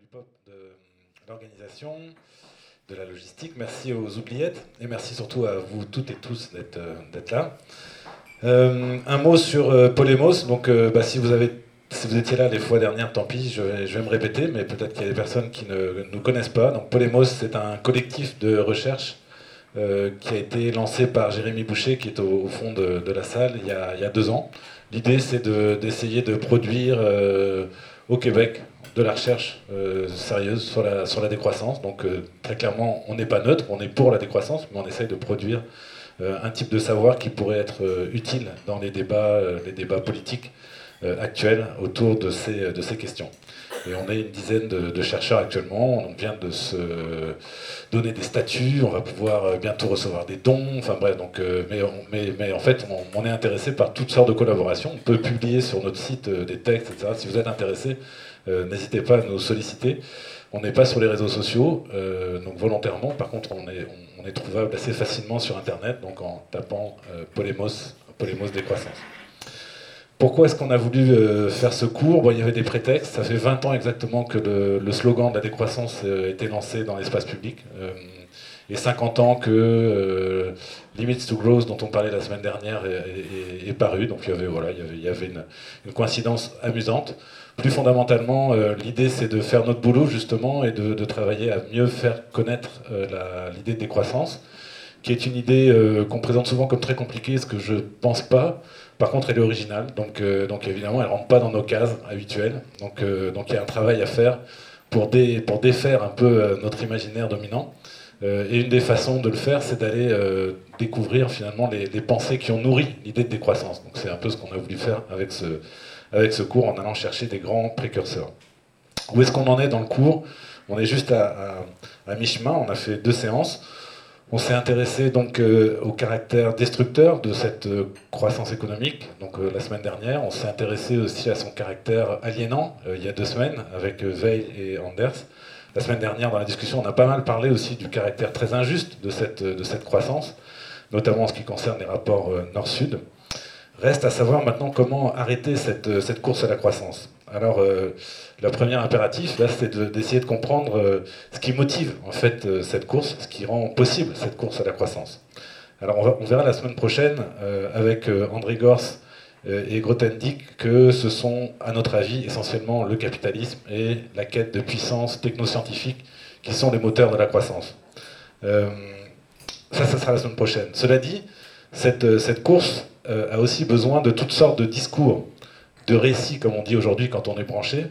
l'UPOP de l'organisation, de la logistique. Merci aux oubliettes et merci surtout à vous toutes et tous d'être là. un mot sur Polemos. Donc, bah, si vous étiez là les fois dernières, tant pis, je vais, me répéter, mais peut-être qu'il y a des personnes qui ne nous connaissent pas. Donc Polemos, c'est un collectif de recherche euh, qui a été lancé par Jérémy Boucher, qui est au, fond de, la salle, il y a, deux ans. L'idée, c'est d'essayer de, produire euh, au Québec de la recherche euh, sérieuse sur la, décroissance. Donc très clairement, on n'est pas neutre, on est pour la décroissance, mais on essaye de produire un type de savoir qui pourrait être utile dans les débats, les débats politiques euh, actuelle autour de ces, questions. Et on est une dizaine de, chercheurs actuellement. On vient de se donner des statuts. On va pouvoir euh, bientôt recevoir des dons. Enfin bref, donc, euh, mais, en fait, on, est intéressé par toutes sortes de collaborations. On peut publier sur notre site des textes, etc. Si vous êtes intéressé, n'hésitez pas à nous solliciter. On n'est pas sur les réseaux sociaux, donc volontairement. Par contre, on est, trouvable assez facilement sur Internet, donc en tapant Polemos, Polemos décroissance. Pourquoi est-ce qu'on a voulu euh, faire ce cours? Il y avait des prétextes. Ça fait 20 ans exactement que le, slogan de la décroissance euh, a été lancé dans l'espace public. Euh, et 50 ans que Limits to Growth, dont on parlait la semaine dernière, est, paru. Donc il y avait, voilà, il y avait, une, coïncidence amusante. Plus fondamentalement, l'idée c'est de faire notre boulot justement et de, travailler à mieux faire connaître l'idée de décroissance, qui est une idée qu'on présente souvent comme très compliquée, ce que je ne pense pas. Par contre, elle est originale, donc, euh, évidemment, elle ne rentre pas dans nos cases habituelles. Donc, euh, il y a un travail à faire pour, défaire un peu euh, notre imaginaire dominant. et une des façons de le faire, c'est d'aller découvrir finalement les, pensées qui ont nourri l'idée de décroissance. Donc c'est un peu ce qu'on a voulu faire avec ce, avec ce cours en allant chercher des grands précurseurs. Où est-ce qu'on en est dans le cours? On est juste à, à mi-chemin, on a fait deux séances. On s'est intéressé donc euh, au caractère destructeur de cette euh, croissance économique. Donc euh, la semaine dernière, on s'est intéressé aussi à son caractère aliénant il y a deux semaines avec Veil et Anders. La semaine dernière, dans la discussion, on a pas mal parlé aussi du caractère très injuste de cette, de cette croissance, notamment en ce qui concerne les rapports nord-sud. Reste à savoir maintenant comment arrêter cette, cette course à la croissance. Alors, le premier impératif, là, c'est d'essayer de, comprendre euh, ce qui motive en fait euh, cette course, ce qui rend possible cette course à la croissance. Alors, on, verra la semaine prochaine euh, avec André Gors et Grothendieck que ce sont, à notre avis, essentiellement le capitalisme et la quête de puissance technoscientifique qui sont les moteurs de la croissance. ça, ça sera la semaine prochaine. Cela dit, cette, cette course a aussi besoin de toutes sortes de discours, de récits, comme on dit aujourd'hui quand on est branché,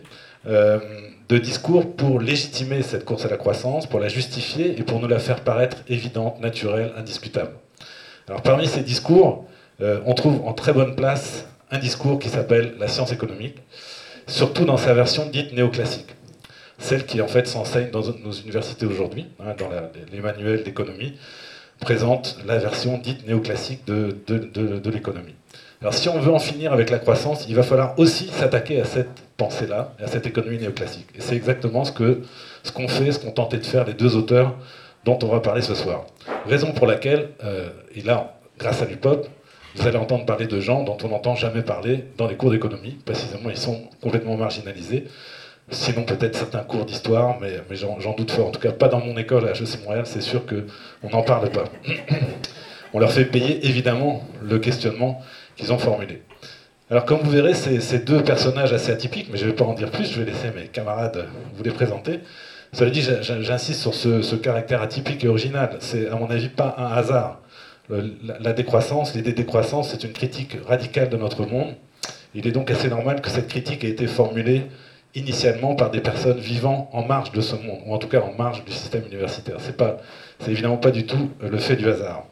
euh, de discours pour légitimer cette course à la croissance, pour la justifier et pour nous la faire paraître évidente, naturelle, indiscutable. Alors parmi ces discours, euh, on trouve en très bonne place un discours qui s'appelle la science économique, surtout dans sa version dite néoclassique, celle qui en fait s'enseigne dans nos universités aujourd'hui, hein, dans les manuels d'économie, présente la version dite néoclassique de, de l'économie. Alors si on veut en finir avec la croissance, il va falloir aussi s'attaquer à cette pensée-là, à cette économie néoclassique. Et c'est exactement ce que ce fait, ce qu'ont tenté de faire les deux auteurs dont on va parler ce soir. Raison pour laquelle, euh, et là, grâce à l'UPOP, vous allez entendre parler de gens dont on n'entend jamais parler dans les cours d'économie. Précisément, ils sont complètement marginalisés. Sinon, peut-être certains cours d'histoire, mais, mais j'en doute fort. En tout cas, pas dans mon école à HEC Montréal, c'est sûr qu'on n'en parle pas. on leur fait payer, évidemment, le questionnement qu'ils ont formulé. Alors comme vous verrez, ces deux personnages assez atypiques, mais je ne vais pas en dire plus, je vais laisser mes camarades vous les présenter. Cela dit, j'insiste sur ce, caractère atypique et original. C'est à mon avis pas un hasard. La, décroissance, l'idée décroissance, c'est une critique radicale de notre monde. Il est donc assez normal que cette critique ait été formulée initialement par des personnes vivant en marge de ce monde, ou en tout cas en marge du système universitaire. C'est pas, évidemment pas du tout le fait du hasard.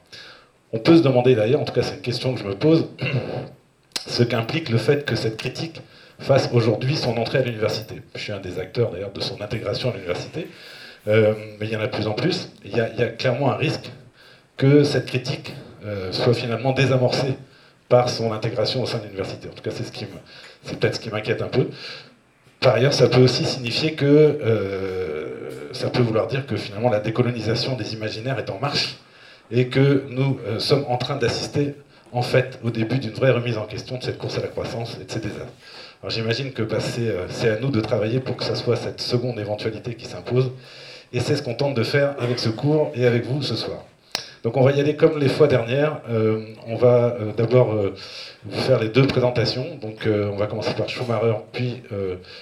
On peut se demander d'ailleurs, en tout cas c'est une question que je me pose, ce qu'implique le fait que cette critique fasse aujourd'hui son entrée à l'université. Je suis un des acteurs d'ailleurs de son intégration à l'université, euh, mais il y en a de plus en plus. Il y a, clairement un risque que cette critique euh, soit finalement désamorcée par son intégration au sein de l'université. En tout cas, c'est ce qui c'est peut-être ce qui m'inquiète un peu. Par ailleurs, ça peut aussi signifier que euh, ça peut vouloir dire que finalement la décolonisation des imaginaires est en marche et que nous sommes en train d'assister en fait au début d'une vraie remise en question de cette course à la croissance et de ces désastres. Alors j'imagine que bah, c'est à nous de travailler pour que ça soit cette seconde éventualité qui s'impose, et c'est ce qu'on tente de faire avec ce cours et avec vous ce soir. Donc on va y aller comme les fois dernières. Euh, on va euh, d'abord euh, vous faire les deux présentations. Donc on va commencer par Schumacher, puis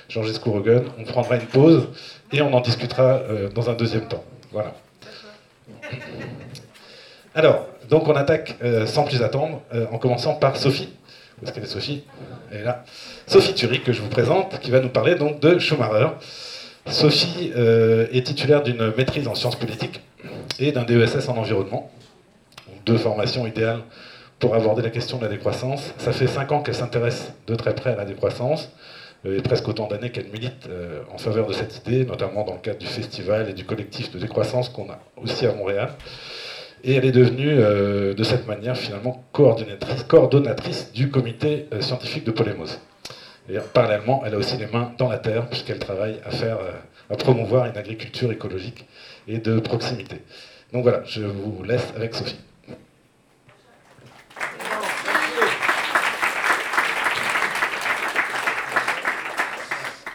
Georges Rogan. On prendra une pause et on en discutera dans un deuxième temps. Voilà. Alors, donc on attaque sans plus attendre, en commençant par Sophie. Où est-ce qu'elle est Sophie? Elle est là. Sophie Turic, que je vous présente, qui va nous parler donc de Schumacher. Sophie est titulaire d'une maîtrise en sciences politiques et d'un DESS en environnement. Deux formations idéales pour aborder la question de la décroissance. Ça fait cinq ans qu'elle s'intéresse de très près à la décroissance, euh, et presque autant d'années qu'elle milite euh, en faveur de cette idée, notamment dans le cadre du festival et du collectif de décroissance qu'on a aussi à Montréal. Et elle est devenue, euh, de cette manière, finalement, coordonnatrice, du comité scientifique de Polémos. Et parallèlement, elle a aussi les mains dans la terre, puisqu'elle travaille à, faire, à promouvoir une agriculture écologique de proximité. Donc voilà, je vous laisse avec Sophie.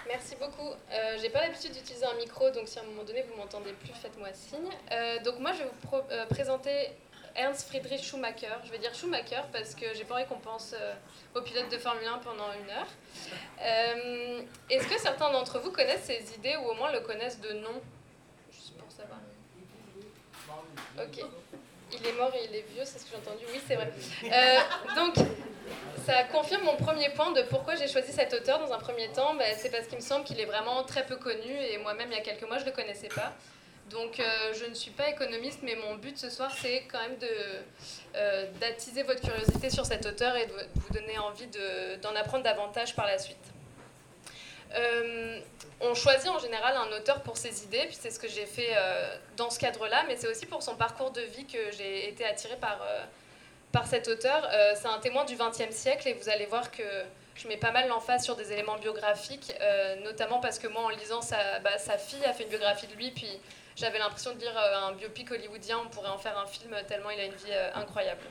Merci beaucoup. Euh, J'ai pas l'habitude d'utiliser un micro, donc si à un moment donné vous m'entendez plus, faites-moi signe. Euh, donc moi je vais vous euh, présenter Ernst Friedrich Schumacher. Je vais dire Schumacher parce que j'ai pas envie qu'on pense euh, au pilote de Formule 1 pendant une heure. Est-ce que certains d'entre vous connaissent ses idées ou au moins le connaissent de nom? Ok. Il est mort et il est vieux, c'est ce que j'ai entendu. Oui, c'est vrai. Euh, donc, ça confirme mon premier point de pourquoi j'ai choisi cet auteur dans un premier temps. Ben, c'est parce qu'il me semble qu'il est vraiment très peu connu et moi-même, il y a quelques mois, je ne le connaissais pas. Donc, euh, je ne suis pas économiste, mais mon but ce soir, c'est quand même euh, d'attiser votre curiosité sur cet auteur et de vous donner envie d'en apprendre davantage par la suite. Euh, on choisit en général un auteur pour ses idées, puis c'est ce que j'ai fait euh, dans ce cadre-là, mais c'est aussi pour son parcours de vie que j'ai été attirée par, euh, par cet auteur. c'est un témoin du XXe siècle et vous allez voir que je mets pas mal l'emphase sur des éléments biographiques, notamment parce que moi, en lisant sa, bah, sa, fille a fait une biographie de lui, puis j'avais l'impression de lire un biopic hollywoodien, on pourrait en faire un film tellement il a une vie incroyable.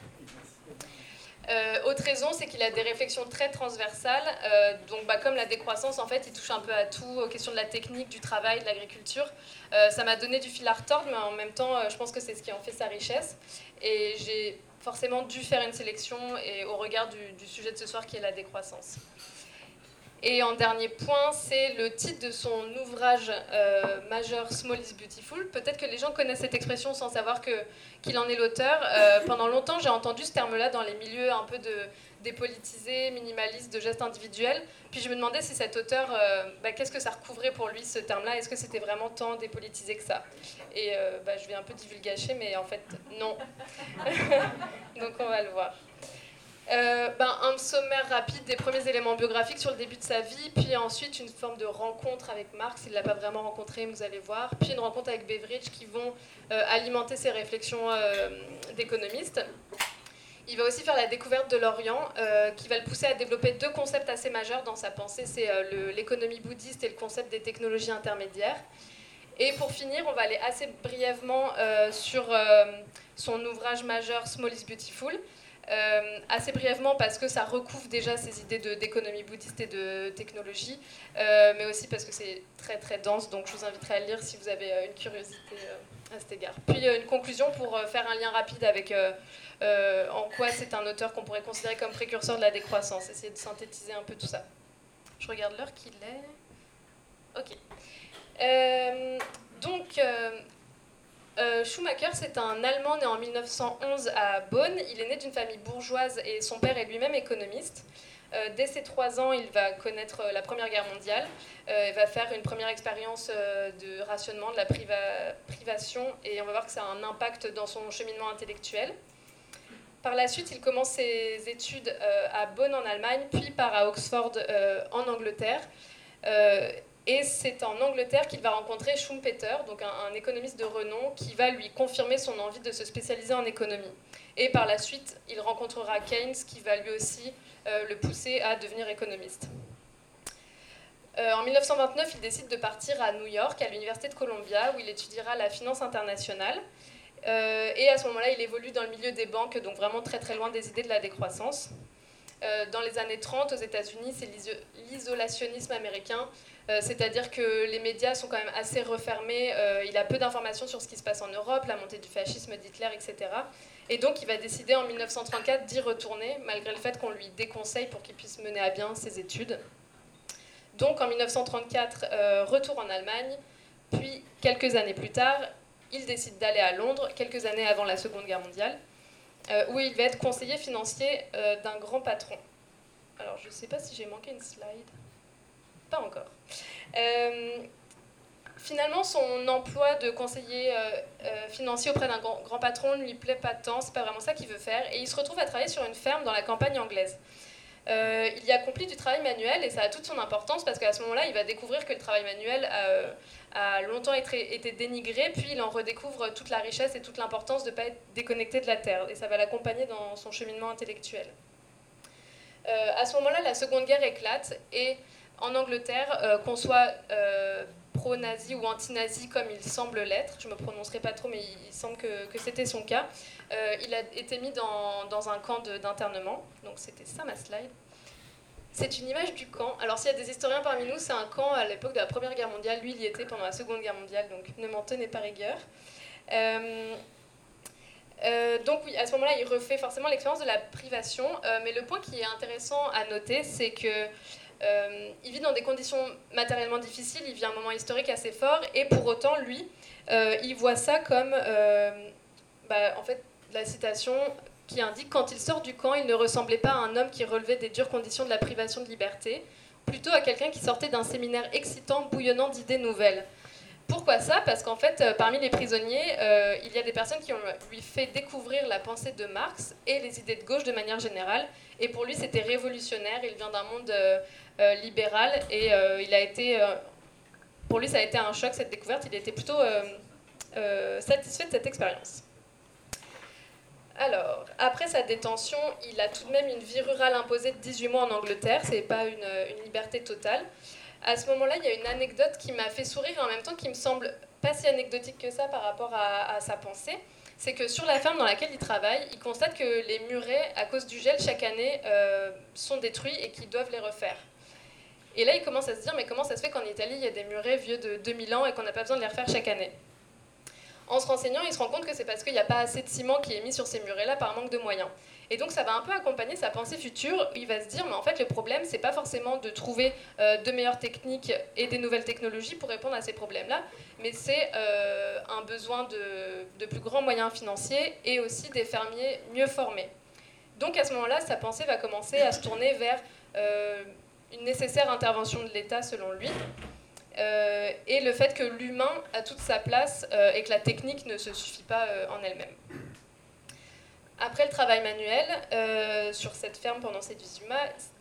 Euh, autre raison, c'est qu'il a des réflexions très transversales. Euh, donc, bah, comme la décroissance, en fait, il touche un peu à tout, aux questions de la technique, du travail, de l'agriculture. Euh, ça m'a donné du fil à retordre, mais en même temps, je pense que c'est ce qui en fait sa richesse. Et j'ai forcément dû faire une sélection et au regard du, du, sujet de ce soir qui est la décroissance. Et en dernier point, c'est le titre de son ouvrage euh, majeur Small is Beautiful. Peut-être que les gens connaissent cette expression sans savoir qu'il en est l'auteur. Euh, pendant longtemps, j'ai entendu ce terme-là dans les milieux un peu dépolitisés, minimalistes, de gestes individuels. Puis je me demandais si cet auteur, euh, bah, qu'est-ce que ça recouvrait pour lui ce terme-là? Est-ce que c'était vraiment tant dépolitisé que ça? Et bah, je vais un peu divulgacher, mais en fait, non. Donc on va le voir. Euh, ben, un sommaire rapide des premiers éléments biographiques sur le début de sa vie, puis ensuite une forme de rencontre avec Marx, il ne l'a pas vraiment rencontré, vous allez voir, puis une rencontre avec Beveridge qui vont euh, alimenter ses réflexions euh, d'économiste. Il va aussi faire la découverte de l'Orient, qui va le pousser à développer deux concepts assez majeurs dans sa pensée, c'est l'économie bouddhiste et le concept des technologies intermédiaires. Et pour finir, on va aller assez brièvement sur son ouvrage majeur Small is Beautiful, euh, assez brièvement parce que ça recouvre déjà ces idées d'économie bouddhiste et de technologie, euh, mais aussi parce que c'est très très dense, donc je vous inviterai à lire si vous avez euh, une curiosité à cet égard. Puis une conclusion pour faire un lien rapide avec en quoi c'est un auteur qu'on pourrait considérer comme précurseur de la décroissance, essayer de synthétiser un peu tout ça. Je regarde l'heure qu'il est. Ok. donc, euh, Schumacher, c'est un Allemand né en 1911 à Bonn. Il est né d'une famille bourgeoise et son père est lui-même économiste. Euh, dès ses trois ans, il va connaître la Première Guerre mondiale. Euh, il va faire une première expérience de rationnement, de la privation, et on va voir que ça a un impact dans son cheminement intellectuel. Par la suite, il commence ses études à Bonn en Allemagne, puis part à Oxford en Angleterre. Et c'est en Angleterre qu'il va rencontrer Schumpeter, donc un, économiste de renom, qui va lui confirmer son envie de se spécialiser en économie. Et par la suite, il rencontrera Keynes, qui va lui aussi euh, le pousser à devenir économiste. Euh, en 1929, il décide de partir à New York, à l'Université de Columbia, où il étudiera la finance internationale. et à ce moment-là, il évolue dans le milieu des banques, donc vraiment très très loin des idées de la décroissance. Dans les années 30, aux États-Unis, c'est l'isolationnisme américain, c'est-à-dire que les médias sont quand même assez refermés, il a peu d'informations sur ce qui se passe en Europe, la montée du fascisme d'Hitler, etc. Et donc il va décider en 1934 d'y retourner, malgré le fait qu'on lui déconseille pour qu'il puisse mener à bien ses études. Donc en 1934, euh, retour en Allemagne, puis quelques années plus tard, il décide d'aller à Londres, quelques années avant la Seconde Guerre mondiale, euh, où il va être conseiller financier euh, d'un grand patron. Alors je ne sais pas si j'ai manqué une slide. Pas encore finalement, son emploi de conseiller euh, euh, financier auprès d'un grand, patron ne lui plaît pas tant, c'est pas vraiment ça qu'il veut faire, et il se retrouve à travailler sur une ferme dans la campagne anglaise. Euh, il y accomplit du travail manuel et ça a toute son importance parce qu'à ce moment-là, il va découvrir que le travail manuel a, longtemps été, dénigré, puis il en redécouvre toute la richesse et toute l'importance de ne pas être déconnecté de la terre, et ça va l'accompagner dans son cheminement intellectuel. à ce moment-là, la Seconde Guerre éclate et en Angleterre, qu'on soit pro-nazi ou anti-nazi comme il semble l'être, je ne me prononcerai pas trop, mais il, semble que, c'était son cas, euh, il a été mis dans, dans un camp d'internement. Donc c'était ça ma slide. C'est une image du camp. Alors s'il y a des historiens parmi nous, c'est un camp à l'époque de la Première Guerre mondiale. Lui, il y était pendant la Seconde Guerre mondiale, donc ne m'en tenez pas rigueur. Euh, euh, donc oui, à ce moment-là, il refait forcément l'expérience de la privation. mais le point qui est intéressant à noter, c'est que euh, il vit dans des conditions matériellement difficiles, il vit un moment historique assez fort, et pour autant, lui, euh, il voit ça comme, euh, bah, en fait, la citation qui indique quand il sort du camp, il ne ressemblait pas à un homme qui relevait des dures conditions de la privation de liberté, plutôt à quelqu'un qui sortait d'un séminaire excitant, bouillonnant d'idées nouvelles. Pourquoi ça? Parce qu'en fait, parmi les prisonniers, il y a des personnes qui ont lui fait découvrir la pensée de Marx et les idées de gauche de manière générale. Et pour lui, c'était révolutionnaire. Il vient d'un monde euh, libéral et euh, il a été, euh, pour lui, ça a été un choc cette découverte. Il était plutôt satisfait de cette expérience. Alors, après sa détention, il a tout de même une vie rurale imposée de 18 mois en Angleterre, c'est pas une, liberté totale. À ce moment-là, il y a une anecdote qui m'a fait sourire et en même temps qui me semble pas si anecdotique que ça par rapport à, sa pensée. C'est que sur la ferme dans laquelle il travaille, il constate que les murets, à cause du gel, chaque année, sont détruits et qu'ils doivent les refaire. Et là, il commence à se dire, mais comment ça se fait qu'en Italie, il y a des murets vieux de 2000 ans et qu'on n'a pas besoin de les refaire chaque année? En se renseignant, il se rend compte que c'est parce qu'il n'y a pas assez de ciment qui est mis sur ces murets-là par manque de moyens. Et donc ça va un peu accompagner sa pensée future. Il va se dire, mais en fait, le problème, c'est pas forcément de trouver euh, de meilleures techniques et des nouvelles technologies pour répondre à ces problèmes-là, mais c'est euh, un besoin de, plus grands moyens financiers et aussi des fermiers mieux formés. Donc à ce moment-là, sa pensée va commencer à se tourner vers euh, une nécessaire intervention de l'État selon lui, euh, et le fait que l'humain a toute sa place euh, et que la technique ne se suffit pas euh, en elle-même. Après le travail manuel sur cette ferme pendant ces 18 mois,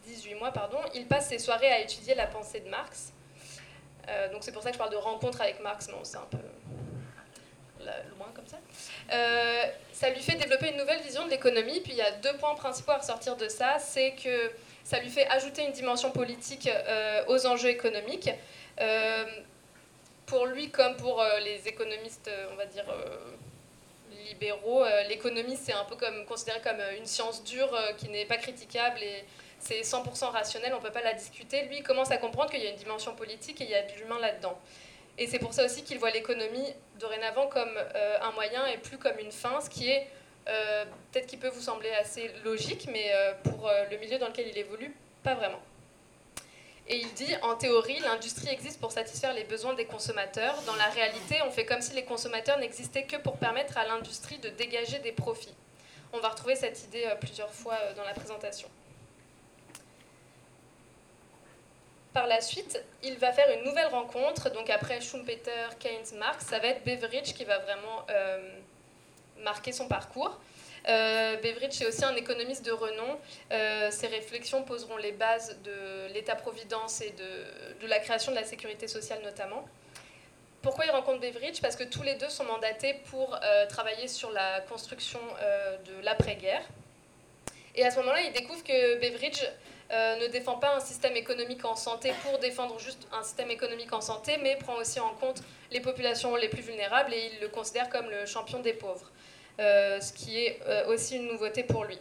18 mois pardon, il passe ses soirées à étudier la pensée de Marx. donc c'est pour ça que je parle de rencontre avec Marx, non, c'est un peu loin comme ça. ça lui fait développer une nouvelle vision de l'économie. Puis il y a deux points principaux à ressortir de ça. C'est que ça lui fait ajouter une dimension politique aux enjeux économiques. Euh, pour lui, comme pour euh, les économistes, on va dire libéraux, l'économie c'est un peu comme considéré comme une science dure qui n'est pas critiquable et c'est 100% rationnel, on ne peut pas la discuter. Lui, il commence à comprendre qu'il y a une dimension politique et il y a de l'humain là-dedans. Et c'est pour ça aussi qu'il voit l'économie dorénavant comme un moyen et plus comme une fin, ce qui est euh, peut-être qu'il peut vous sembler assez logique, mais euh, pour euh, le milieu dans lequel il évolue, pas vraiment. Et il dit, en théorie, l'industrie existe pour satisfaire les besoins des consommateurs. Dans la réalité, on fait comme si les consommateurs n'existaient que pour permettre à l'industrie de dégager des profits. On va retrouver cette idée plusieurs fois dans la présentation. Par la suite, il va faire une nouvelle rencontre. Donc après Schumpeter, Keynes, Marx, ça va être Beveridge qui va vraiment marqué son parcours. Euh, Beveridge est aussi un économiste de renom. Euh, ses réflexions poseront les bases de l'État-providence et de, la création de la sécurité sociale notamment. Pourquoi il rencontre Beveridge? Parce que tous les deux sont mandatés pour euh, travailler sur la construction de l'après-guerre. Et à ce moment-là, il découvre que Beveridge ne défend pas un système économique en santé pour défendre juste un système économique en santé, mais prend aussi en compte les populations les plus vulnérables et il le considère comme le champion des pauvres, ce qui est aussi une nouveauté pour lui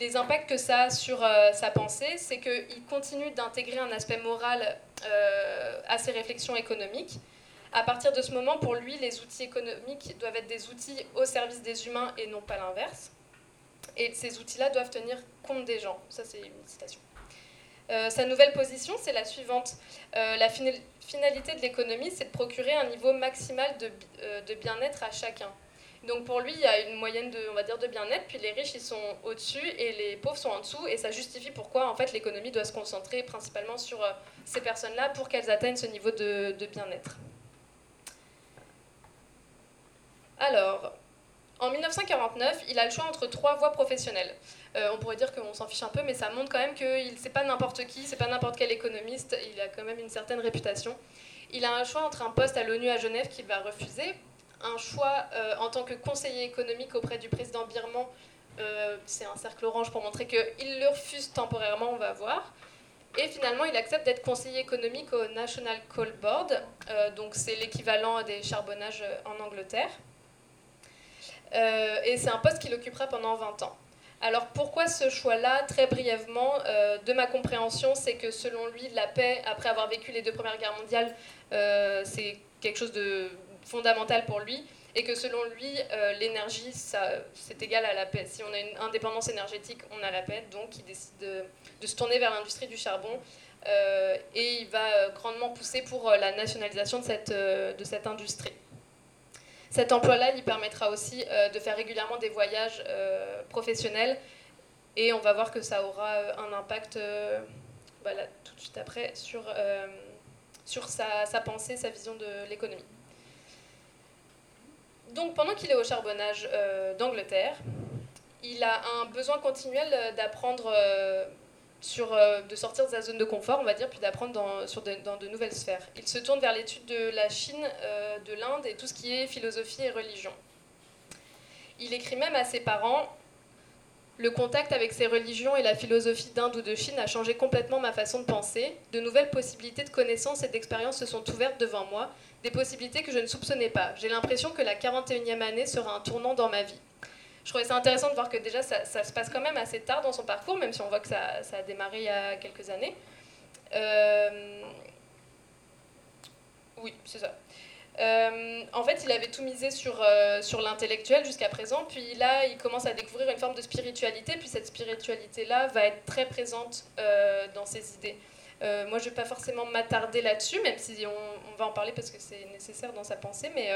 les impacts que ça a sur euh, sa pensée, c'est qu'il continue d'intégrer un aspect moral euh, à ses réflexions économiques. À partir de ce moment, pour lui, les outils économiques doivent être des outils au service des humains et non pas l'inverse. Et ces outils-là doivent tenir compte des gens. Ça, c'est une citation. Euh, sa nouvelle position, c'est la suivante. la finalité de l'économie, c'est de procurer un niveau maximal de bien-être à chacun. Donc pour lui, il y a une moyenne de, on va dire, de bien-être, puis les riches ils sont au-dessus et les pauvres sont en dessous, et ça justifie pourquoi en fait l'économie doit se concentrer principalement sur euh, ces personnes-là pour qu'elles atteignent ce niveau de, bien-être. Alors, en 1949, il a le choix entre trois voies professionnelles. Euh, on pourrait dire qu'on s'en fiche un peu, mais ça montre quand même qu'il c'est pas n'importe qui, c'est pas n'importe quel économiste, il a quand même une certaine réputation. Il a un choix entre un poste à l'ONU à Genève qu'il va refuser, un choix euh, en tant que conseiller économique auprès du président birman. Euh, c'est un cercle orange pour montrer qu'il le refuse temporairement, on va voir. Et finalement, il accepte d'être conseiller économique au National Coal Board, euh, donc c'est l'équivalent des charbonnages en Angleterre. et c'est un poste qu'il occupera pendant 20 ans. Alors pourquoi ce choix-là Très brièvement, de ma compréhension, c'est que selon lui, la paix, après avoir vécu les deux premières guerres mondiales, c'est quelque chose de fondamentale pour lui et que selon lui, euh, l'énergie, c'est égal à la paix. Si on a une indépendance énergétique, on a la paix. Donc, il décide de, se tourner vers l'industrie du charbon euh, et il va euh, grandement pousser pour la nationalisation de cette, de cette industrie. Cet emploi-là lui permettra aussi de faire régulièrement des voyages professionnels et on va voir que ça aura un impact bah tout de suite après sur, sur sa, sa pensée, sa vision de l'économie donc pendant qu'il est au charbonnage euh, d'Angleterre, il a un besoin continuel euh, d'apprendre euh, sur, de sortir de sa zone de confort, on va dire, puis d'apprendre dans, sur dans de nouvelles sphères. Il se tourne vers l'étude de la Chine, de l'Inde et tout ce qui est philosophie et religion. Il écrit même à ses parents le contact avec ces religions et la philosophie d'Inde ou de Chine a changé complètement ma façon de penser. De nouvelles possibilités de connaissances et d'expériences se sont ouvertes devant moi, des possibilités que je ne soupçonnais pas. J'ai l'impression que la 41e année sera un tournant dans ma vie. Je trouvais ça intéressant de voir que déjà ça, se passe quand même assez tard dans son parcours, même si on voit que ça, a démarré il y a quelques années. Euh, oui, c'est ça. Euh, en fait, il avait tout misé sur, euh, sur l'intellectuel jusqu'à présent, puis là, il commence à découvrir une forme de spiritualité, puis cette spiritualité-là va être très présente dans ses idées. Moi, je ne vais pas forcément m'attarder là-dessus, même si on, va en parler parce que c'est nécessaire dans sa pensée, mais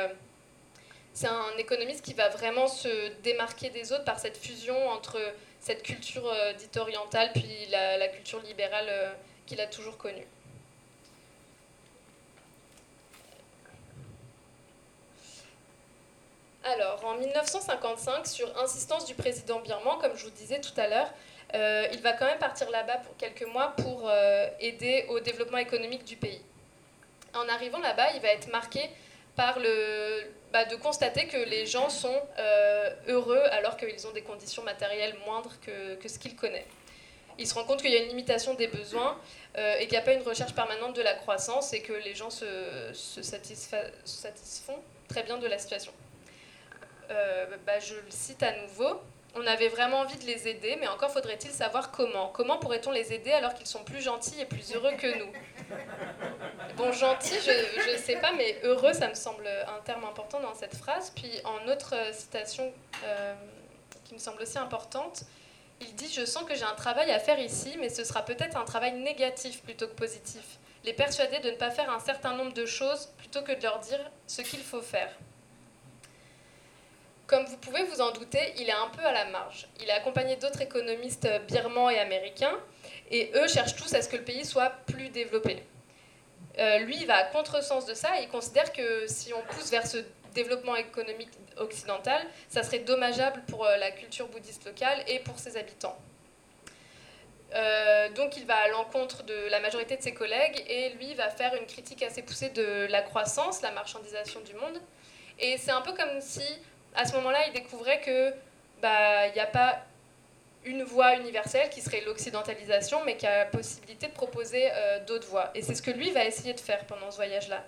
c'est un économiste qui va vraiment se démarquer des autres par cette fusion entre cette culture dite orientale, puis la, la culture libérale qu'il a toujours connue. Alors, en 1955, sur insistance du président birman, comme je vous disais tout à l'heure, euh, il va quand même partir là-bas pour quelques mois pour euh, aider au développement économique du pays. En arrivant là-bas, il va être marqué par le, bah, de constater que les gens sont euh, heureux alors qu'ils ont des conditions matérielles moindres que, que ce qu'ils connaissent. Il se rend compte qu'il y a une limitation des besoins et qu'il n'y a pas une recherche permanente de la croissance et que les gens se, se satisfont très bien de la situation. Bah, je le cite à nouveau, on avait vraiment envie de les aider, mais encore faudrait-il savoir comment. Comment pourrait-on les aider alors qu'ils sont plus gentils et plus heureux que nous? Bon, gentil, je ne sais pas, mais heureux, ça me semble un terme important dans cette phrase. Puis en autre citation euh, qui me semble aussi importante, il dit Je sens que j'ai un travail à faire ici, mais ce sera peut-être un travail négatif plutôt que positif. Les persuader de ne pas faire un certain nombre de choses plutôt que de leur dire ce qu'il faut faire. Comme vous pouvez vous en douter, il est un peu à la marge. Il est accompagné d'autres économistes birmans et américains, et eux cherchent tous à ce que le pays soit plus développé. Euh, lui, il va à contresens de ça, et il considère que si on pousse vers ce développement économique occidental, ça serait dommageable pour euh, la culture bouddhiste locale et pour ses habitants. Euh, donc il va à l'encontre de la majorité de ses collègues et lui va faire une critique assez poussée de la croissance, la marchandisation du monde. Et c'est un peu comme si à ce moment-là, il découvrait que bah il n'y a pas une voie universelle qui serait l'occidentalisation, mais qui a la possibilité de proposer d'autres voies. Et c'est ce que lui va essayer de faire pendant ce voyage-là.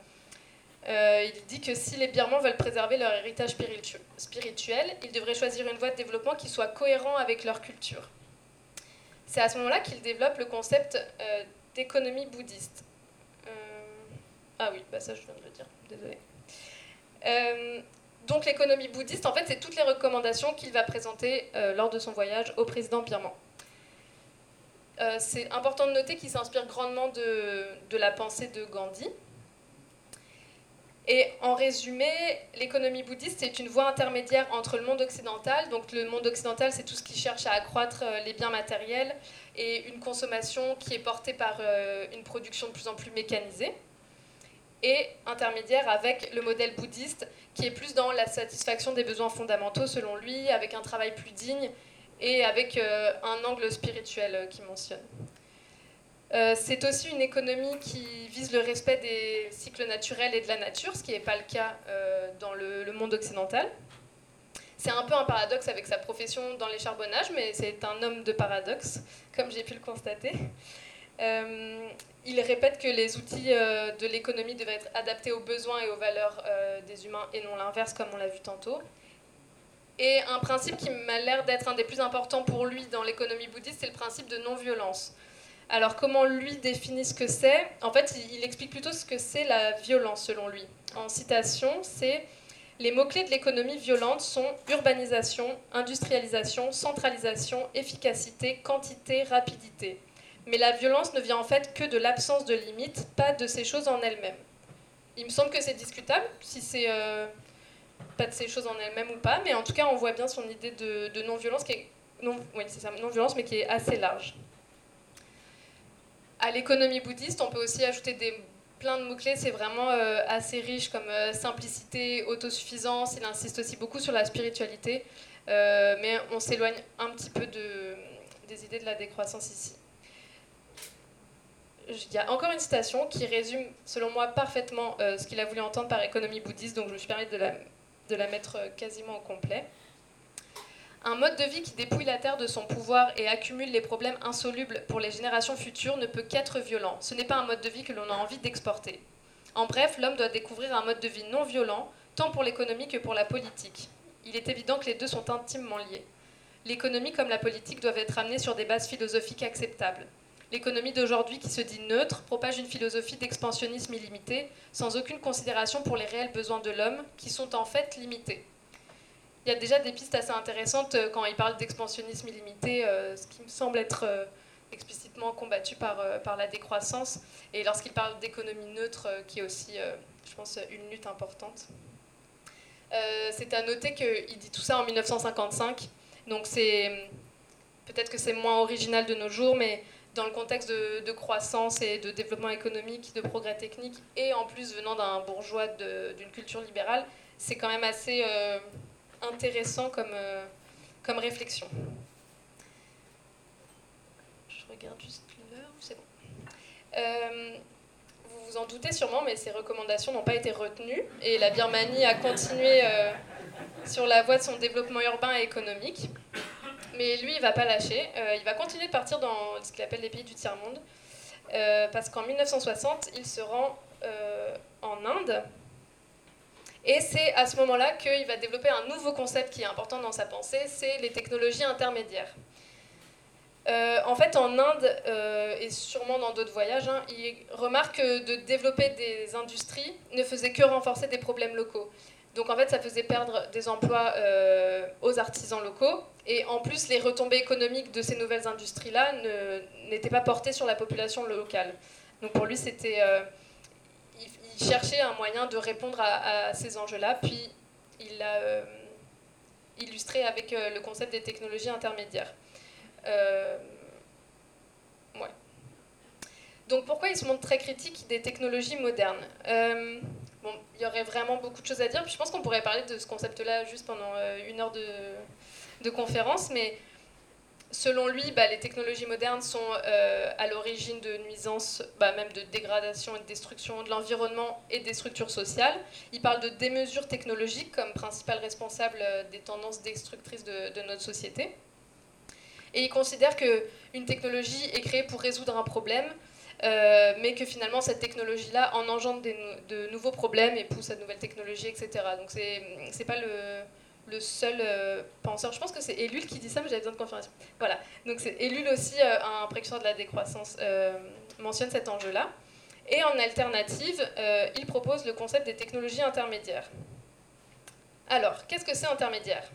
il dit que si les Birmans veulent préserver leur héritage spirituel, ils devraient choisir une voie de développement qui soit cohérent avec leur culture. C'est à ce moment-là qu'il développe le concept d'économie bouddhiste. Ah oui, bah ça je viens de le dire, désolé. Euh, donc l'économie bouddhiste, en fait, c'est toutes les recommandations qu'il va présenter euh, lors de son voyage au président birman. Euh, c'est important de noter qu'il s'inspire grandement de, de, la pensée de Gandhi. Et en résumé, l'économie bouddhiste est une voie intermédiaire entre le monde occidental, donc le monde occidental c'est tout ce qui cherche à accroître les biens matériels et une consommation qui est portée par une production de plus en plus mécanisée, et intermédiaire avec le modèle bouddhiste qui est plus dans la satisfaction des besoins fondamentaux selon lui, avec un travail plus digne et avec euh, un angle spirituel euh, qui mentionne. Euh, c'est aussi une économie qui vise le respect des cycles naturels et de la nature, ce qui n'est pas le cas dans le, le, monde occidental. C'est un peu un paradoxe avec sa profession dans les charbonnages, mais c'est un homme de paradoxe, comme j'ai pu le constater. Euh, il répète que les outils euh, de l'économie devaient être adaptés aux besoins et aux valeurs euh, des humains et non l'inverse, comme on l'a vu tantôt. Et un principe qui m'a l'air d'être un des plus importants pour lui dans l'économie bouddhiste, c'est le principe de non-violence. Alors comment lui définit ce que c'est? En fait, il explique plutôt ce que c'est la violence selon lui. En citation, c'est les mots-clés de l'économie violente sont urbanisation, industrialisation, centralisation, efficacité, quantité, rapidité. Mais la violence ne vient en fait que de l'absence de limites, pas de ces choses en elles-mêmes. Il me semble que c'est discutable, si c'est euh, pas de ces choses en elles-mêmes ou pas, mais en tout cas, on voit bien son idée de, non-violence, qui est non, non-violence, mais qui est assez large. À l'économie bouddhiste, on peut aussi ajouter des, plein de mots-clés, c'est vraiment euh, assez riche comme euh, simplicité, autosuffisance, il insiste aussi beaucoup sur la spiritualité, mais on s'éloigne un petit peu de, des idées de la décroissance ici il y a encore une citation qui résume, selon moi, parfaitement euh, ce qu'il a voulu entendre par économie bouddhiste, donc je me suis permis de la, mettre euh, quasiment au complet. Un mode de vie qui dépouille la Terre de son pouvoir et accumule les problèmes insolubles pour les générations futures ne peut qu'être violent. Ce n'est pas un mode de vie que l'on a envie d'exporter. En bref, l'homme doit découvrir un mode de vie non violent, tant pour l'économie que pour la politique. Il est évident que les deux sont intimement liés. L'économie comme la politique doivent être amenées sur des bases philosophiques acceptables. L'économie d'aujourd'hui, qui se dit neutre, propage une philosophie d'expansionnisme illimité, sans aucune considération pour les réels besoins de l'homme, qui sont en fait limités. Il y a déjà des pistes assez intéressantes euh, quand il parle d'expansionnisme illimité, euh, ce qui me semble être euh, explicitement combattu par, par la décroissance, et lorsqu'il parle d'économie neutre, qui est aussi, je pense, une lutte importante. c'est à noter qu'il dit tout ça en 1955, donc c'est peut-être que c'est moins original de nos jours, mais dans le contexte de, croissance et de développement économique, de progrès technique, et en plus venant d'un bourgeois d'une culture libérale, c'est quand même assez euh, intéressant comme, euh, comme réflexion. Je regarde juste l'heure, c'est bon. Euh, vous vous en doutez sûrement, mais ces recommandations n'ont pas été retenues, et la Birmanie a continué sur la voie de son développement urbain et économique. Mais lui, il va pas lâcher. Euh, il va continuer de partir dans ce qu'il appelle les pays du tiers-monde. Euh, parce qu'en 1960, il se rend euh, en Inde. Et c'est à ce moment-là qu'il va développer un nouveau concept qui est important dans sa pensée, c'est les technologies intermédiaires. en fait, en Inde, et sûrement dans d'autres voyages, hein, il remarque que de développer des industries ne faisait que renforcer des problèmes locaux. Donc en fait, ça faisait perdre des emplois euh, aux artisans locaux. Et en plus, les retombées économiques de ces nouvelles industries-là n'étaient pas portées sur la population locale. Donc pour lui, c'était, euh, il, cherchait un moyen de répondre à, ces enjeux-là. Puis il l'a euh, illustré avec le concept des technologies intermédiaires. Donc pourquoi il se montre très critique des technologies modernes? Il y aurait vraiment beaucoup de choses à dire. Puis je pense qu'on pourrait parler de ce concept-là juste pendant euh, une heure de, conférence, mais selon lui, bah, les technologies modernes sont euh, à l'origine de nuisances, bah, même de dégradation et de destruction de l'environnement et des structures sociales. Il parle de démesures technologiques comme principal responsable euh, des tendances destructrices de, de notre société. Et il considère qu'une technologie est créée pour résoudre un problème, euh, mais que finalement cette technologie-là en engendre de nouveaux problèmes et pousse à de nouvelles technologies, etc. Donc c'est pas le, le seul euh, penseur. Je pense que c'est Ellul qui dit ça, mais j'avais besoin de confirmation. Voilà. Donc c'est aussi, euh, un précurseur de la décroissance, mentionne cet enjeu-là. Et en alternative, il propose le concept des technologies intermédiaires. Alors, qu'est-ce que c'est intermédiaire?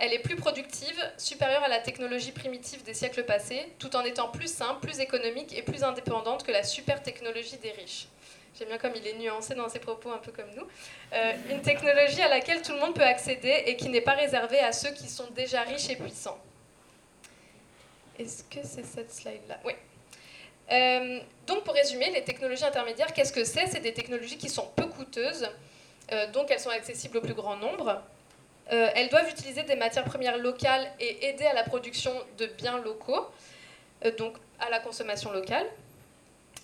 Elle est plus productive, supérieure à la technologie primitive des siècles passés, tout en étant plus simple, plus économique et plus indépendante que la super technologie des riches. J'aime bien comme il est nuancé dans ses propos, un peu comme nous. Euh, une technologie à laquelle tout le monde peut accéder et qui n'est pas réservée à ceux qui sont déjà riches et puissants. Est-ce que c'est cette slide-là? Oui. Euh, donc pour résumer, les technologies intermédiaires, qu'est-ce que c'est? C'est des technologies qui sont peu coûteuses, euh, donc elles sont accessibles au plus grand nombre, euh, elles doivent utiliser des matières premières locales et aider à la production de biens locaux, euh, donc à la consommation locale.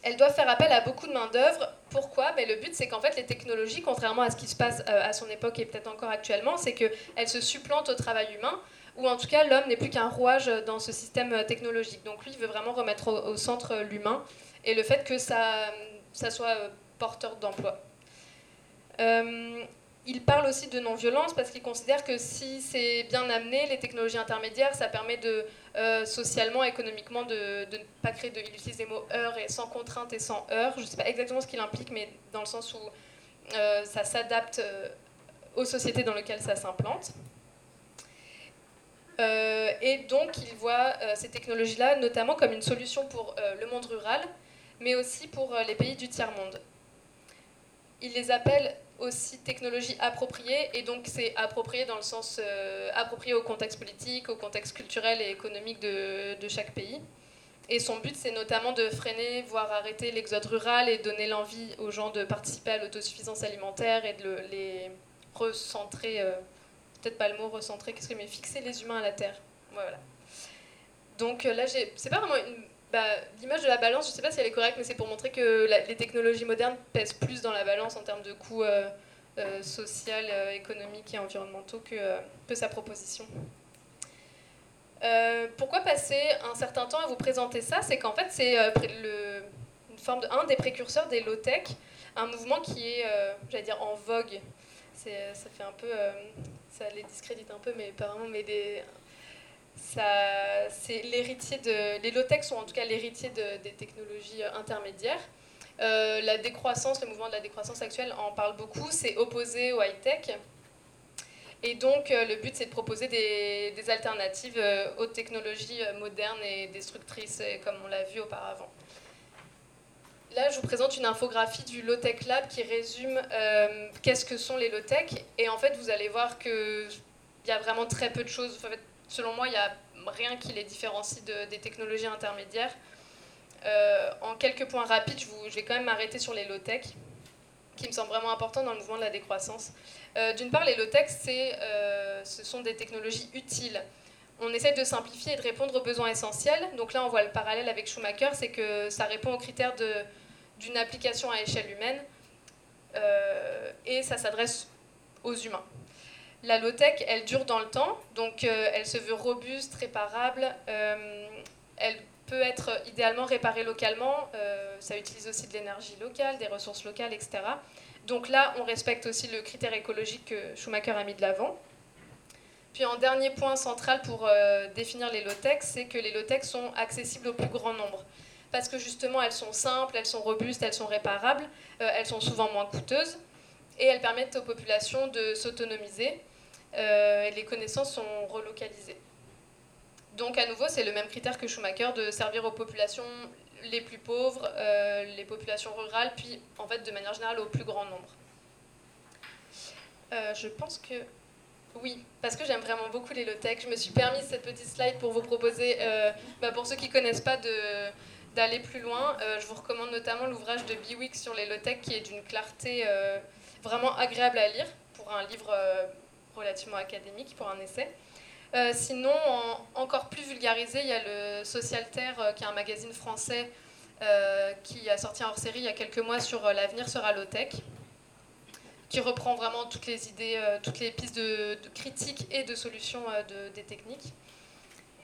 Elles doivent faire appel à beaucoup de main-d'œuvre. Pourquoi? Ben, Le but, c'est qu'en fait, les technologies, contrairement à ce qui se passe euh, à son époque et peut-être encore actuellement, c'est qu'elles se supplantent au travail humain, ou en tout cas, l'homme n'est plus qu'un rouage dans ce système technologique. Donc lui, il veut vraiment remettre au, centre l'humain et le fait que ça, ça soit porteur d'emploi. Il parle aussi de non-violence parce qu'il considère que si c'est bien amené, les technologies intermédiaires, ça permet de euh, socialement, économiquement, de, ne pas créer de. Il utilise les mots heure et sans contrainte et sans heure. Je ne sais pas exactement ce qu'il implique, mais dans le sens où euh, ça s'adapte euh, aux sociétés dans lesquelles ça s'implante. et donc, il voit ces technologies-là notamment comme une solution pour le monde rural, mais aussi pour les pays du tiers-monde. Il les appelle aussi technologie appropriée, et donc c'est approprié dans le sens euh, approprié au contexte politique, au contexte culturel et économique de, de chaque pays. Et son but, c'est notamment de freiner, voire arrêter l'exode rural et donner l'envie aux gens de participer à l'autosuffisance alimentaire et de les recentrer, euh, peut-être pas le mot recentrer, mais fixer les humains à la terre. Voilà. Donc euh, là, c'est pas vraiment une bah, l'image de la balance, je ne sais pas si elle est correcte, mais c'est pour montrer que les technologies modernes pèsent plus dans la balance en termes de coûts euh, euh, social, euh, économiques et environnementaux que, sa proposition. pourquoi passer un certain temps à vous présenter ça? C'est qu'en fait, c'est une de, un des précurseurs des low-tech, un mouvement qui est, j'allais dire, en vogue. ça fait un peu, ça les discrédite un peu, mais apparemment, mais c'est l'héritier de, les low-tech sont en tout cas l'héritier des technologies euh, intermédiaires. Euh, la décroissance, le mouvement de la décroissance actuelle en parle beaucoup, c'est opposé au high-tech. Et donc euh, le but c'est de proposer des, des alternatives aux technologies modernes et destructrices, comme on l'a vu auparavant. Là, je vous présente une infographie du Low-Tech Lab qui résume qu'est-ce que sont les low-tech. Et en fait, vous allez voir qu'il y a vraiment très peu de choses. Selon moi, il n'y a rien qui les différencie des technologies intermédiaires. Euh, en quelques points rapides, je, vais quand même m'arrêter sur les low-tech, qui me semblent vraiment importants dans le mouvement de la décroissance. Euh, d'une part, les low-tech, euh, ce sont des technologies utiles. On essaie de simplifier et de répondre aux besoins essentiels. Donc là, on voit le parallèle avec Schumacher, c'est que ça répond aux critères d'une application à échelle humaine et ça s'adresse aux humains. La low-tech, elle dure dans le temps, donc euh, elle se veut robuste, réparable. Euh, elle peut être idéalement réparée localement. Euh, ça utilise aussi de l'énergie locale, des ressources locales, etc. Donc là, on respecte aussi le critère écologique que Schumacher a mis de l'avant. Puis en dernier point central pour définir les low-tech, c'est que les low-tech sont accessibles au plus grand nombre. Parce que justement, elles sont simples, elles sont robustes, elles sont réparables, elles sont souvent moins coûteuses et elles permettent aux populations de s'autonomiser euh, les connaissances sont relocalisées. Donc à nouveau, c'est le même critère que Schumacher de servir aux populations les plus pauvres, euh, les populations rurales, puis en fait de manière générale au plus grand nombre. Euh, je pense que oui, parce que j'aime vraiment beaucoup les low-tech. Je me suis permis cette petite slide pour vous proposer, bah, pour ceux qui ne connaissent pas, d'aller plus loin. je vous recommande notamment l'ouvrage de Biwix sur les low-tech qui est d'une clarté vraiment agréable à lire pour un livre relativement académique pour un essai. Euh, sinon, encore plus vulgarisé, il y a le Socialterre, euh, qui est un magazine français euh, qui a sorti un hors-série il y a quelques mois sur l'avenir sera low-tech, qui reprend vraiment toutes les idées, toutes les pistes de, critique et de solutions de, des techniques.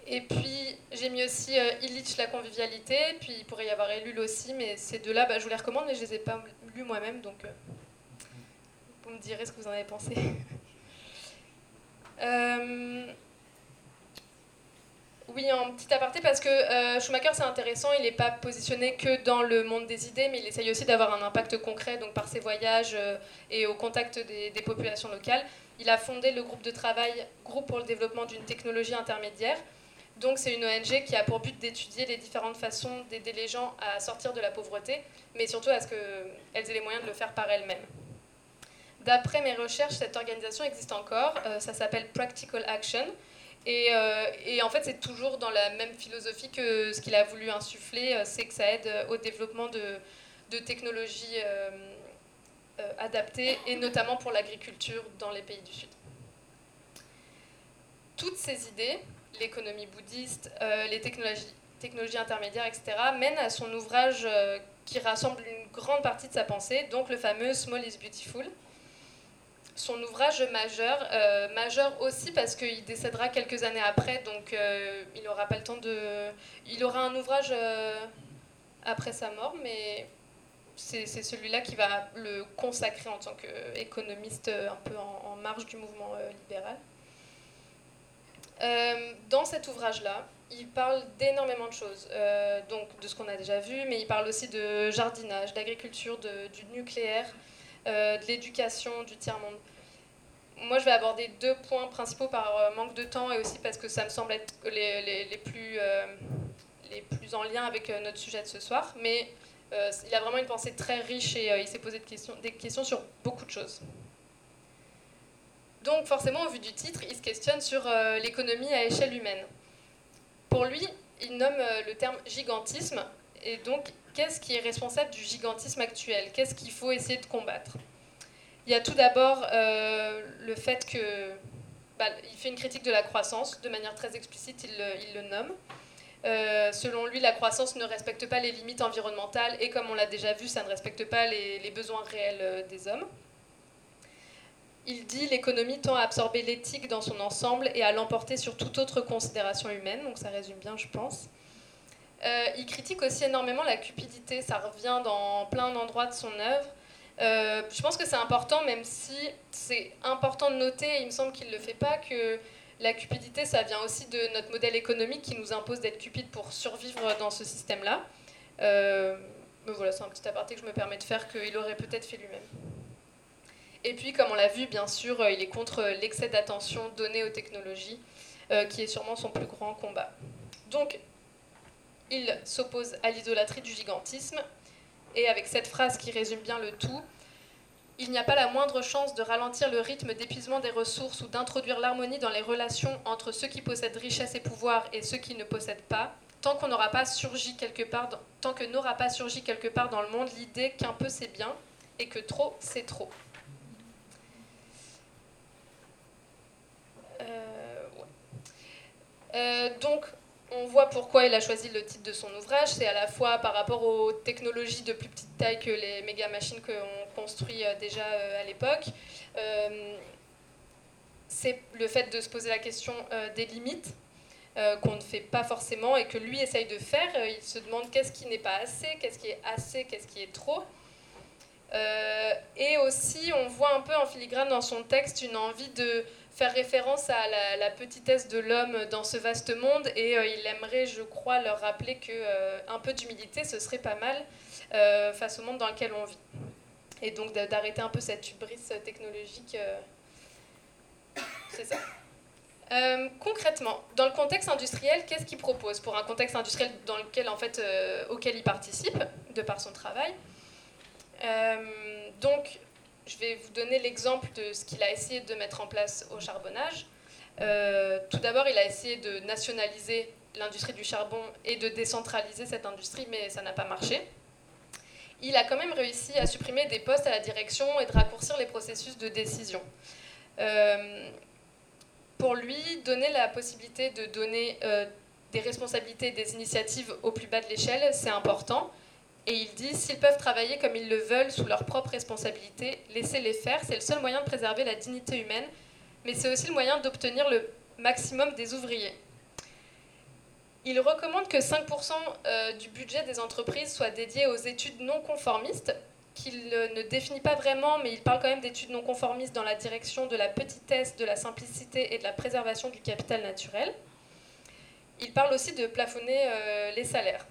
Et puis j'ai mis aussi Illich, la convivialité, puis il pourrait y avoir Ellul aussi, mais ces deux-là, bah, je vous les recommande, mais je les ai pas lus moi-même, donc vous me direz ce que vous en avez pensé. Euh, oui, en petit aparté, parce que euh, Schumacher, c'est intéressant, il n'est pas positionné que dans le monde des idées, mais il essaye aussi d'avoir un impact concret, donc par ses voyages euh, et au contact des, des, populations locales. Il a fondé le groupe de travail Groupe pour le développement d'une technologie intermédiaire. Donc c'est une ONG qui a pour but d'étudier les différentes façons d'aider les gens à sortir de la pauvreté, mais surtout à ce qu'elles aient les moyens de le faire par elles-mêmes. D'après mes recherches, cette organisation existe encore, euh, ça s'appelle Practical Action. Et, euh, et, en fait, c'est toujours dans la même philosophie que ce qu'il a voulu insuffler, euh, c'est que ça aide au développement de, technologies adaptées, et notamment pour l'agriculture dans les pays du Sud. Toutes ces idées, l'économie bouddhiste, les technologies, intermédiaires, etc., mènent à son ouvrage qui rassemble une grande partie de sa pensée, donc le fameux Small is Beautiful son ouvrage majeur, euh, majeur aussi parce qu'il décédera quelques années après, donc euh, il n'aura pas le temps de... Il aura un ouvrage euh, après sa mort, mais c'est celui-là qui va le consacrer en tant qu'économiste un peu en, marge du mouvement libéral. dans cet ouvrage-là, il parle d'énormément de choses, donc de ce qu'on a déjà vu, mais il parle aussi de jardinage, d'agriculture, du nucléaire, de l'éducation, du tiers-monde. Moi, je vais aborder deux points principaux par euh, manque de temps et aussi parce que ça me semble être les, les, les plus, euh, les plus en lien avec notre sujet de ce soir. Mais il a vraiment une pensée très riche et il s'est posé des questions sur beaucoup de choses. Donc forcément, au vu du titre, il se questionne sur l'économie à échelle humaine. Pour lui, il nomme le terme gigantisme, et donc qu'est-ce qui est responsable du gigantisme actuel? Qu'est-ce qu'il faut essayer de combattre? Il y a tout d'abord euh, le fait que bah, fait une critique de la croissance de manière très explicite, il le, il le nomme. Euh, selon lui, la croissance ne respecte pas les limites environnementales et comme on l'a déjà vu, ça ne respecte pas les, les besoins réels euh, des hommes. Il dit l'économie tend à absorber l'éthique dans son ensemble et à l'emporter sur toute autre considération humaine, donc ça résume bien, je pense. Euh, il critique aussi énormément la cupidité, ça revient dans plein d'endroits de son œuvre. Euh, je pense que c'est important, même si c'est important de noter, et il me semble qu'il ne le fait pas, que la cupidité, ça vient aussi de notre modèle économique qui nous impose d'être cupide pour survivre dans ce système-là. Euh, mais voilà, c'est un petit aparté que je me permets de faire qu'il aurait peut-être fait lui-même. Et puis, comme on l'a vu, bien sûr, il est contre l'excès d'attention donné aux technologies, qui est sûrement son plus grand combat. Donc, il s'oppose à l'idolâtrie du gigantisme. Et avec cette phrase qui résume bien le tout, il n'y a pas la moindre chance de ralentir le rythme d'épuisement des ressources ou d'introduire l'harmonie dans les relations entre ceux qui possèdent richesse et pouvoir et ceux qui ne possèdent pas, tant qu'on n'aura pas surgi quelque part, dans, que n'aura pas surgi quelque part dans le monde l'idée qu'un peu c'est bien et que trop c'est trop. Euh, euh, donc on voit pourquoi il a choisi le titre de son ouvrage. C'est à la fois par rapport aux technologies de plus petite taille que les méga machines qu'on construit euh, déjà euh, à l'époque. Euh, c'est le fait de se poser la question des limites qu'on ne fait pas forcément et que lui essaye de faire. il se demande qu'est-ce qui n'est pas assez, qu'est-ce qui est assez, qu'est-ce qui est trop. et aussi, on voit un peu en filigrane dans son texte une envie de faire référence à la, petitesse de l'homme dans ce vaste monde et euh, il aimerait, je crois, leur rappeler que euh, un peu d'humilité, ce serait pas mal euh, face au monde dans lequel on vit. Et donc d'arrêter un peu cette hubris technologique. C'est ça. Concrètement, dans le contexte industriel, qu'est-ce qu'il propose pour un contexte industriel dans lequel, en fait, auquel il participe de par son travail? Donc, je vais vous donner l'exemple de ce qu'il a essayé de mettre en place au charbonnage. Euh, tout d'abord, il a essayé de nationaliser l'industrie du charbon et de décentraliser cette industrie, mais ça n'a pas marché. Il a quand même réussi à supprimer des postes à la direction et de raccourcir les processus de décision. Euh, pour lui, donner la possibilité de donner euh, des responsabilités des initiatives au plus bas de l'échelle, c'est important. Et il dit, s'ils peuvent travailler comme ils le veulent sous leur propre responsabilité, laissez-les faire, c'est le seul moyen de préserver la dignité humaine, mais c'est aussi le moyen d'obtenir le maximum des ouvriers. Il recommande que 5% euh, du budget des entreprises soit dédié aux études non conformistes, qu'il ne définit pas vraiment, mais il parle quand même d'études non conformistes dans la direction de la petitesse, de la simplicité et de la préservation du capital naturel. Il parle aussi de plafonner euh, les salaires.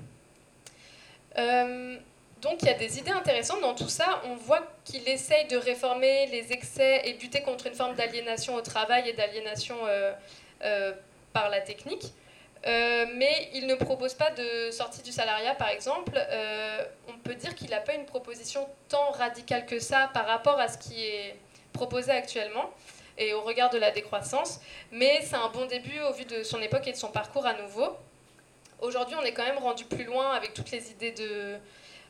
Euh, donc il y a des idées intéressantes dans tout ça. On voit qu'il essaye de réformer les excès et lutter contre une forme d'aliénation au travail et d'aliénation par la technique. Euh, mais il ne propose pas de sortie du salariat, par exemple. Euh, on peut dire qu'il n'a pas une proposition tant radicale que ça par rapport à ce qui est proposé actuellement et au regard de la décroissance. Mais c'est un bon début au vu de son époque et de son parcours à nouveau. Aujourd'hui, on est quand même rendu plus loin avec toutes les idées de,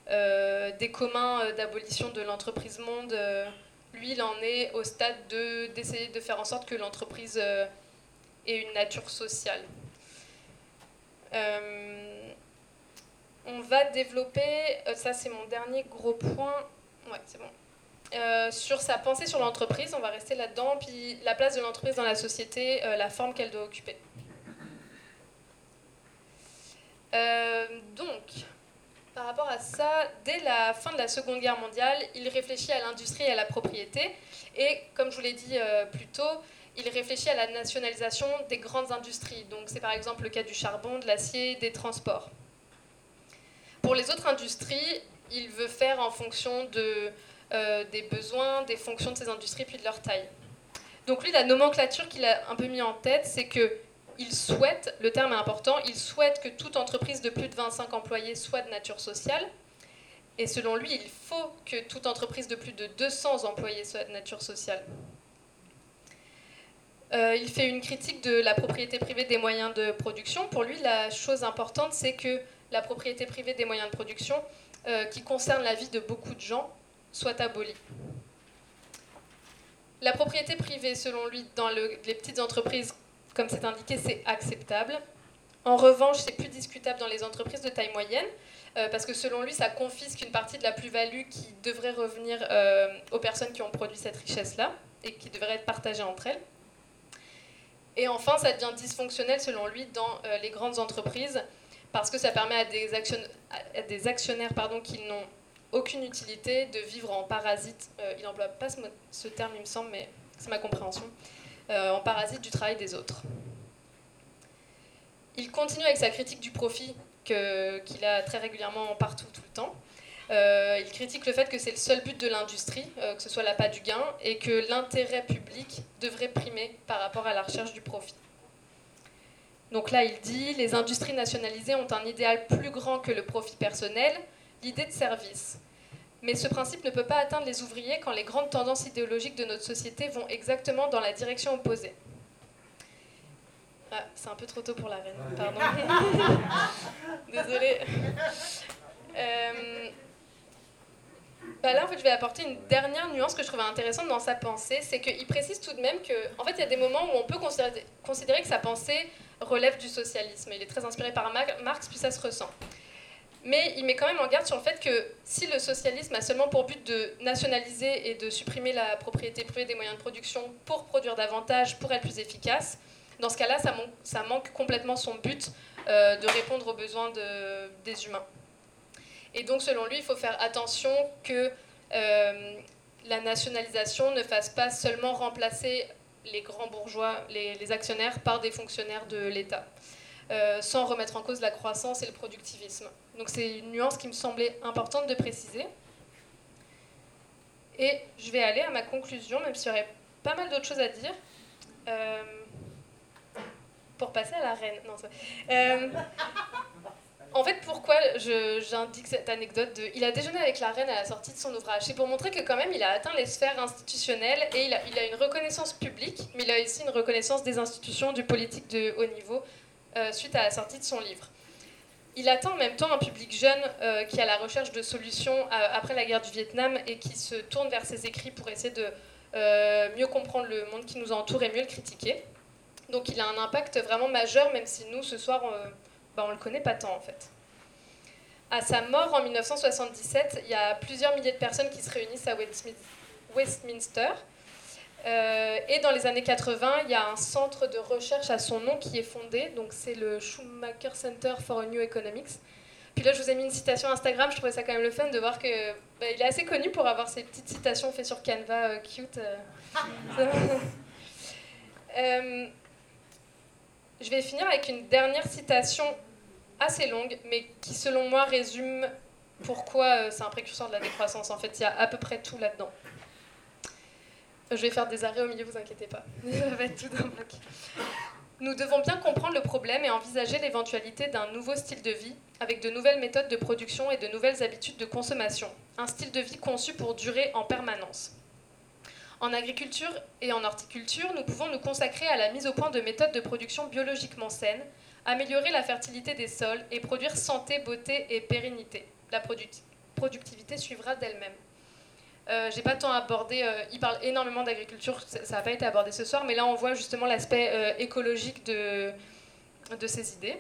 euh, des communs d'abolition de l'entreprise monde. lui, il en est au stade d'essayer de, faire en sorte que l'entreprise ait une nature sociale. Euh, on va développer, euh, ça c'est mon dernier gros point, ouais c'est bon, euh, sur sa pensée sur l'entreprise, on va rester là-dedans, puis la place de l'entreprise dans la société, la forme qu'elle doit occuper. Donc, par rapport à ça, dès la fin de la Seconde Guerre mondiale, il réfléchit à l'industrie et à la propriété, et comme je vous l'ai dit plus tôt, il réfléchit à la nationalisation des grandes industries. Donc c'est par exemple le cas du charbon, de l'acier, des transports. Pour les autres industries, il veut faire en fonction de, euh, des besoins, des fonctions de ces industries, puis de leur taille. Donc lui, la nomenclature qu'il a un peu mis en tête, c'est que il souhaite, le terme est important, il souhaite que toute entreprise de plus de 25 employés soit de nature sociale. Et selon lui, il faut que toute entreprise de plus de 200 employés soit de nature sociale. Euh, il fait une critique de la propriété privée des moyens de production. Pour lui, la chose importante, c'est que la propriété privée des moyens de production, euh, qui concerne la vie de beaucoup de gens, soit abolie. La propriété privée, selon lui, dans les petites entreprises, comme c'est indiqué, c'est acceptable. En revanche, c'est plus discutable dans les entreprises de taille moyenne, euh, parce que selon lui, ça confisque une partie de la plus-value qui devrait revenir aux personnes qui ont produit cette richesse-là et qui devrait être partagée entre elles. Et enfin, ça devient dysfonctionnel selon lui dans euh, les grandes entreprises parce que ça permet à des, actionnaires pardon, qui n'ont aucune utilité de vivre en parasite. Euh, il n'emploie pas ce, terme, il me semble, mais c'est ma compréhension. Euh, en parasite du travail des autres. Il continue avec sa critique du profit qu'il a très régulièrement partout, tout le temps. Euh, il critique le fait que c'est le seul but de l'industrie, euh, que ce soit l'appât du gain, et que l'intérêt public devrait primer par rapport à la recherche du profit. Donc là, il dit, les industries nationalisées ont un idéal plus grand que le profit personnel, l'idée de service. Mais ce principe ne peut pas atteindre les ouvriers quand les grandes tendances idéologiques de notre société vont exactement dans la direction opposée. Ah, c'est un peu trop tôt pour la reine, pardon. Désolée. Euh, bah là, en fait, je vais apporter une dernière nuance que je trouvais intéressante dans sa pensée, c'est qu'il précise tout de même que, en fait, il y a des moments où on peut considérer, que sa pensée relève du socialisme. Il est très inspiré par Marx, puis ça se ressent. Mais il met quand même en garde sur le fait que si le socialisme a seulement pour but de nationaliser et de supprimer la propriété privée des moyens de production pour produire davantage, pour être plus efficace, dans ce cas-là, ça, manque complètement son but euh, de répondre aux besoins des humains. Et donc, selon lui, il faut faire attention que euh, la nationalisation ne fasse pas seulement remplacer les grands bourgeois, les, actionnaires, par des fonctionnaires de l'État, euh, sans remettre en cause la croissance et le productivisme. Donc c'est une nuance qui me semblait importante de préciser. Et je vais aller à ma conclusion, même s'il y aurait pas mal d'autres choses à dire. Euh, pour passer à la reine. Non, en fait, pourquoi j'indique cette anecdote de, Il a déjeuné avec la reine à la sortie de son ouvrage. C'est pour montrer que quand même, il a atteint les sphères institutionnelles et il a, il a, une reconnaissance publique, mais il a aussi une reconnaissance des institutions, du politique de haut niveau, euh, suite à la sortie de son livre. Il atteint en même temps un public jeune euh, qui a la recherche de solutions euh, après la guerre du Vietnam et qui se tourne vers ses écrits pour essayer de mieux comprendre le monde qui nous entoure et mieux le critiquer. Donc il a un impact vraiment majeur, même si nous, ce soir, ben, on ne le connaît pas tant en fait. À sa mort en 1977, il y a plusieurs milliers de personnes qui se réunissent à Westminster. Et dans les années 80, il y a un centre de recherche à son nom qui est fondé, donc c'est le Schumacher Center for a New Economics. Puis là, je vous ai mis une citation Instagram, je trouvais ça quand même le fun de voir que bah, il est assez connu pour avoir ces petites citations faites sur Canva cute. je vais finir avec une dernière citation assez longue, mais qui selon moi résume pourquoi euh, c'est un précurseur de la décroissance. En fait, il y a à peu près tout là-dedans. Je vais faire des arrêts au milieu, vous inquiétez pas. Ça va être tout bloc. Nous devons bien comprendre le problème et envisager l'éventualité d'un nouveau style de vie, avec de nouvelles méthodes de production et de nouvelles habitudes de consommation. Un style de vie conçu pour durer en permanence. En agriculture et en horticulture, nous pouvons nous consacrer à la mise au point de méthodes de production biologiquement saines, améliorer la fertilité des sols et produire santé, beauté et pérennité. La productivité suivra d'elle-même. Euh, j'ai pas tant abordé, euh, il parle énormément d'agriculture, ça n'a pas été abordé ce soir, mais là on voit justement l'aspect euh, écologique de, de ces idées.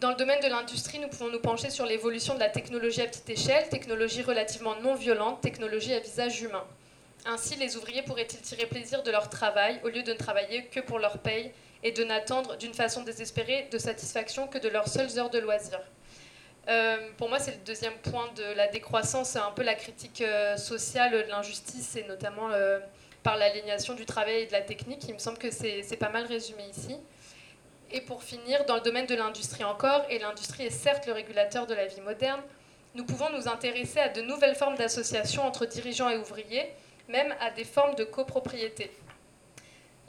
Dans le domaine de l'industrie, nous pouvons nous pencher sur l'évolution de la technologie à petite échelle, technologie relativement non violente, technologie à visage humain. Ainsi, les ouvriers pourraient-ils tirer plaisir de leur travail au lieu de ne travailler que pour leur paye et de n'attendre d'une façon désespérée de satisfaction que de leurs seules heures de loisirs? Euh, pour moi, c'est le deuxième point de la décroissance, un peu la critique euh, sociale de l'injustice et notamment euh, par l'aliénation du travail et de la technique. Il me semble que c'est pas mal résumé ici. Et pour finir, dans le domaine de l'industrie encore, et l'industrie est certes le régulateur de la vie moderne, nous pouvons nous intéresser à de nouvelles formes d'association entre dirigeants et ouvriers, même à des formes de copropriété.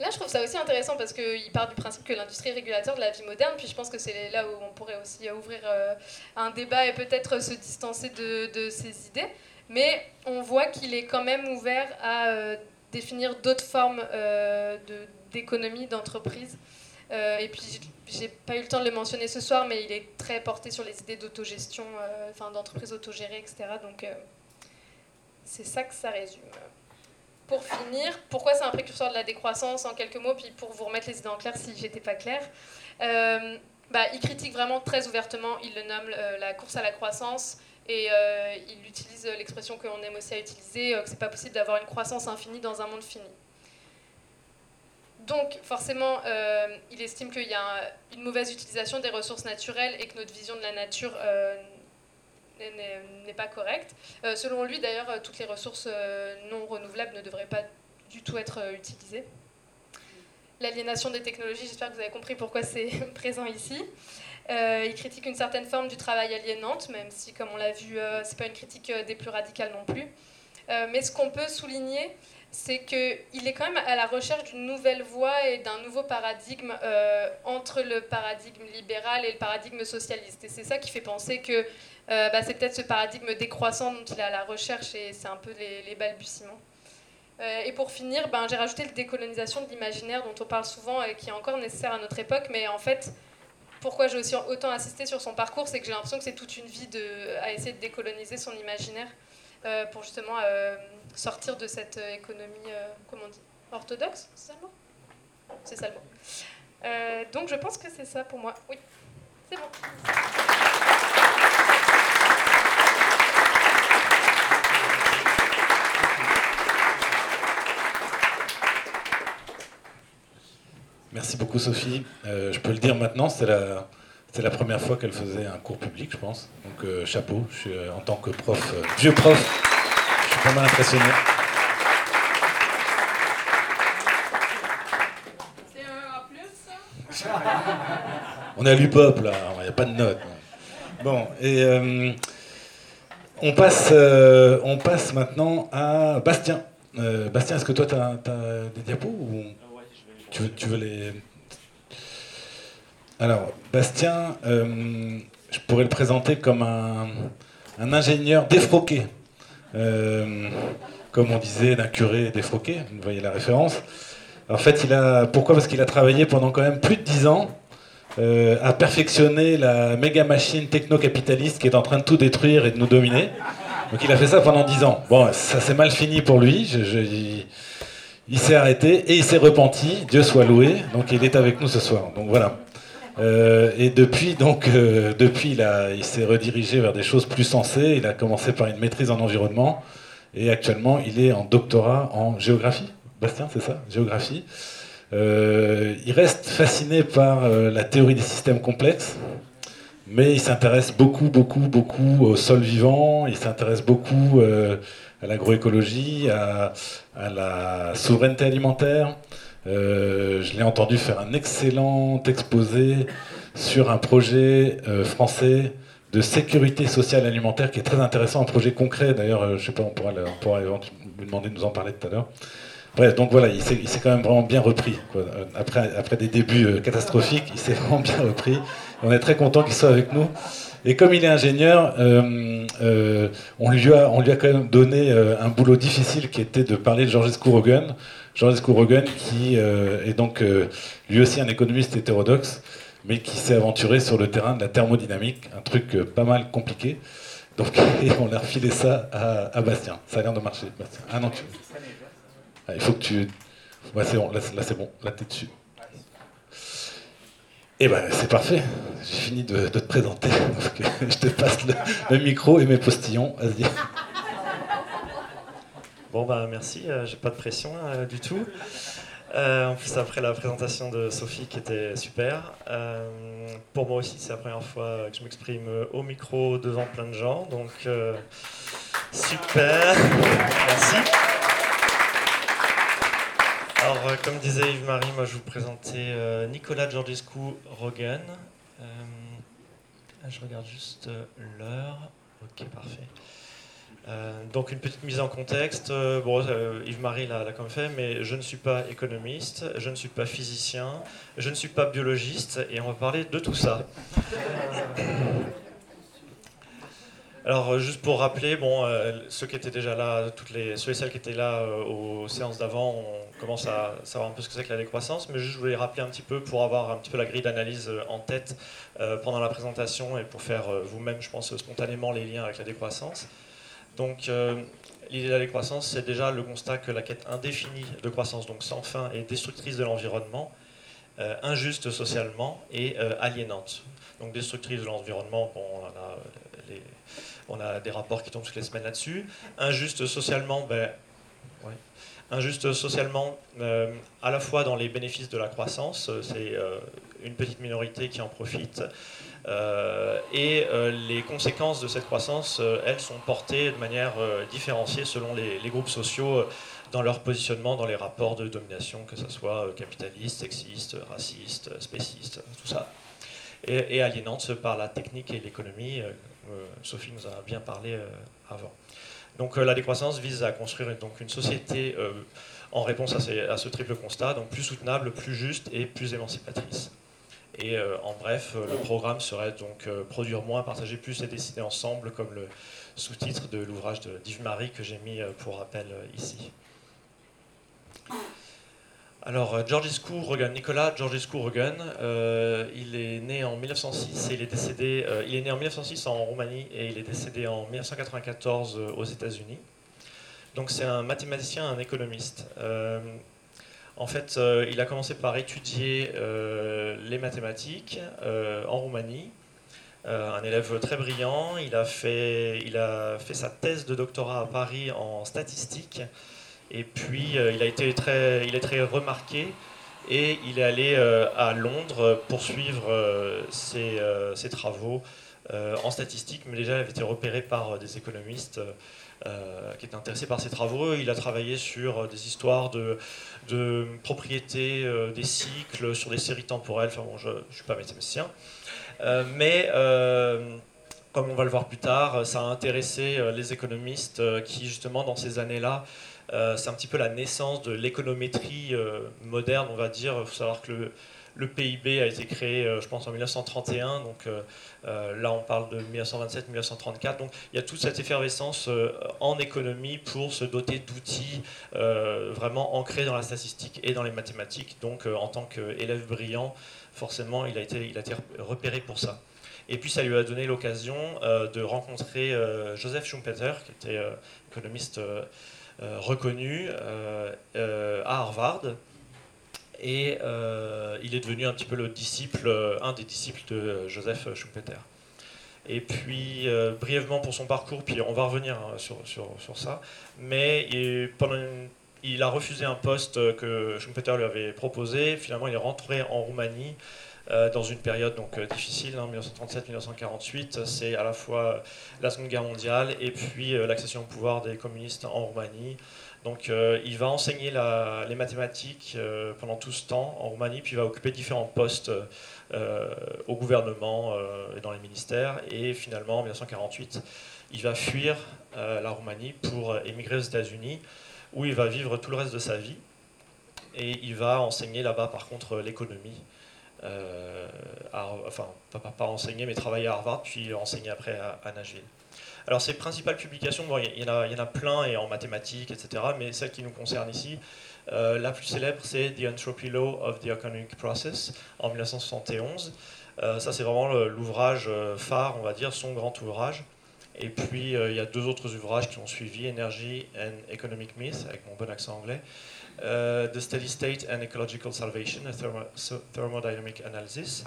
Là, je trouve ça aussi intéressant parce qu'il part du principe que l'industrie est régulateur de la vie moderne, puis je pense que c'est là où on pourrait aussi ouvrir euh, un débat et peut-être se distancer de, ces idées. Mais on voit qu'il est quand même ouvert à euh, définir d'autres formes euh, d'économie, d'entreprise. et puis, j'ai pas eu le temps de le mentionner ce soir, mais il est très porté sur les idées d'autogestion, enfin d'entreprise autogérée, etc. Donc, c'est ça que ça résume pour finir, pourquoi c'est un précurseur de la décroissance en quelques mots, puis pour vous remettre les idées en clair si j'étais pas claire. Euh, bah, il critique vraiment très ouvertement, il le nomme euh, la course à la croissance et euh, il utilise l'expression qu'on aime aussi à utiliser, que c'est pas possible d'avoir une croissance infinie dans un monde fini. Donc forcément, il estime qu'il y a une mauvaise utilisation des ressources naturelles et que notre vision de la nature n'est pas correcte. Euh, selon lui, d'ailleurs, euh, toutes les ressources euh, non renouvelables ne devraient pas du tout être utilisées. L'aliénation des technologies, j'espère que vous avez compris pourquoi c'est présent ici. il critique une certaine forme du travail aliénante, même si, comme on l'a vu, ce n'est pas une critique des plus radicales non plus. mais ce qu'on peut souligner, c'est qu'il est quand même à la recherche d'une nouvelle voie et d'un nouveau paradigme entre le paradigme libéral et le paradigme socialiste. Et c'est ça qui fait penser que euh, bah, c'est peut-être ce paradigme décroissant dont il est à la recherche et c'est un peu les, balbutiements. Euh, et pour finir, ben, j'ai rajouté la décolonisation de l'imaginaire dont on parle souvent et qui est encore nécessaire à notre époque, mais en fait, pourquoi j'ai aussi autant insisté sur son parcours, c'est que j'ai l'impression que c'est toute une vie de, à essayer de décoloniser son imaginaire euh, pour justement sortir de cette économie, comment on dit, orthodoxe, c'est ça le mot? C'est ça le mot. donc je pense que c'est ça pour moi. Oui, c'est bon. Merci beaucoup Sophie. Euh, je peux le dire maintenant, c'est la, la première fois qu'elle faisait un cours public, je pense. Donc euh, chapeau, je suis, euh, en tant que prof, vieux prof, impressionné. C'est un plus ça? On est à l'UPOP là, il n'y a pas de notes. Bon, et on, passe, on passe maintenant à Bastien. Bastien, est-ce que toi tu as, des diapos ou... Tu veux, les. Alors, Bastien, euh, je pourrais le présenter comme un, ingénieur défroqué. Euh, comme on disait d'un curé défroqué, vous voyez la référence. En fait, il a, pourquoi? Parce qu'il a travaillé pendant quand même plus de dix ans euh, à perfectionner la méga machine techno-capitaliste qui est en train de tout détruire et de nous dominer. Donc il a fait ça pendant dix ans. Bon, ça s'est mal fini pour lui. Je, il s'est arrêté et il s'est repenti, Dieu soit loué, donc il est avec nous ce soir. Donc voilà. Euh, et depuis, donc, euh, depuis, il, il s'est redirigé vers des choses plus sensées. Il a commencé par une maîtrise en environnement et actuellement, il est en doctorat en géographie. Bastien, c'est ça Géographie. il reste fasciné par la théorie des systèmes complexes, mais il s'intéresse beaucoup, beaucoup, beaucoup au sol vivant, il s'intéresse beaucoup à l'agroécologie, à, la souveraineté alimentaire. Je l'ai entendu faire un excellent exposé sur un projet français de sécurité sociale alimentaire qui est très intéressant, un projet concret. D'ailleurs, euh, je sais pas, on pourra, lui demander de nous en parler tout à l'heure. Bref, donc voilà, il s'est quand même vraiment bien repris. Euh, après, des débuts euh, catastrophiques, il s'est vraiment bien repris. On est très content qu'il soit avec nous. Et comme il est ingénieur, on, lui a, quand même donné un boulot difficile qui était de parler de Georges Rogan. Georges Rogan, qui est donc lui aussi un économiste hétérodoxe, mais qui s'est aventuré sur le terrain de la thermodynamique, un truc euh, pas mal compliqué. Donc, on a refilé ça à, Bastien. Ça a l'air de marcher, Bastien. Ah non, tu... Ah, il faut que tu... c'est bon, là, c'est bon, là t'es dessus. Eh ben c'est parfait, j'ai fini de, te présenter. je te passe le, micro et mes postillons, vas-y. Bon bah merci, euh, j'ai pas de pression euh, du tout. Euh, en plus, après la présentation de Sophie qui était super, pour moi aussi, c'est la première fois que je m'exprime au micro devant plein de gens. Donc, super. Merci. Alors, comme disait Yves-Marie, moi je vous présentais Nicolas Georgescu Rogan. je regarde juste l'heure. Ok, parfait. Euh, donc une petite mise en contexte. Euh, bon, euh, Yves-Marie l'a quand même fait, mais je ne suis pas économiste, je ne suis pas physicien, je ne suis pas biologiste, et on va parler de tout ça. Alors juste pour rappeler, bon, ceux qui étaient déjà là, toutes les, ceux et celles qui étaient là aux séances d'avant, on commence à savoir un peu ce que c'est que la décroissance, mais juste je voulais rappeler un petit peu pour avoir un petit peu la grille d'analyse en tête pendant la présentation et pour faire vous-même, je pense, spontanément les liens avec la décroissance. Donc euh, l'idée de la décroissance, c'est déjà le constat que la quête indéfinie de croissance, donc sans fin, est destructrice de l'environnement, euh, injuste socialement et euh, aliénante. Donc destructrice de l'environnement, on, a des rapports qui tombent toutes les semaines là-dessus. Injuste socialement, ben, injuste socialement à la fois dans les bénéfices de la croissance, c'est une petite minorité qui en profite, et euh, les conséquences de cette croissance, euh, elles, sont portées de manière différenciée selon les, groupes sociaux dans leur positionnement dans les rapports de domination, que ce soit capitaliste, sexiste, raciste, spéciste, tout ça. Et, aliénante par la technique et l'économie. Sophie nous a bien parlé avant. Donc la décroissance vise à construire donc, une société en réponse à, à, ce triple constat, donc plus soutenable, plus juste et plus émancipatrice. Et euh, en bref, euh, le programme serait donc euh, produire moins, partager plus et décider ensemble, comme le sous-titre de l'ouvrage d'Yves Marie que j'ai mis pour rappel ici. Alors, Georgescu Rogan, Nicolas Georgescu Rogan, il est né en 1906 et il est décédé. il est né en 1906 en Roumanie et il est décédé en 1994 aux États-Unis. Donc, c'est un mathématicien, un économiste. En fait, euh, il a commencé par étudier euh, les mathématiques euh, en Roumanie. un élève très brillant. Il a, fait, sa thèse de doctorat à Paris en statistique. Et puis, il a été très, il est très remarqué. Et il est allé à Londres poursuivre ses, ses, travaux en statistique. Mais déjà, il avait été repéré par des économistes euh, qui est intéressé par ses travaux. Il a travaillé sur euh, des histoires de, de propriété euh, des cycles, sur des séries temporelles. Enfin bon, je ne suis pas mathématicien. mais comme on va le voir plus tard, ça a intéressé les économistes qui, justement, dans ces années-là, c'est un petit peu la naissance de l'économétrie moderne, on va dire. Il faut savoir que le, le PIB a été créé, je pense, en 1931. Donc, euh, là, on parle de 1927-1934. Donc, il y a toute cette effervescence euh, en économie pour se doter d'outils euh, vraiment ancrés dans la statistique et dans les mathématiques. Donc, en tant qu'élève brillant, forcément, il a, été, il a été repéré pour ça. Et puis, ça lui a donné l'occasion de rencontrer Joseph Schumpeter, qui était économiste reconnu à Harvard et euh, il est devenu un petit peu le disciple, euh, un des disciples de Joseph Schumpeter. Et puis, euh, brièvement pour son parcours, puis on va revenir hein, sur, sur, sur, ça, mais pendant une il a refusé un poste que Schumpeter lui avait proposé. Finalement, il est rentré en Roumanie euh, dans une période donc euh, difficile, 1937-1948. Hein, C'est à la fois la Seconde Guerre mondiale et puis euh, l'accession au pouvoir des communistes en Roumanie. Donc il va enseigner les mathématiques pendant tout ce temps en Roumanie, puis il va occuper différents postes au gouvernement et dans les ministères. Et finalement, en 1948, il va fuir la Roumanie pour émigrer aux États-Unis, où il va vivre tout le reste de sa vie. Et il va enseigner là-bas, par contre, l'économie. Euh, enfin, pas, enseigner, mais travailler à Harvard, puis enseigner après à, Nashville. Alors ses principales publications, il, y en a, plein et en mathématiques, etc. Mais celle qui nous concerne ici, euh, la plus célèbre, c'est The Entropy Law of the Economic Process en 1971. Euh, ça, c'est vraiment l'ouvrage phare, on va dire, son grand ouvrage. Et puis, il y a deux autres ouvrages qui ont suivi, Energy and Economic Myth, avec mon bon accent anglais, The Steady State and Ecological Salvation, a thermo Thermodynamic Analysis.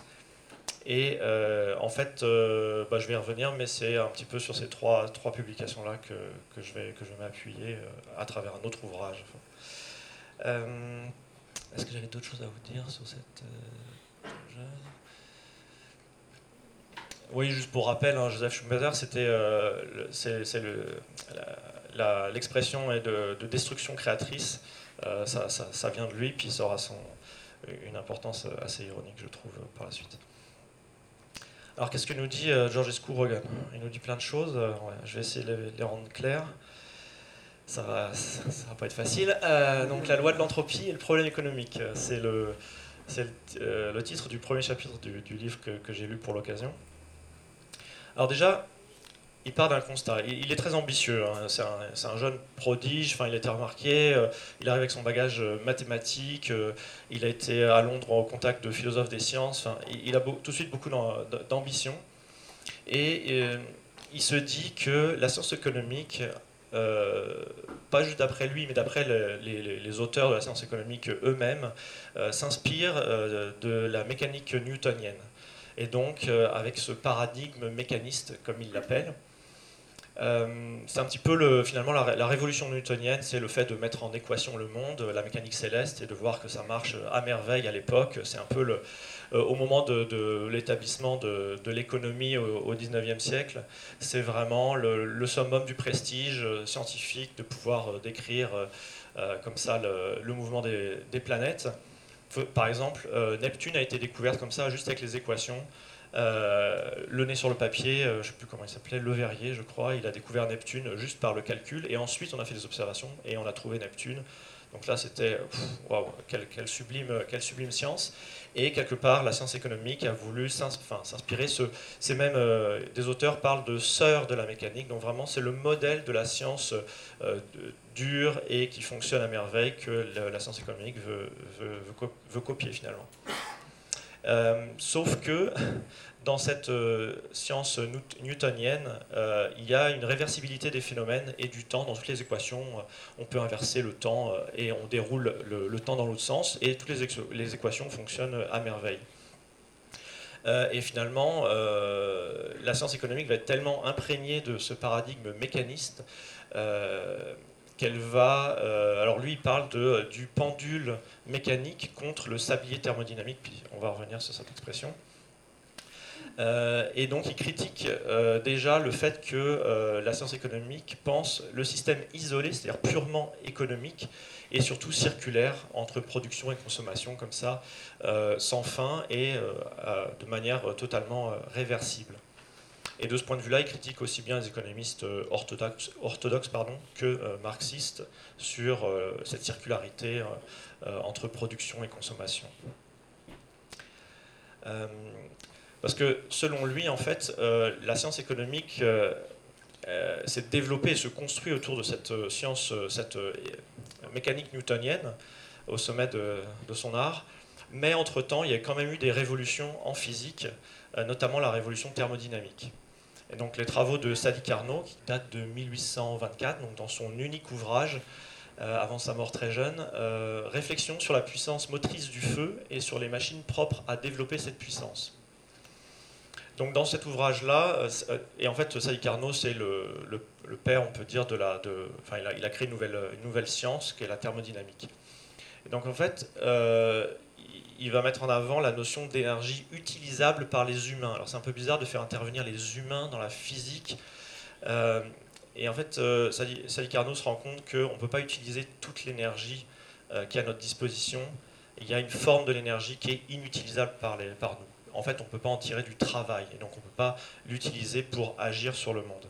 Et euh, en fait, euh, bah, je vais y revenir, mais c'est un petit peu sur ces trois, trois publications-là que, que, je vais, vais m'appuyer euh, à travers un autre ouvrage. Euh, est-ce que j'avais d'autres choses à vous dire sur cette... Oui, juste pour rappel, hein, Joseph Schumpeter, c'était c'est l'expression de, de, destruction créatrice euh, ça, ça, vient de lui, puis ça aura son, une importance assez ironique, je trouve, par la suite. Alors, qu'est-ce que nous dit euh, Georges Rogan? Il nous dit plein de choses. Euh, je vais essayer de les, rendre claires. Ça va, ça, va pas être facile. donc, la loi de l'entropie et le problème économique. C'est le, le, le, titre du premier chapitre du, livre que j'ai lu pour l'occasion. Alors, déjà, il part d'un constat. Il, est très ambitieux. Hein. C'est un, jeune prodige. Enfin, il a été remarqué. Euh, il arrive avec son bagage euh, mathématique. Euh, il a été à Londres au contact de philosophes des sciences. Enfin, il, a tout de suite beaucoup d'ambition. Et il se dit que la science économique, pas juste d'après lui, mais d'après les, auteurs de la science économique eux-mêmes, s'inspire de la mécanique newtonienne. Et donc, avec ce paradigme mécaniste, comme il l'appelle, euh, c'est un petit peu le, finalement la, révolution newtonienne, c'est le fait de mettre en équation le monde, la mécanique céleste, et de voir que ça marche à merveille à l'époque. C'est un peu le, euh, au moment de, l'établissement de, l'économie au, 19e siècle, c'est vraiment le, summum du prestige euh, scientifique de pouvoir décrire comme ça le, mouvement des, planètes. Par exemple, Neptune a été découverte comme ça, juste avec les équations. Euh, le nez sur le papier, euh, je ne sais plus comment il s'appelait, Le Verrier, je crois, il a découvert Neptune juste par le calcul, et ensuite on a fait des observations et on a trouvé Neptune. Donc là, c'était, waouh, quelle, sublime, quelle sublime science. Et quelque part, la science économique a voulu s'inspirer. Ce, c'est même euh, des auteurs parlent de sœur de la mécanique. Donc vraiment, c'est le modèle de la science dure et qui fonctionne à merveille que la, science économique veut copier finalement. Euh, sauf que dans cette euh, science newtonienne, euh, il y a une réversibilité des phénomènes et du temps. Dans toutes les équations, on peut inverser le temps et on déroule le, temps dans l'autre sens, et toutes les, les, équations fonctionnent à merveille. et finalement, la science économique va être tellement imprégnée de ce paradigme mécaniste qu'elle va. Euh, alors lui, il parle de, du pendule mécanique contre le sablier thermodynamique, puis on va revenir sur cette expression. Euh, et donc il critique euh, déjà le fait que la science économique pense le système isolé, c'est-à-dire purement économique, et surtout circulaire entre production et consommation, comme ça, sans fin et de manière totalement réversible. Et de ce point de vue-là, il critique aussi bien les économistes euh, orthodoxes, que euh, marxistes sur euh, cette circularité entre production et consommation. parce que selon lui, en fait, la science économique s'est développée et se construit autour de cette science, cette mécanique newtonienne au sommet de, de son art. Mais entre-temps, il y a quand même eu des révolutions en physique, notamment la révolution thermodynamique. Donc les travaux de Sadi Carnot, qui datent de 1824, donc dans son unique ouvrage, euh, avant sa mort très jeune, euh, réflexion sur la puissance motrice du feu et sur les machines propres à développer cette puissance. Donc dans cet ouvrage-là, et en fait Sadi Carnot c'est le, père, on peut dire, de la... Il a, créé une nouvelle, science qui est la thermodynamique. Donc en fait, il va mettre en avant la notion d'énergie utilisable par les humains. Alors c'est un peu bizarre de faire intervenir les humains dans la physique. Euh, et en fait, euh, Sally, Carnot se rend compte qu'on ne peut pas utiliser toute l'énergie euh, qui est à notre disposition. Il y a une forme de l'énergie qui est inutilisable par, les, par nous. En fait, on ne peut pas en tirer du travail, et donc on ne peut pas l'utiliser pour agir sur le monde.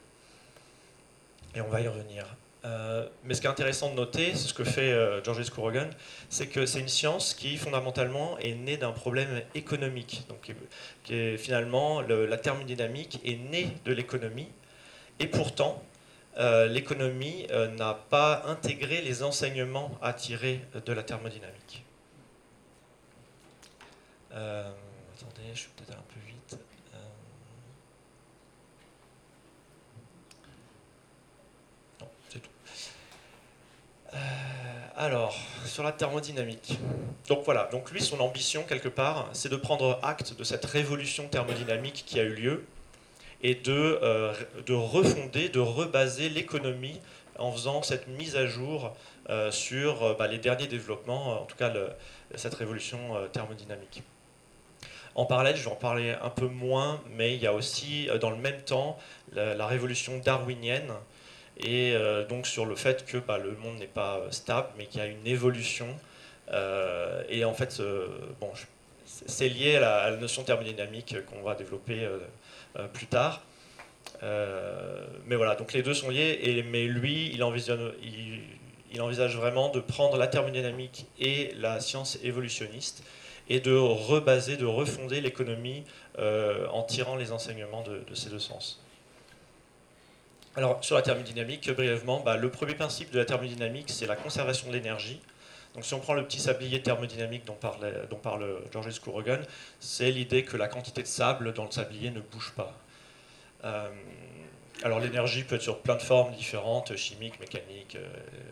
Et on va y revenir. Euh, mais ce qui est intéressant de noter, c'est ce que fait euh, Georges Rogan, c'est que c'est une science qui fondamentalement est née d'un problème économique. Donc, finalement, la thermodynamique est née de l'économie, et pourtant, euh, l'économie n'a pas intégré les enseignements à tirer de la thermodynamique. attendez, je suis peut-être un peu vite. Euh, alors, sur la thermodynamique. Donc voilà, donc lui, son ambition, quelque part, c'est de prendre acte de cette révolution thermodynamique qui a eu lieu et de, euh, de refonder, de rebaser l'économie en faisant cette mise à jour euh, sur bah, les derniers développements, en tout cas cette révolution thermodynamique. En parallèle, je vais en parler un peu moins, mais il y a aussi, dans le même temps, la révolution darwinienne, et euh, donc sur le fait que bah, le monde n'est pas euh, stable, mais qu'il y a une évolution. Euh, et en fait, c'est lié à la, notion thermodynamique qu'on va développer plus tard. mais voilà, donc les deux sont liés, et, mais lui, il envisage, vraiment de prendre la thermodynamique et la science évolutionniste et de rebaser, de refonder l'économie en tirant les enseignements de ces deux sens. Alors, sur la thermodynamique, brièvement, bah, le premier principe de la thermodynamique, c'est la conservation de l'énergie. Donc, si on prend le petit sablier thermodynamique dont, parle Georges Scourogan, c'est l'idée que la quantité de sable dans le sablier ne bouge pas. Euh, alors, l'énergie peut être sur plein de formes différentes, chimiques, mécaniques, euh,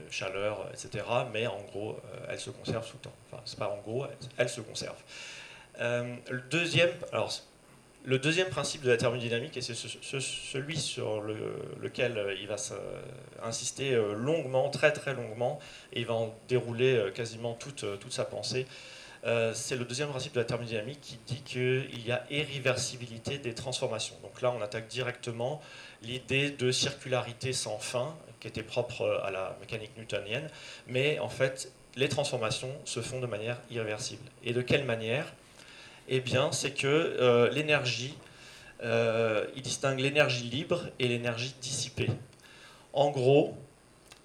chaleur, etc. Mais en gros, euh, elle se conserve tout le temps. Enfin, c'est pas en gros, elle, elle se conserve. le deuxième, alors le deuxième principe de la thermodynamique, et c'est celui sur lequel euh, il va insister euh, longuement, très très longuement, et il va en dérouler euh, quasiment toute sa pensée, c'est le deuxième principe de la thermodynamique qui dit qu'il y a irréversibilité des transformations. Donc là, on attaque directement l'idée de circularité sans fin, qui était propre à la mécanique newtonienne, mais en fait, les transformations se font de manière irréversible. Et de quelle manière? Eh bien, c'est que euh, l'énergie, euh, il distingue l'énergie libre et l'énergie dissipée. En gros,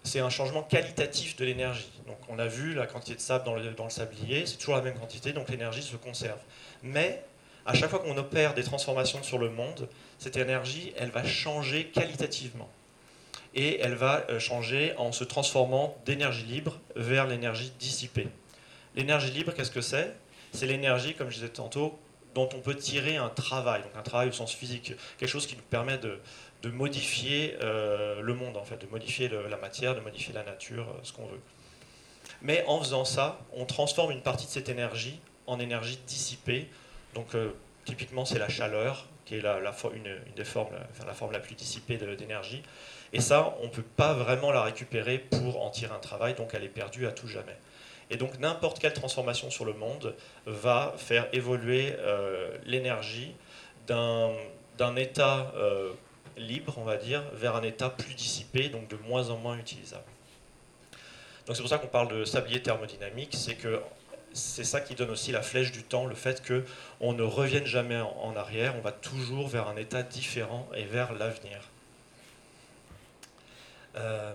c'est un changement qualitatif de l'énergie. On a vu la quantité de sable dans le, dans le sablier, c'est toujours la même quantité, donc l'énergie se conserve. Mais à chaque fois qu'on opère des transformations sur le monde, cette énergie, elle va changer qualitativement. Et elle va euh, changer en se transformant d'énergie libre vers l'énergie dissipée. L'énergie libre, qu'est-ce que c'est? C'est l'énergie, comme je disais tantôt, dont on peut tirer un travail, donc un travail au sens physique, quelque chose qui nous permet de, modifier euh, le monde, en fait, de modifier la matière, de modifier la nature, euh, ce qu'on veut. Mais en faisant ça, on transforme une partie de cette énergie en énergie dissipée. Donc, euh, typiquement, c'est la chaleur, qui est la, une, des formes, la forme la plus dissipée d'énergie. Et ça, on ne peut pas vraiment la récupérer pour en tirer un travail, donc elle est perdue à tout jamais. Et donc n'importe quelle transformation sur le monde va faire évoluer euh, l'énergie d'un état euh, libre, on va dire, vers un état plus dissipé, donc de moins en moins utilisable. Donc c'est pour ça qu'on parle de sablier thermodynamique, c'est que c'est ça qui donne aussi la flèche du temps, le fait qu'on ne revienne jamais en, arrière, on va toujours vers un état différent et vers l'avenir. Euh,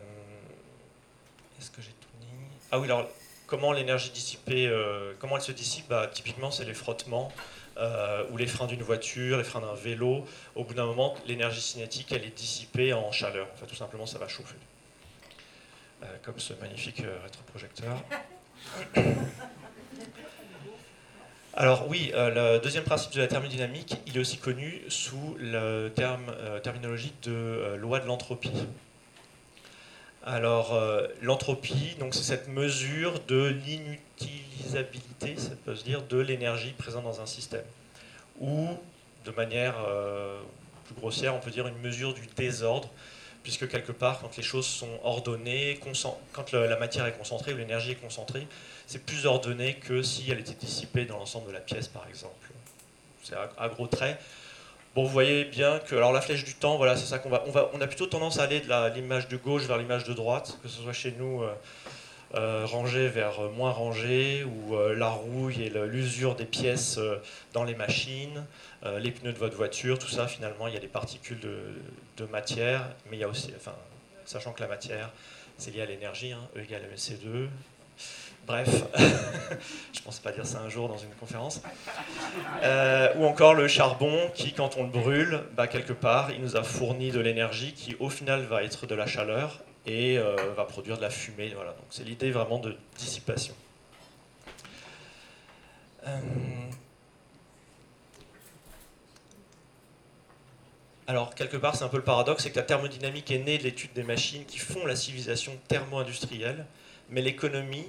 est-ce que j'ai tout dit Ah oui, alors Comment l'énergie dissipée, euh, comment elle se dissipe bah, Typiquement, c'est les frottements euh, ou les freins d'une voiture, les freins d'un vélo. Au bout d'un moment, l'énergie cinétique, elle est dissipée en chaleur. En fait, tout simplement, ça va chauffer. Euh, comme ce magnifique rétroprojecteur. Alors oui, le deuxième principe de la thermodynamique, il est aussi connu sous la terminologie de loi de l'entropie. Alors, euh, l'entropie, donc c'est cette mesure de l'inutilisabilité, ça peut se dire, de l'énergie présente dans un système. Ou, de manière plus grossière, on peut dire une mesure du désordre, puisque quelque part, quand les choses sont ordonnées, quand la matière est concentrée ou l'énergie est concentrée, c'est plus ordonné que si elle était dissipée dans l'ensemble de la pièce, par exemple. C'est à, gros traits. Bon, vous voyez bien que alors la flèche du temps, voilà, c'est ça qu'on va, on va, on a plutôt tendance à aller de l'image de gauche vers l'image de droite, que ce soit chez nous euh, euh, rangé vers moins rangé, ou euh, la rouille et l'usure des pièces dans les machines, les pneus de votre voiture, tout ça, finalement, il y a des particules de, matière, mais il y a aussi, enfin, sachant que la matière, c'est lié à l'énergie, hein, E égale mc2, Bref, je ne pense pas dire ça un jour dans une conférence. Euh, ou encore le charbon qui, quand on le brûle, bah, quelque part, il nous a fourni de l'énergie qui, au final, va être de la chaleur et euh, va produire de la fumée. Voilà. Donc c'est l'idée vraiment de dissipation. Euh, alors, quelque part, c'est un peu le paradoxe, c'est que la thermodynamique est née de l'étude des machines qui font la civilisation thermo-industrielle, mais l'économie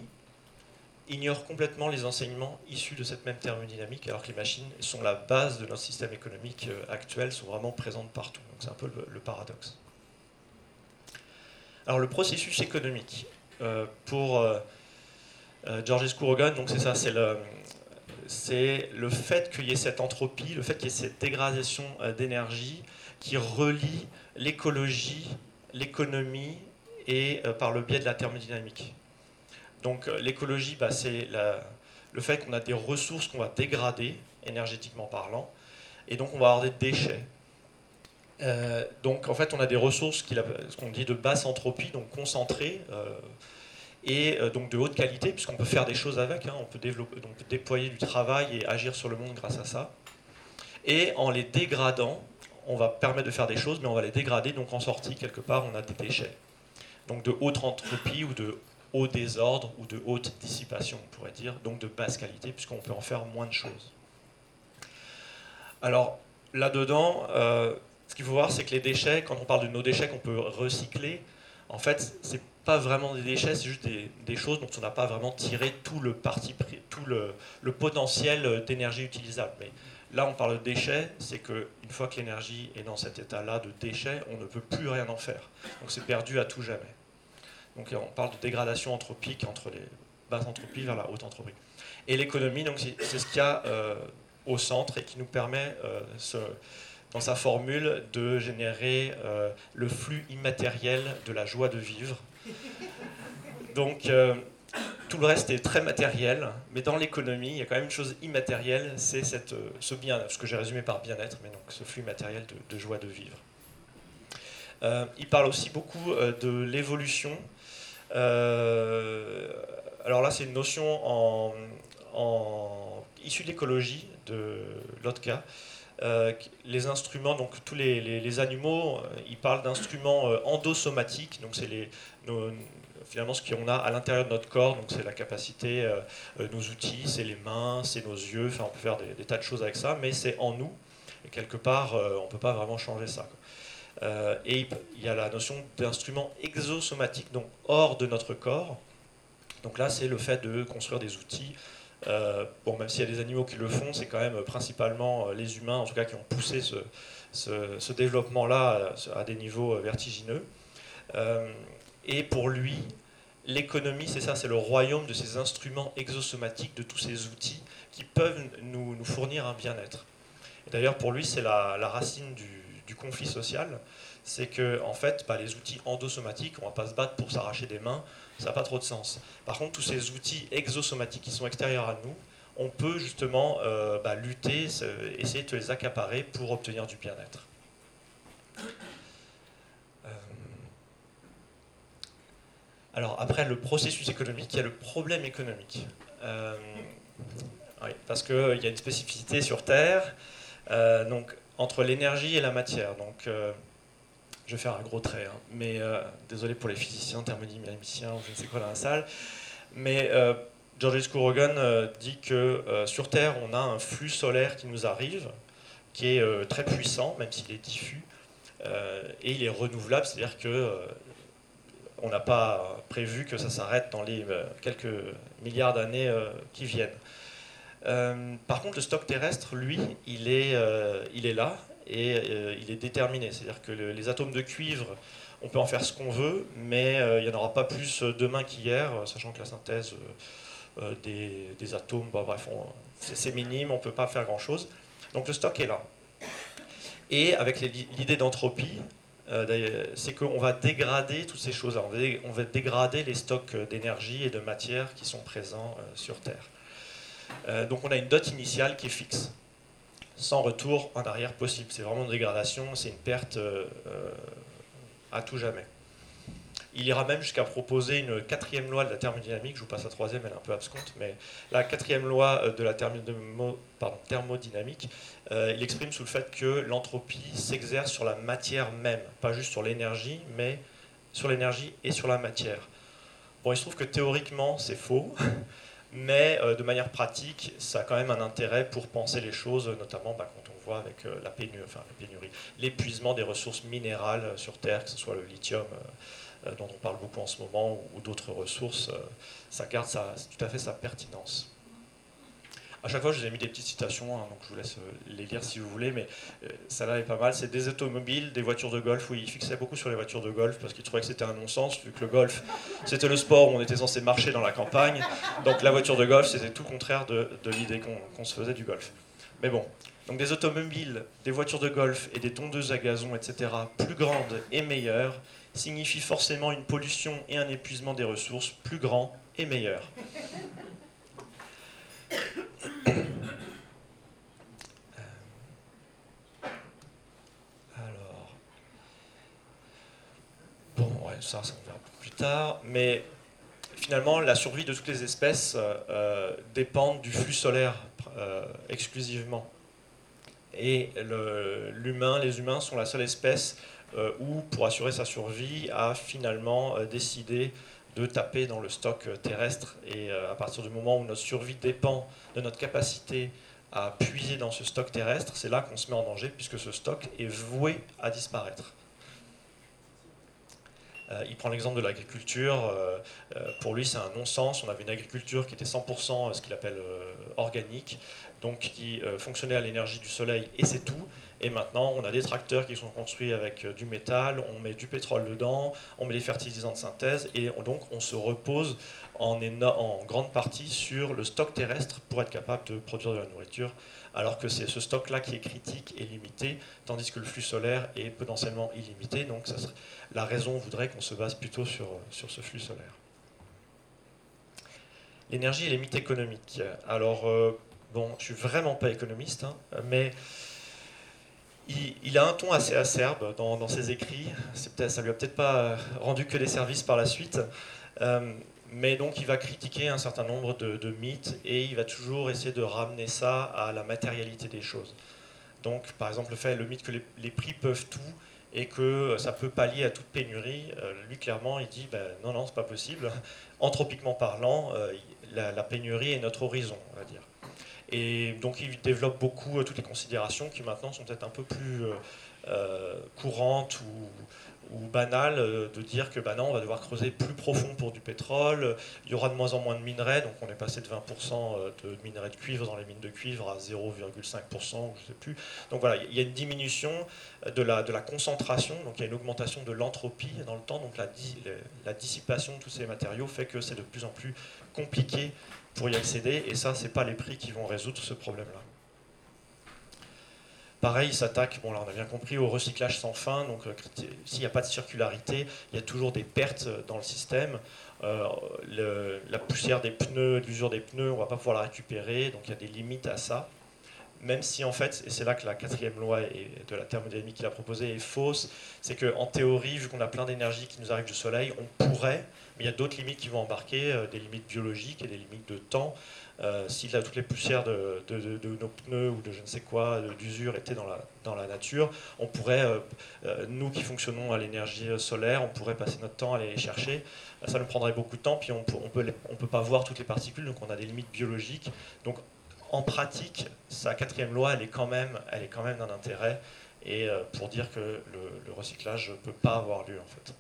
ignore complètement les enseignements issus de cette même thermodynamique, alors que les machines sont la base de notre système économique euh, actuel, sont vraiment présentes partout. Donc c'est un peu le, paradoxe. Alors le processus économique, euh, pour euh, Georges Skourogan, donc c'est ça, c'est le, c'est le fait qu'il y ait cette entropie, le fait qu'il y ait cette dégradation d'énergie qui relie l'écologie, l'économie et par le biais de la thermodynamique. Donc euh, l'écologie, bah, c'est le fait qu'on a des ressources qu'on va dégrader, énergétiquement parlant, et donc on va avoir des déchets. Euh, donc en fait, on a des ressources ce qu'on dit de basse entropie, donc concentrées, euh, et donc de haute qualité, puisqu'on peut faire des choses avec, hein. on, peut développer, donc, déployer du travail et agir sur le monde grâce à ça. Et en les dégradant, on va permettre de faire des choses, mais on va les dégrader, donc en sortie, quelque part, on a des déchets. Donc de haute entropie ou de désordre ou de haute dissipation, on pourrait dire, donc de basse qualité, puisqu'on peut en faire moins de choses. Alors, là-dedans, euh, ce qu'il faut voir, c'est que les déchets, quand on parle de nos déchets qu'on peut recycler, en fait, c'est pas vraiment des déchets, c'est juste des, choses dont on n'a pas vraiment tiré tout le parti, tout le, le potentiel d'énergie utilisable. Mais là, on parle de déchets, c'est qu'une fois que l'énergie est dans cet état-là de déchets, on ne peut plus rien en faire. Donc c'est perdu à tout jamais. Donc on parle de dégradation anthropique entre les basses entropies vers la haute entropie. Et l'économie, c'est ce qu'il y a euh, au centre et qui nous permet, euh, dans sa formule, de générer euh, le flux immatériel de la joie de vivre. Donc tout le reste est très matériel, mais dans l'économie, il y a quand même une chose immatérielle, c'est ce bien, ce que j'ai résumé par bien-être, mais donc ce flux matériel de, joie de vivre. il parle aussi beaucoup de l'évolution alors là, c'est une notion issue de l'écologie de Lotka. Euh, les instruments, donc tous les, animaux, euh, ils parlent d'instruments endosomatiques, donc c'est finalement ce qu'on a à l'intérieur de notre corps, donc c'est la capacité, nos outils, c'est les mains, c'est nos yeux, enfin on peut faire des, tas de choses avec ça, mais c'est en nous, et quelque part on ne peut pas vraiment changer ça. Euh, et il y a la notion d'instrument exosomatique, donc hors de notre corps. Donc là, c'est le fait de construire des outils. Euh, bon, même s'il y a des animaux qui le font, c'est quand même principalement euh, les humains, en tout cas, qui ont poussé ce, développement-là à, des niveaux vertigineux. et pour lui, l'économie, c'est ça, c'est le royaume de ces instruments exosomatiques, de tous ces outils qui peuvent nous, nous fournir un bien-être. D'ailleurs, pour lui, c'est la, racine du, du conflit social, c'est que en fait, bah, les outils endosomatiques, on va pas se battre pour s'arracher des mains, ça n'a pas trop de sens. Par contre, tous ces outils exosomatiques qui sont extérieurs à nous, on peut justement euh, bah, lutter, essayer de les accaparer pour obtenir du bien-être. Euh, alors après le processus économique, il y a le problème économique. Euh, parce qu'il y a une spécificité sur Terre. donc entre l'énergie et la matière. Donc, euh, je vais faire un gros trait, hein. mais euh, désolé pour les physiciens, thermodynamiciens, je ne sais quoi dans la salle. Mais euh, Georges Kurogan dit que sur Terre, on a un flux solaire qui nous arrive, qui est très puissant, même s'il est diffus, et il est renouvelable, c'est-à-dire que on n'a pas prévu que ça s'arrête dans les quelques milliards d'années qui viennent. Par contre, le stock terrestre, lui, il est, est là et il est déterminé. C'est-à-dire que les atomes de cuivre, on peut en faire ce qu'on veut, mais il n'y en aura pas plus demain qu'hier, sachant que la synthèse des, atomes, bah, bref, c'est minime, on ne peut pas faire grand-chose. Donc le stock est là. Et avec l'idée d'entropie, euh, c'est qu'on va dégrader toutes ces choses On va, dégrader les stocks d'énergie et de matière qui sont présents euh, sur Terre. Euh, donc on a une dot initiale qui est fixe, sans retour en arrière possible. C'est vraiment une dégradation, c'est une perte à tout jamais. Il ira même jusqu'à proposer une quatrième loi de la thermodynamique, je vous passe la troisième, elle est un peu absconte, mais la quatrième loi de la thermodynamique, euh, il exprime sous le fait que l'entropie s'exerce sur la matière même, pas juste sur l'énergie, mais sur l'énergie et sur la matière. Bon, il se trouve que théoriquement, c'est faux, mais euh, de manière pratique, ça a quand même un intérêt pour penser les choses, notamment bah, quand on voit avec euh, la, pénurie, l'épuisement des ressources minérales sur Terre, que ce soit le lithium euh, dont on parle beaucoup en ce moment, ou, d'autres ressources, euh, ça garde tout à fait sa pertinence. À chaque fois, je vous ai mis des petites citations, hein, donc je vous laisse euh, les lire si vous voulez, mais ça là est pas mal. C'est des automobiles, des voitures de golf. Oui, il fixait beaucoup sur les voitures de golf parce qu'il trouvait que c'était un non-sens, vu que le golf, c'était le sport où on était censé marcher dans la campagne. Donc la voiture de golf, c'était tout contraire de, l'idée qu'on se faisait du golf. Mais bon, donc des automobiles, des voitures de golf et des tondeuses à gazon, etc., plus grandes et meilleures, signifie forcément une pollution et un épuisement des ressources plus grands et meilleurs. Euh, alors, bon, ouais, ça, ça on verra plus tard, mais finalement, la survie de toutes les espèces euh, euh, dépend du flux solaire exclusivement. Et l'humain, les humains sont la seule espèce ou pour assurer sa survie, a finalement décidé de taper dans le stock euh, terrestre. Et à partir du moment où notre survie dépend de notre capacité à puiser dans ce stock terrestre, c'est là qu'on se met en danger, puisque ce stock est voué à disparaître. il prend l'exemple de l'agriculture. pour lui, c'est un non-sens. On avait une agriculture qui était 100% ce qu'il appelle organique, donc qui fonctionnait à l'énergie du soleil, et c'est tout. Et maintenant, on a des tracteurs qui sont construits avec euh, du métal, on met du pétrole dedans, on met des fertilisants de synthèse, et donc on se repose en, grande partie sur le stock terrestre pour être capable de produire de la nourriture, alors que c'est ce stock-là qui est critique et limité, tandis que le flux solaire est potentiellement illimité. Donc la raison voudrait qu'on se base plutôt sur, sur ce flux solaire. L'énergie et les mythes économiques. Alors, euh, bon, je suis vraiment pas économiste, hein, mais il, a un ton assez acerbe dans, ses écrits. Ça lui a peut-être pas rendu que des services par la suite. Euh, mais donc il va critiquer un certain nombre de, mythes et il va toujours essayer de ramener ça à la matérialité des choses. Donc par exemple le fait, le mythe que les, prix peuvent tout et que ça peut pallier à toute pénurie, euh, lui clairement il dit ben, non non c'est pas possible. Anthropiquement parlant, euh, la, la, pénurie est notre horizon, on va dire. Et donc il développe beaucoup euh, toutes les considérations qui maintenant sont peut-être un peu plus euh, euh, courantes ou, banales de dire que bah non, on va devoir creuser plus profond pour du pétrole, il y aura de moins en moins de minerais, donc on est passé de 20% de minerais de cuivre dans les mines de cuivre à 0,5%, je ne sais plus. Donc voilà, il y a une diminution de la, concentration, donc il y a une augmentation de l'entropie dans le temps, donc la dissipation de tous ces matériaux fait que c'est de plus en plus compliqué pour y accéder, et ça, ce n'est pas les prix qui vont résoudre ce problème-là. Pareil, il s'attaque, bon là on a bien compris, au recyclage sans fin, donc euh, s'il n'y a pas de circularité, il y a toujours des pertes dans le système. Euh, la poussière des pneus, l'usure des pneus, on ne va pas pouvoir la récupérer, donc il y a des limites à ça. Même si en fait, et c'est là que la quatrième loi de la thermodynamique qu'il a proposée est fausse, c'est qu'en théorie, vu qu'on a plein d'énergie qui nous arrive du soleil, on pourrait mais il y a d'autres limites qui vont embarquer, euh, des limites biologiques et des limites de temps. Euh, si toutes les poussières de, nos pneus ou de je ne sais quoi, d'usure étaient dans la, dans la nature, on pourrait, euh, nous qui fonctionnons à l'énergie solaire, on pourrait passer notre temps à aller les chercher. Ça nous prendrait beaucoup de temps, puis on ne on peut, on peut pas voir toutes les particules, donc on a des limites biologiques. Donc en pratique, sa quatrième loi, elle est quand même, elle est quand même d'un intérêt, et pour dire que le, recyclage ne peut pas avoir lieu en fait.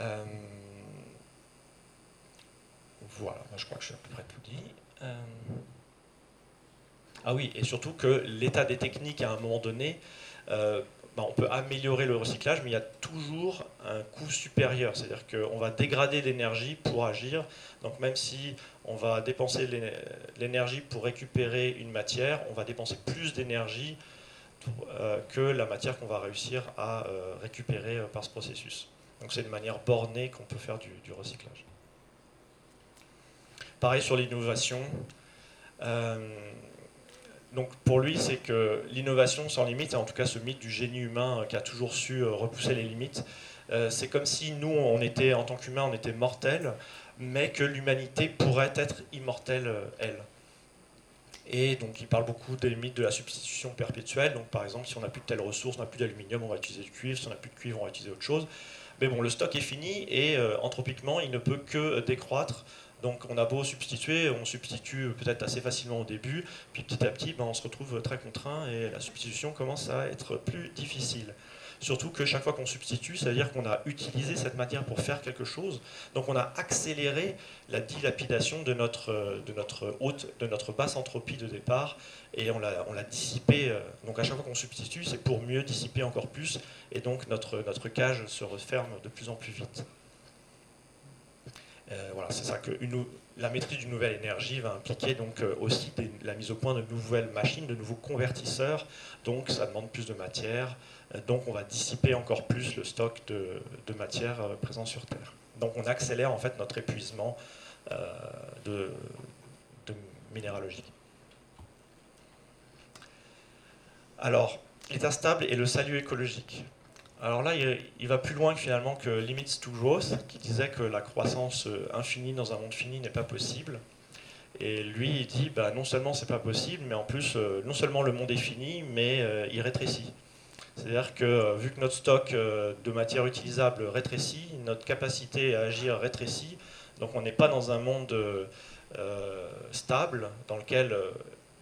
Euh, voilà, je crois que je suis à peu près tout dit. Ah oui, et surtout que l'état des techniques à un moment donné, euh, bah, on peut améliorer le recyclage, mais il y a toujours un coût supérieur. C'est-à-dire qu'on va dégrader l'énergie pour agir. Donc même si on va dépenser l'énergie pour récupérer une matière, on va dépenser plus d'énergie euh, que la matière qu'on va réussir à euh, récupérer par ce processus. Donc c'est une manière bornée qu'on peut faire du, recyclage. Pareil sur l'innovation donc pour lui, c'est que l'innovation sans limite, en tout cas ce mythe du génie humain qui a toujours su euh, repousser les limites, euh, c'est comme si nous, en tant qu'humains, on était mortels, mais que l'humanité pourrait être immortelle, euh, elle. Et donc il parle beaucoup des limites de la substitution perpétuelle. Donc par exemple, si on n'a plus de telle ressource, on n'a plus d'aluminium, on va utiliser du cuivre. Si on n'a plus de cuivre, on va utiliser autre chose. Mais bon, le stock est fini et anthropiquement, il ne peut que décroître donc on a beau substituer, on substitue peut-être assez facilement au début, puis petit à petit ben, on se retrouve très contraint et la substitution commence à être plus difficile. Surtout que chaque fois qu'on substitue, ça veut dire qu'on a utilisé cette matière pour faire quelque chose. Donc on a accéléré la dilapidation de notre, de notre haute, de notre basse entropie de départ, et on l'a, on l'a dissipé. Euh, donc à chaque fois qu'on substitue, c'est pour mieux dissiper encore plus, et donc notre, notre cage se referme de plus en plus vite. Euh, voilà, c'est ça que la maîtrise d'une nouvelle énergie va impliquer donc euh, aussi la mise au point de nouvelles machines, de nouveaux convertisseurs. Donc ça demande plus de matière. Euh, donc on va dissiper encore plus le stock de, matière présent sur Terre. Donc on accélère en fait notre épuisement de, de minéralogie. Alors, l'état stable et le salut écologique. Alors là, il, va plus loin que finalement que Limits to Growth, qui disait que la croissance euh, infinie dans un monde fini n'est pas possible. Et lui, il dit, bah, non seulement c'est pas possible, mais en plus, euh, non seulement le monde est fini, mais euh, il rétrécit. C'est-à-dire que vu que notre stock de matière utilisable rétrécit, notre capacité à agir rétrécit, donc on n'est pas dans un monde stable dans lequel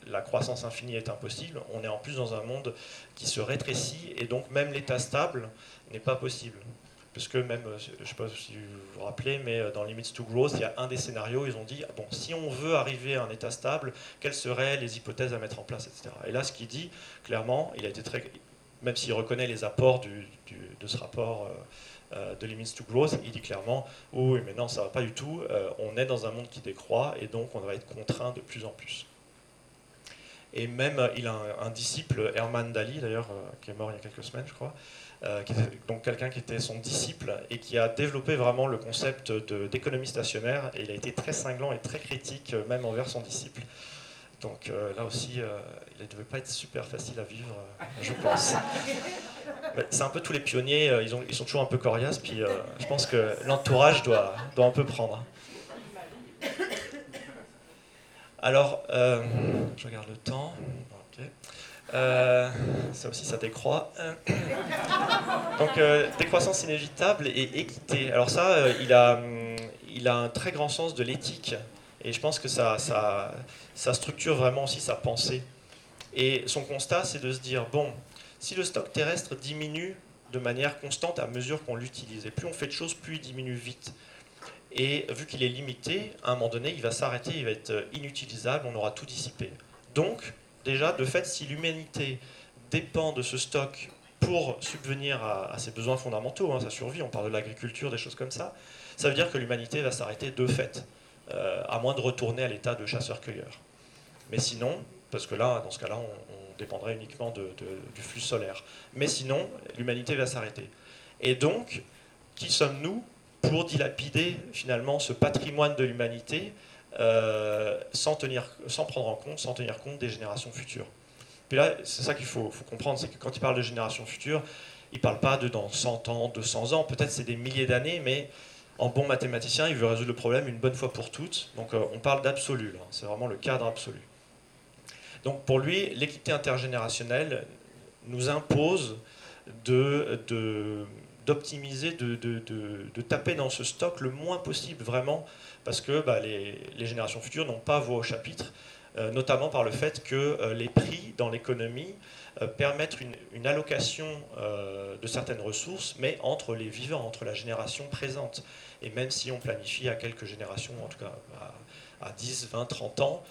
la croissance infinie est impossible, on est en plus dans un monde qui se rétrécit et donc même l'état stable n'est pas possible. Parce que même, euh, je ne sais pas si vous vous rappelez, mais euh, dans Limits to Growth, il y a un des scénarios, ils ont dit, bon, si on veut arriver à un état stable, quelles seraient les hypothèses à mettre en place, etc. Et là, ce qu'il dit, clairement, il a été très, même s'il reconnaît les apports de ce rapport euh, de Limits to Growth, il dit clairement, oui, mais non, ça ne va pas du tout, on est dans un monde qui décroît, et donc on va être contraint de plus en plus. Et même, euh, il a un, disciple, Herman Daly d'ailleurs, euh, qui est mort il y a quelques semaines, je crois, euh, qui était donc quelqu'un qui était son disciple et qui a développé vraiment le concept d'économie stationnaire. Et il a été très cinglant et très critique, même envers son disciple. Donc là aussi, il ne devait pas être super facile à vivre, je pense. C'est un peu tous les pionniers, ils, ont, ils, sont toujours un peu coriaces, puis je pense que l'entourage doit, doit un peu prendre. Alors, euh, je regarde le temps. Euh, ça aussi, ça décroît. Donc, euh, décroissance inévitable et équité. Alors ça, il, a, il a un très grand sens de l'éthique. Et je pense que ça, ça, ça structure vraiment aussi sa pensée. Et son constat, c'est de se dire, bon, si le stock terrestre diminue de manière constante à mesure qu'on l'utilise, et plus on fait de choses, plus il diminue vite. Et vu qu'il est limité, à un moment donné, il va s'arrêter, il va être euh, inutilisable, on aura tout dissipé. Donc, déjà, de fait, si l'humanité dépend de ce stock pour subvenir à, ses besoins fondamentaux, hein, sa survie, on parle de l'agriculture, des choses comme ça, ça veut dire que l'humanité va s'arrêter de fait, euh, à moins de retourner à l'état de chasseur-cueilleur. Mais sinon, parce que là, dans ce cas-là, on, dépendrait uniquement du flux solaire. Mais sinon, l'humanité va s'arrêter. Et donc, qui sommes-nous pour dilapider finalement ce patrimoine de l'humanité euh, sans, tenir, sans prendre en compte, sans tenir compte des générations futures. Puis là, c'est ça qu'il faut, comprendre, c'est que quand il parle de générations futures, il ne parle pas de dans 100 ans, 200 ans, peut-être c'est des milliers d'années, mais en bon mathématicien, il veut résoudre le problème une bonne fois pour toutes. Donc euh, on parle d'absolu, c'est vraiment le cadre absolu. Donc pour lui, l'équité intergénérationnelle nous impose de, de d'optimiser, de, taper dans ce stock le moins possible, vraiment, parce que bah, les, générations futures n'ont pas voix au chapitre, euh, notamment par le fait que euh, les prix dans l'économie euh, permettent une, allocation de certaines ressources, mais entre les vivants, entre la génération présente. Et même si on planifie à quelques générations, en tout cas à, 10, 20, 30 ans,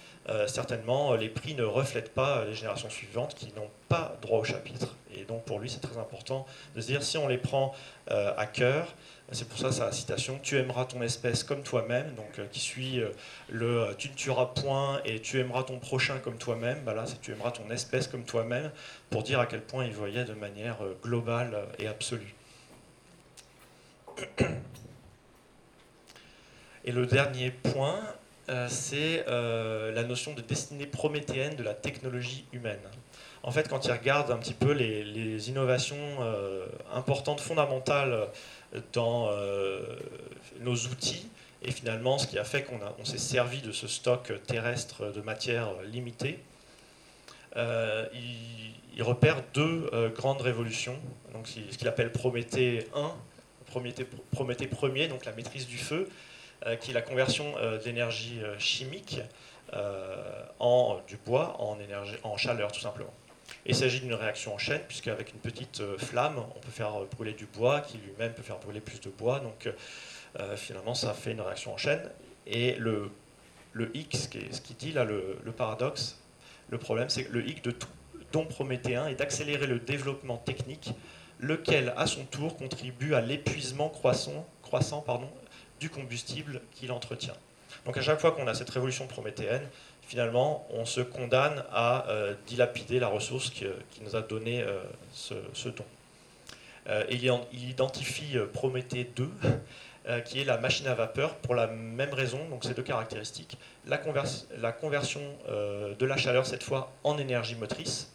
certainement les prix ne reflètent pas les générations suivantes qui n'ont pas droit au chapitre. Et donc pour lui, c'est très important de se dire si on les prend à cœur, c'est pour ça sa citation Tu aimeras ton espèce comme toi-même, donc euh, qui suit euh, le euh, Tu ne tueras point et tu aimeras ton prochain comme toi-même. Bah là, c'est Tu aimeras ton espèce comme toi-même, pour dire à quel point il voyait de manière globale et absolue. Et le dernier point, c'est la notion de destinée prométhéenne de la technologie humaine. En fait, quand il regarde un petit peu les, innovations importantes, fondamentales dans euh, nos outils. Et finalement, ce qui a fait qu'on on s'est servi de ce stock terrestre de matière limitée, euh, il, repère deux euh, grandes révolutions. Donc, ce qu'il appelle Prométhée 1, Prométhée, Prométhée 1 donc la maîtrise du feu, qui est la conversion d'énergie chimique en du bois en, énergie, en chaleur, tout simplement. Il s'agit d'une réaction en chaîne, puisqu'avec une petite euh, flamme, on peut faire euh, brûler du bois, qui lui-même peut faire brûler plus de bois. Donc euh, finalement, ça fait une réaction en chaîne. Et le, le X, ce qui dit là, le, paradoxe, le problème, c'est que le X de tout don prométhéen est d'accélérer le développement technique, lequel, à son tour, contribue à l'épuisement croissant, croissant pardon, du combustible qu'il entretient. Donc à chaque fois qu'on a cette révolution prométhéenne, finalement, on se condamne à euh, dilapider la ressource qui, nous a donné euh, ce, don. Euh, il, identifie Prométhée 2, qui est la machine à vapeur, pour la même raison, donc ces deux caractéristiques. La, la conversion de la chaleur, cette fois, en énergie motrice,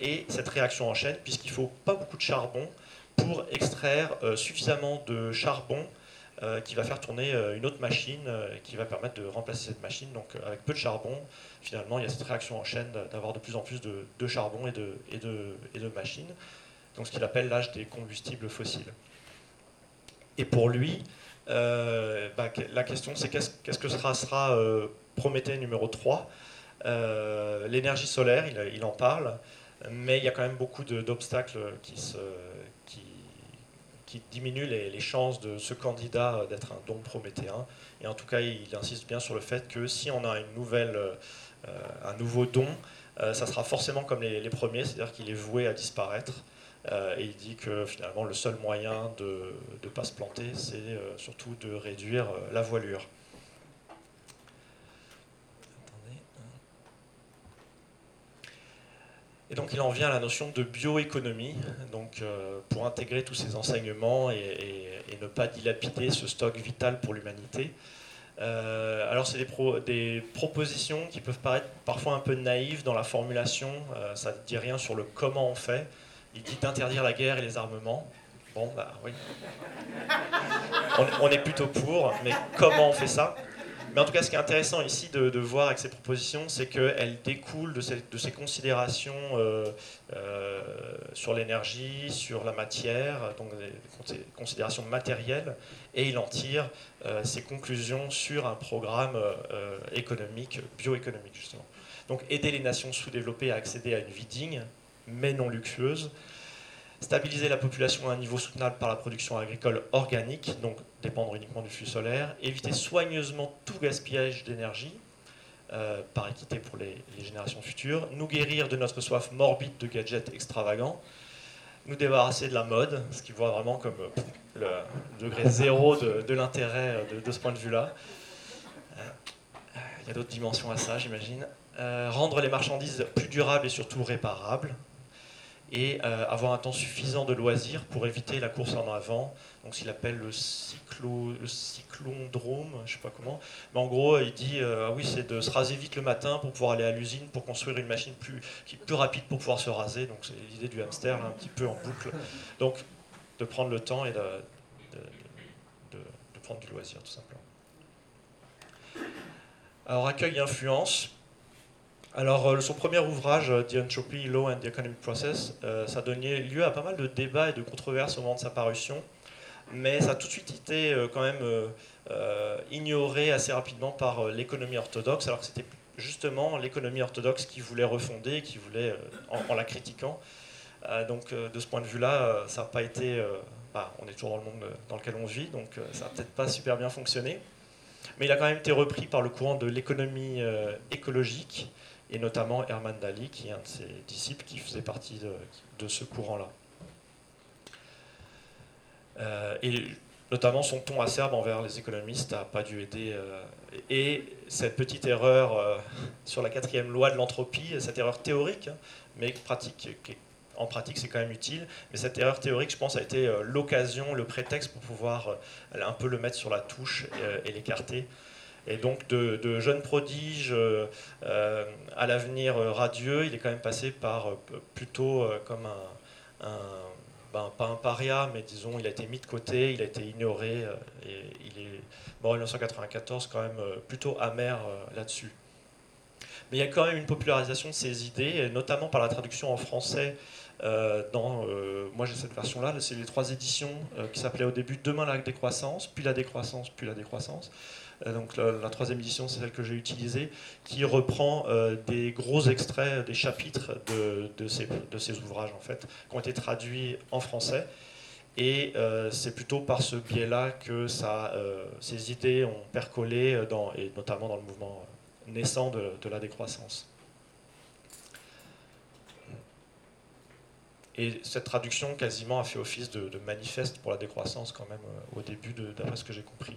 et cette réaction en chaîne, puisqu'il ne faut pas beaucoup de charbon pour extraire suffisamment de charbon euh, qui va faire tourner euh, une autre machine euh, qui va permettre de remplacer cette machine. Donc avec peu de charbon, finalement, il y a cette réaction en chaîne d'avoir de plus en plus de, charbon et de, machines. Donc ce qu'il appelle l'âge des combustibles fossiles. Et pour lui, bah, la question c'est qu'est-ce que sera, sera Prométhée numéro 3 L'énergie solaire, il, il, en parle, mais il y a quand même beaucoup d'obstacles qui se qui diminue les, chances de ce candidat d'être un don prométhéen. Et en tout cas, il insiste bien sur le fait que si on a euh, un nouveau don, euh, ça sera forcément comme les, premiers, c'est-à-dire qu'il est voué à disparaître. Euh, et il dit que finalement, le seul moyen de ne pas se planter, c'est surtout de réduire la voilure. Et donc il en vient à la notion de bioéconomie, donc euh, pour intégrer tous ces enseignements et, ne pas dilapider ce stock vital pour l'humanité. Euh, alors c'est des, propositions qui peuvent paraître parfois un peu naïves dans la formulation, euh, ça ne dit rien sur le comment on fait. Il dit d'interdire la guerre et les armements. Bon, bah oui. on est plutôt pour, mais comment on fait ça? Mais en tout cas, ce qui est intéressant ici de, voir avec ces propositions, c'est qu'elles découlent de ces, considérations euh, euh, sur l'énergie, sur la matière, donc des considérations matérielles, et il en tire euh, ses conclusions sur un programme économique, bioéconomique justement. Donc aider les nations sous-développées à accéder à une vie digne, mais non luxueuse, stabiliser la population à un niveau soutenable par la production agricole organique, donc dépendre uniquement du flux solaire, éviter soigneusement tout gaspillage d'énergie, euh, par équité pour les, générations futures, nous guérir de notre soif morbide de gadgets extravagants, nous débarrasser de la mode, ce qui voit vraiment comme le degré zéro de, l'intérêt euh, de, ce point de vue-là. Euh, il y a d'autres dimensions à ça, j'imagine. rendre les marchandises plus durables et surtout réparables, et euh, avoir un temps suffisant de loisirs pour éviter la course en avant. Donc, qu'il appelle le, cyclo, cyclondrome, je ne sais pas comment. Mais en gros, il dit euh, ah oui, c'est de se raser vite le matin pour pouvoir aller à l'usine pour construire une machine plus, rapide pour pouvoir se raser. Donc, c'est l'idée du hamster, un petit peu en boucle. Donc, de prendre le temps et de, de prendre du loisir, tout simplement. Alors, accueil et influence. Alors, euh, son premier ouvrage, euh, The Entropy, Law and the Economic Process, euh, ça a donné lieu à pas mal de débats et de controverses au moment de sa parution, mais ça a tout de suite été quand même ignoré assez rapidement par l'économie orthodoxe, alors que c'était justement l'économie orthodoxe qui voulait refonder, qui voulait, en, la critiquant. donc, de ce point de vue-là, ça n'a pas été bah, on est toujours dans le monde dans lequel on vit, donc ça n'a peut-être pas super bien fonctionné. Mais il a quand même été repris par le courant de l'économie écologique, et notamment Herman Daly, qui est un de ses disciples qui faisait partie de, ce courant-là. et notamment son ton acerbe envers les économistes n'a pas dû aider. Euh, et cette petite erreur euh, sur la quatrième loi de l'entropie, cette erreur théorique, hein, mais pratique, en pratique c'est quand même utile, mais cette erreur théorique, je pense, a été euh, l'occasion, le prétexte pour pouvoir un peu le mettre sur la touche et, l'écarter. Et donc de, jeunes prodiges à l'avenir radieux, il est quand même passé par plutôt comme un ben, pas un paria, mais disons, il a été mis de côté, il a été ignoré, euh, et il est mort en 1994 quand même euh, plutôt amer euh, là-dessus. Mais il y a quand même une popularisation de ces idées, notamment par la traduction en français. dans, moi j'ai cette version-là, c'est les trois éditions qui s'appelaient au début Demain la décroissance, puis la décroissance, puis la décroissance. Euh, donc la, troisième édition, c'est celle que j'ai utilisée, qui reprend euh, des gros extraits des chapitres de, ces, ouvrages, en fait, qui ont été traduits en français. Et euh, c'est plutôt par ce biais-là que ces idées ont percolé, et notamment dans le mouvement naissant de, la décroissance. Et cette traduction quasiment a fait office de, de manifeste pour la décroissance quand même au début, d'après ce que j'ai compris.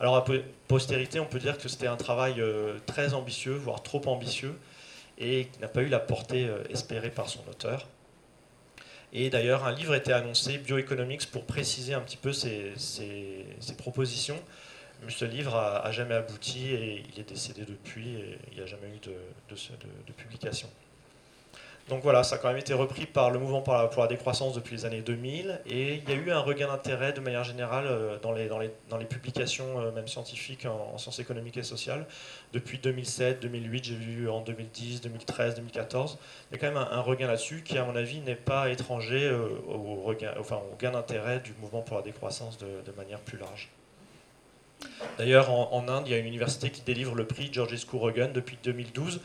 Alors à postérité, on peut dire que c'était un travail euh, très ambitieux, voire trop ambitieux, et qui n'a pas eu la portée euh, espérée par son auteur. Et d'ailleurs, un livre était annoncé, Bioeconomics, pour préciser un petit peu ses, propositions. Mais ce livre a, jamais abouti et il est décédé depuis et il n'y a jamais eu de publication. Donc voilà, ça a quand même été repris par le mouvement pour la, décroissance depuis les années 2000 et il y a eu un regain d'intérêt de manière générale euh, dans les, publications euh, même scientifiques en, sciences économiques et sociales. Depuis 2007, 2008, j'ai vu en 2010, 2013, 2014, il y a quand même un, regain là-dessus qui à mon avis n'est pas étranger euh, au, regain, enfin, au gain d'intérêt du mouvement pour la décroissance de, manière plus large. D'ailleurs, en, Inde, il y a une université qui délivre le prix Georges Reagan depuis 2012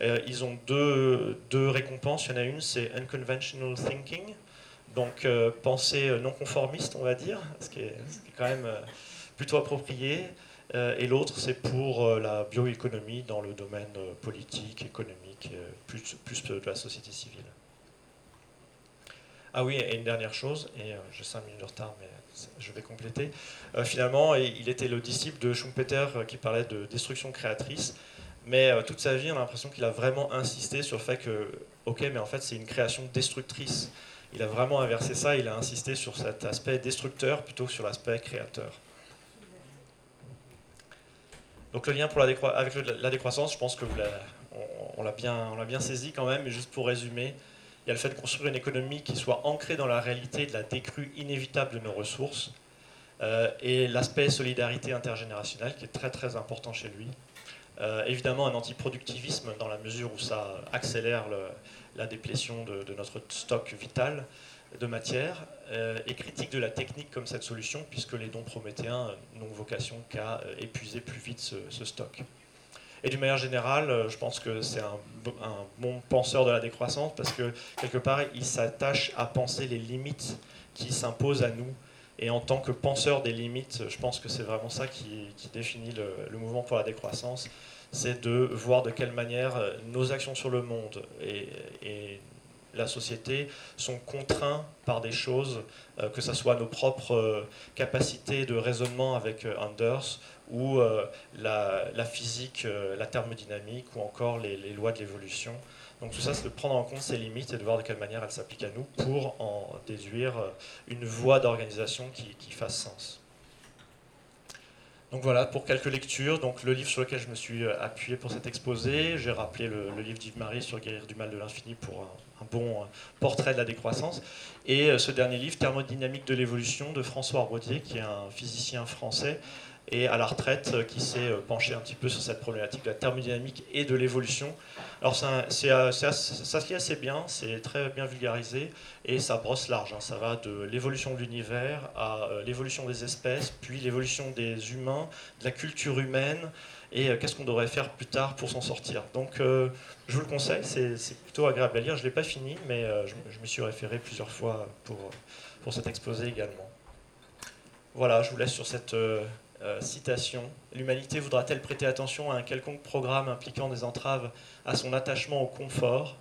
euh, ils ont deux, récompenses. Il y en a une, c'est Unconventional Thinking, donc euh, pensée non conformiste, on va dire, ce qui est, quand même euh, plutôt approprié. et l'autre, c'est pour la bioéconomie dans le domaine politique, économique, plus, plus de la société civile. Ah oui, et une dernière chose, et j'ai 5 minutes de retard, mais je vais compléter. finalement, il était le disciple de Schumpeter qui parlait de destruction créatrice. Mais euh, toute sa vie, on a l'impression qu'il a vraiment insisté sur le fait que, ok, mais en fait, c'est une création destructrice. Il a vraiment inversé ça, il a insisté sur cet aspect destructeur plutôt que sur l'aspect créateur. Donc le lien pour la avec la décroissance, je pense que on, l'a bien, bien, saisi quand même, mais juste pour résumer, il y a le fait de construire une économie qui soit ancrée dans la réalité de la décrue inévitable de nos ressources, euh, et l'aspect solidarité intergénérationnelle qui est très très important chez lui. Euh, évidemment, un antiproductivisme dans la mesure où ça accélère la déplétion de, notre stock vital de matière, euh, et critique de la technique comme cette solution, puisque les dons prométhéens n'ont vocation qu'à euh, épuiser plus vite ce, stock. Et d'une manière générale, je pense que c'est un, bon penseur de la décroissance, parce que quelque part, il s'attache à penser les limites qui s'imposent à nous et en tant que penseur des limites, je pense que c'est vraiment ça qui, définit le, mouvement pour la décroissance, c'est de voir de quelle manière euh, nos actions sur le monde et, la société sont contraints par des choses, euh, que ce soit nos propres euh, capacités de raisonnement avec Anders, ou la, physique, la thermodynamique, ou encore les lois de l'évolution. Donc tout ça, c'est de prendre en compte ces limites et de voir de quelle manière elles s'appliquent à nous pour en déduire euh, une voie d'organisation qui, fasse sens. Donc voilà, pour quelques lectures, donc le livre sur lequel je me suis euh, appuyé pour cet exposé, j'ai rappelé le, livre d'Yves Marie sur Guérir du mal de l'infini pour un, bon euh, portrait de la décroissance, et ce dernier livre, Thermodynamique de l'évolution, de François Rodier, qui est un physicien français, et à la retraite euh, qui s'est euh, penché un petit peu sur cette problématique de la thermodynamique et de l'évolution. Alors euh, ça se lit assez bien, c'est très bien vulgarisé et ça brosse large. Hein. Ça va de l'évolution de l'univers à l'évolution des espèces, puis l'évolution des humains, de la culture humaine et qu'est-ce qu'on devrait faire plus tard pour s'en sortir. Donc je vous le conseille, c'est plutôt agréable à lire. Je ne l'ai pas fini, mais je, je me suis référé plusieurs fois pour, pour cet exposé également. Voilà, je vous laisse sur cette citation. L'humanité voudra-t-elle prêter attention à un quelconque programme impliquant des entraves à son attachement au confort,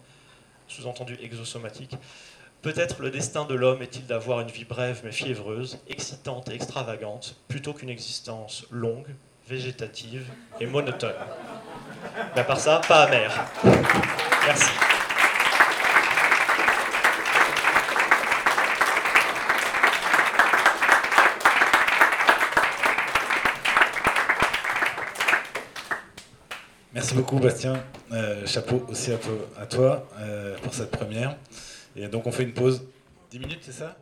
sous-entendu exosomatique Peut-être le destin de l'homme est-il d'avoir une vie brève mais fiévreuse, excitante et extravagante, plutôt qu'une existence longue, végétative et monotone. Mais à part ça, pas amère. Merci. Merci beaucoup Bastien. Euh, chapeau aussi peu à toi euh, pour cette première. Et donc on fait une pause. 10 minutes, c'est ça?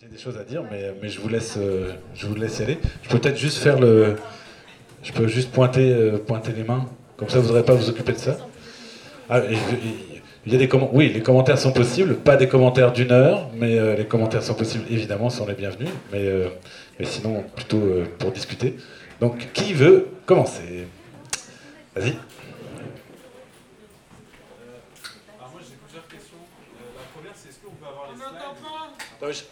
J'ai des choses à dire, mais, je, vous laisse, euh, je vous laisse aller. Je peux peut-être juste faire le... Je peux juste pointer, pointer les mains. Comme ça, vous n'aurez pas à vous occuper de ça. Ah, il y a des oui, les commentaires sont possibles, pas des commentaires d'une heure, mais les commentaires sont possibles, évidemment, sont les bienvenus, mais sinon, plutôt pour discuter. Donc, qui veut commencer? Vas-y. Euh, alors moi j'ai plusieurs questions. Euh, la première c'est est-ce qu'on peut avoir les slides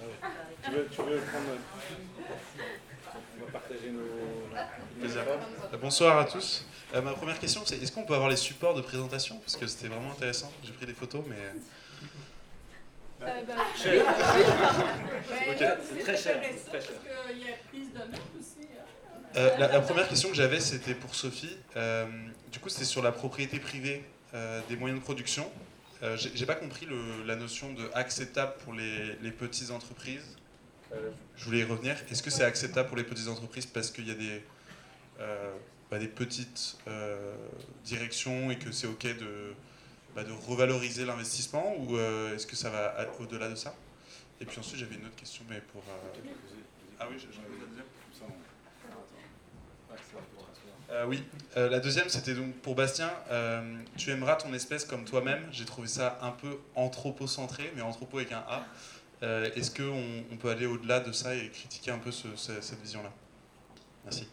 tu, veux, tu veux prendre... On va partager nos... Euh, bonsoir à tous. ma première question c'est est-ce qu'on peut avoir les supports de présentation? Parce que c'était vraiment intéressant. J'ai pris des photos mais... Euh, bah, cher. C'est très cher. Très cher. Parce qu'il y a prise de notes aussi. Euh, la, première question que j'avais, c'était pour Sophie. Euh, du coup, c'était sur la propriété privée euh, des moyens de production. J'ai pas compris la notion de acceptable pour les, petites entreprises. je voulais y revenir. Est-ce que c'est acceptable pour les petites entreprises parce qu'il y a des, bah, des petites directions et que c'est OK de, bah, de revaloriser l'investissement ou est-ce que ça va au-delà de ça? Et puis ensuite, j'avais une autre question, mais pour. Ah oui, j'en avais une euh, oui, euh, la deuxième c'était donc pour Bastien. Euh, tu aimeras ton espèce comme toi-même. J'ai trouvé ça un peu anthropocentré, mais anthropo avec un A. Est-ce qu'on on peut aller au-delà de ça et critiquer un peu cette vision-là? Merci.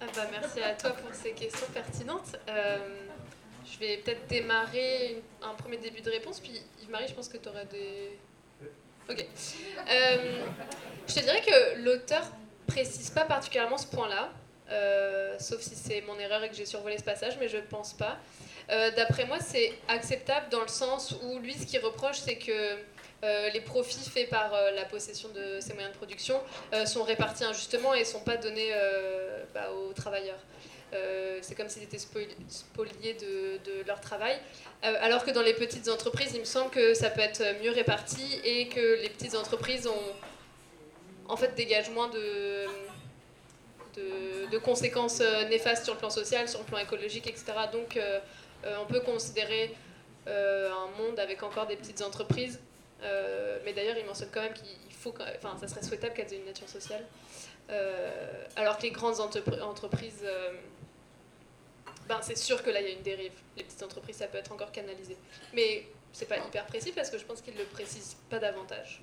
Ah bah, merci à toi pour ces questions pertinentes. je vais peut-être démarrer un premier début de réponse, puis Yves-Marie, je pense que tu auras des... Ok. je te dirais que l'auteur précise pas particulièrement ce point-là, euh, sauf si c'est mon erreur et que j'ai survolé ce passage, mais je pense pas. Euh, d'après moi, c'est acceptable dans le sens où lui, ce qu'il reproche, c'est que euh, les profits faits par la possession de ces moyens de production sont répartis injustement et ne sont pas donnés bah, aux travailleurs. c'est comme s'ils étaient spoliés de, leur travail. alors que dans les petites entreprises, il me semble que ça peut être mieux réparti et que les petites entreprises ont en fait, dégage moins de, conséquences euh, néfastes sur le plan social, sur le plan écologique, etc. Donc, euh, euh, on peut considérer un monde avec encore des petites entreprises. mais d'ailleurs, il mentionne quand même qu'il faut, enfin, ça serait souhaitable qu'elles aient une nature sociale. alors que les grandes entreprises, ben, c'est sûr que là, il y a une dérive. Les petites entreprises, ça peut être encore canalisé. Mais c'est pas hyper précis parce que je pense qu'il ne le précise pas davantage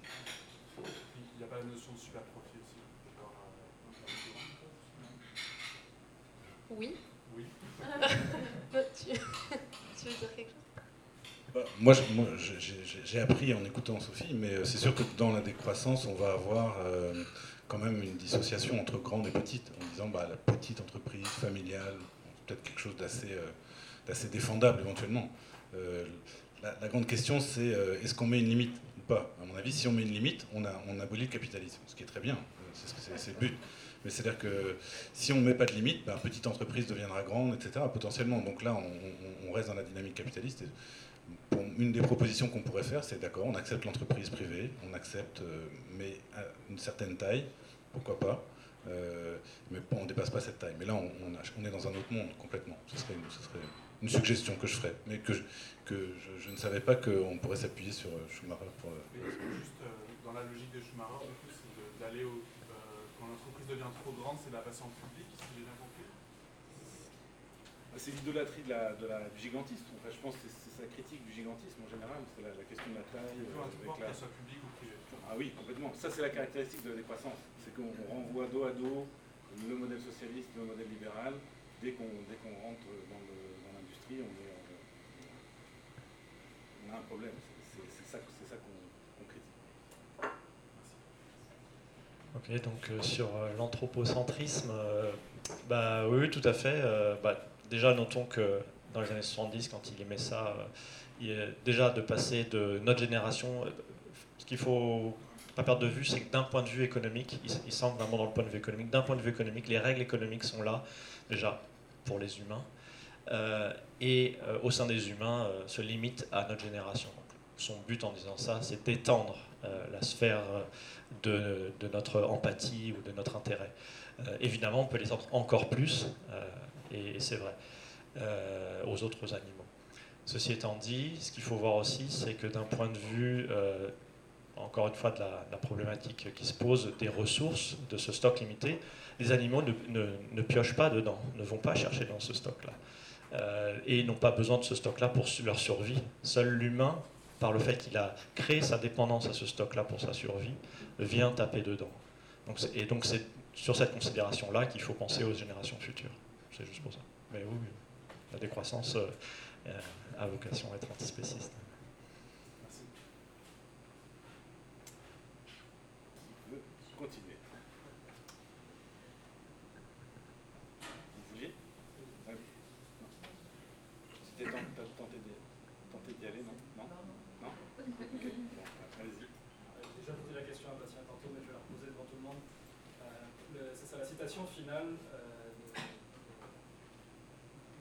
pas la notion de super profit aussi Oui. Oui. tu... veux dire quelque chose? Bah, moi, j'ai appris en écoutant Sophie, mais euh, c'est sûr que dans la décroissance, on va avoir euh, quand même une dissociation entre grande et petite, en disant bah, la petite entreprise familiale, peut-être quelque chose d'assez euh, défendable éventuellement. La, la, grande question, c'est est-ce qu'on met une limite? Pas. À mon avis, si on met une limite, on, abolit le capitalisme, ce qui est très bien, c'est le but. Mais c'est-à-dire que si on ne met pas de limite, ben, petite entreprise deviendra grande, etc., potentiellement. Donc là, on, reste dans la dynamique capitaliste. une des propositions qu'on pourrait faire, c'est d'accord, on accepte l'entreprise privée, on accepte, euh, mais à une certaine taille, pourquoi pas, euh, mais on ne dépasse pas cette taille. Mais là, on, on, est dans un autre monde complètement. Ce serait, ce serait une suggestion que je ferais, mais que je, que je, ne savais pas qu'on pourrait s'appuyer sur euh, Schumacher pour. juste euh, dans la logique de Schumacher, c'est d'aller quand l'entreprise devient trop grande, c'est la passer en public, si j'ai bien compris bah, C'est l'idolâtrie de la, de la, du gigantisme. Enfin, je pense que c'est sa critique du gigantisme en général. C'est la, question de la taille. Euh, avec la... soit public ou privé. Ah oui, complètement. Ça, c'est la caractéristique de la décroissance. C'est qu'on renvoie dos à dos le modèle socialiste, le modèle libéral. Dès qu'on rentre dans l'industrie, on, on, a un problème. C'est ça, qu'on critique. Ok, donc euh, sur euh, l'anthropocentrisme, euh, bah oui, tout à fait. Bah, déjà, notons que dans les années 70, quand il aimait ça, il est déjà de passer de notre génération. Ce qu'il faut pas perdre de vue, c'est que d'un point de vue économique, il, semble vraiment dans le point de vue économique, d'un point de vue économique, les règles économiques sont là, déjà, pour les humains, euh, et euh, au sein des humains, euh, se limite à notre génération. son but en disant ça, c'est d'étendre la sphère de, notre empathie ou de notre intérêt. évidemment, on peut les encore plus, et, c'est vrai, aux autres animaux. Ceci étant dit, ce qu'il faut voir aussi, c'est que d'un point de vue encore une fois de la, problématique qui se pose des ressources de ce stock limité, les animaux ne, piochent pas dedans, ne vont pas chercher dans ce stock-là. Euh, et n'ont pas besoin de ce stock-là pour leur survie. Seul l'humain, par le fait qu'il a créé sa dépendance à ce stock-là pour sa survie, vient taper dedans. Donc, et donc c'est sur cette considération-là qu'il faut penser aux générations futures. C'est juste pour ça. Mais oui, la décroissance euh, a vocation à être antispéciste. finale euh,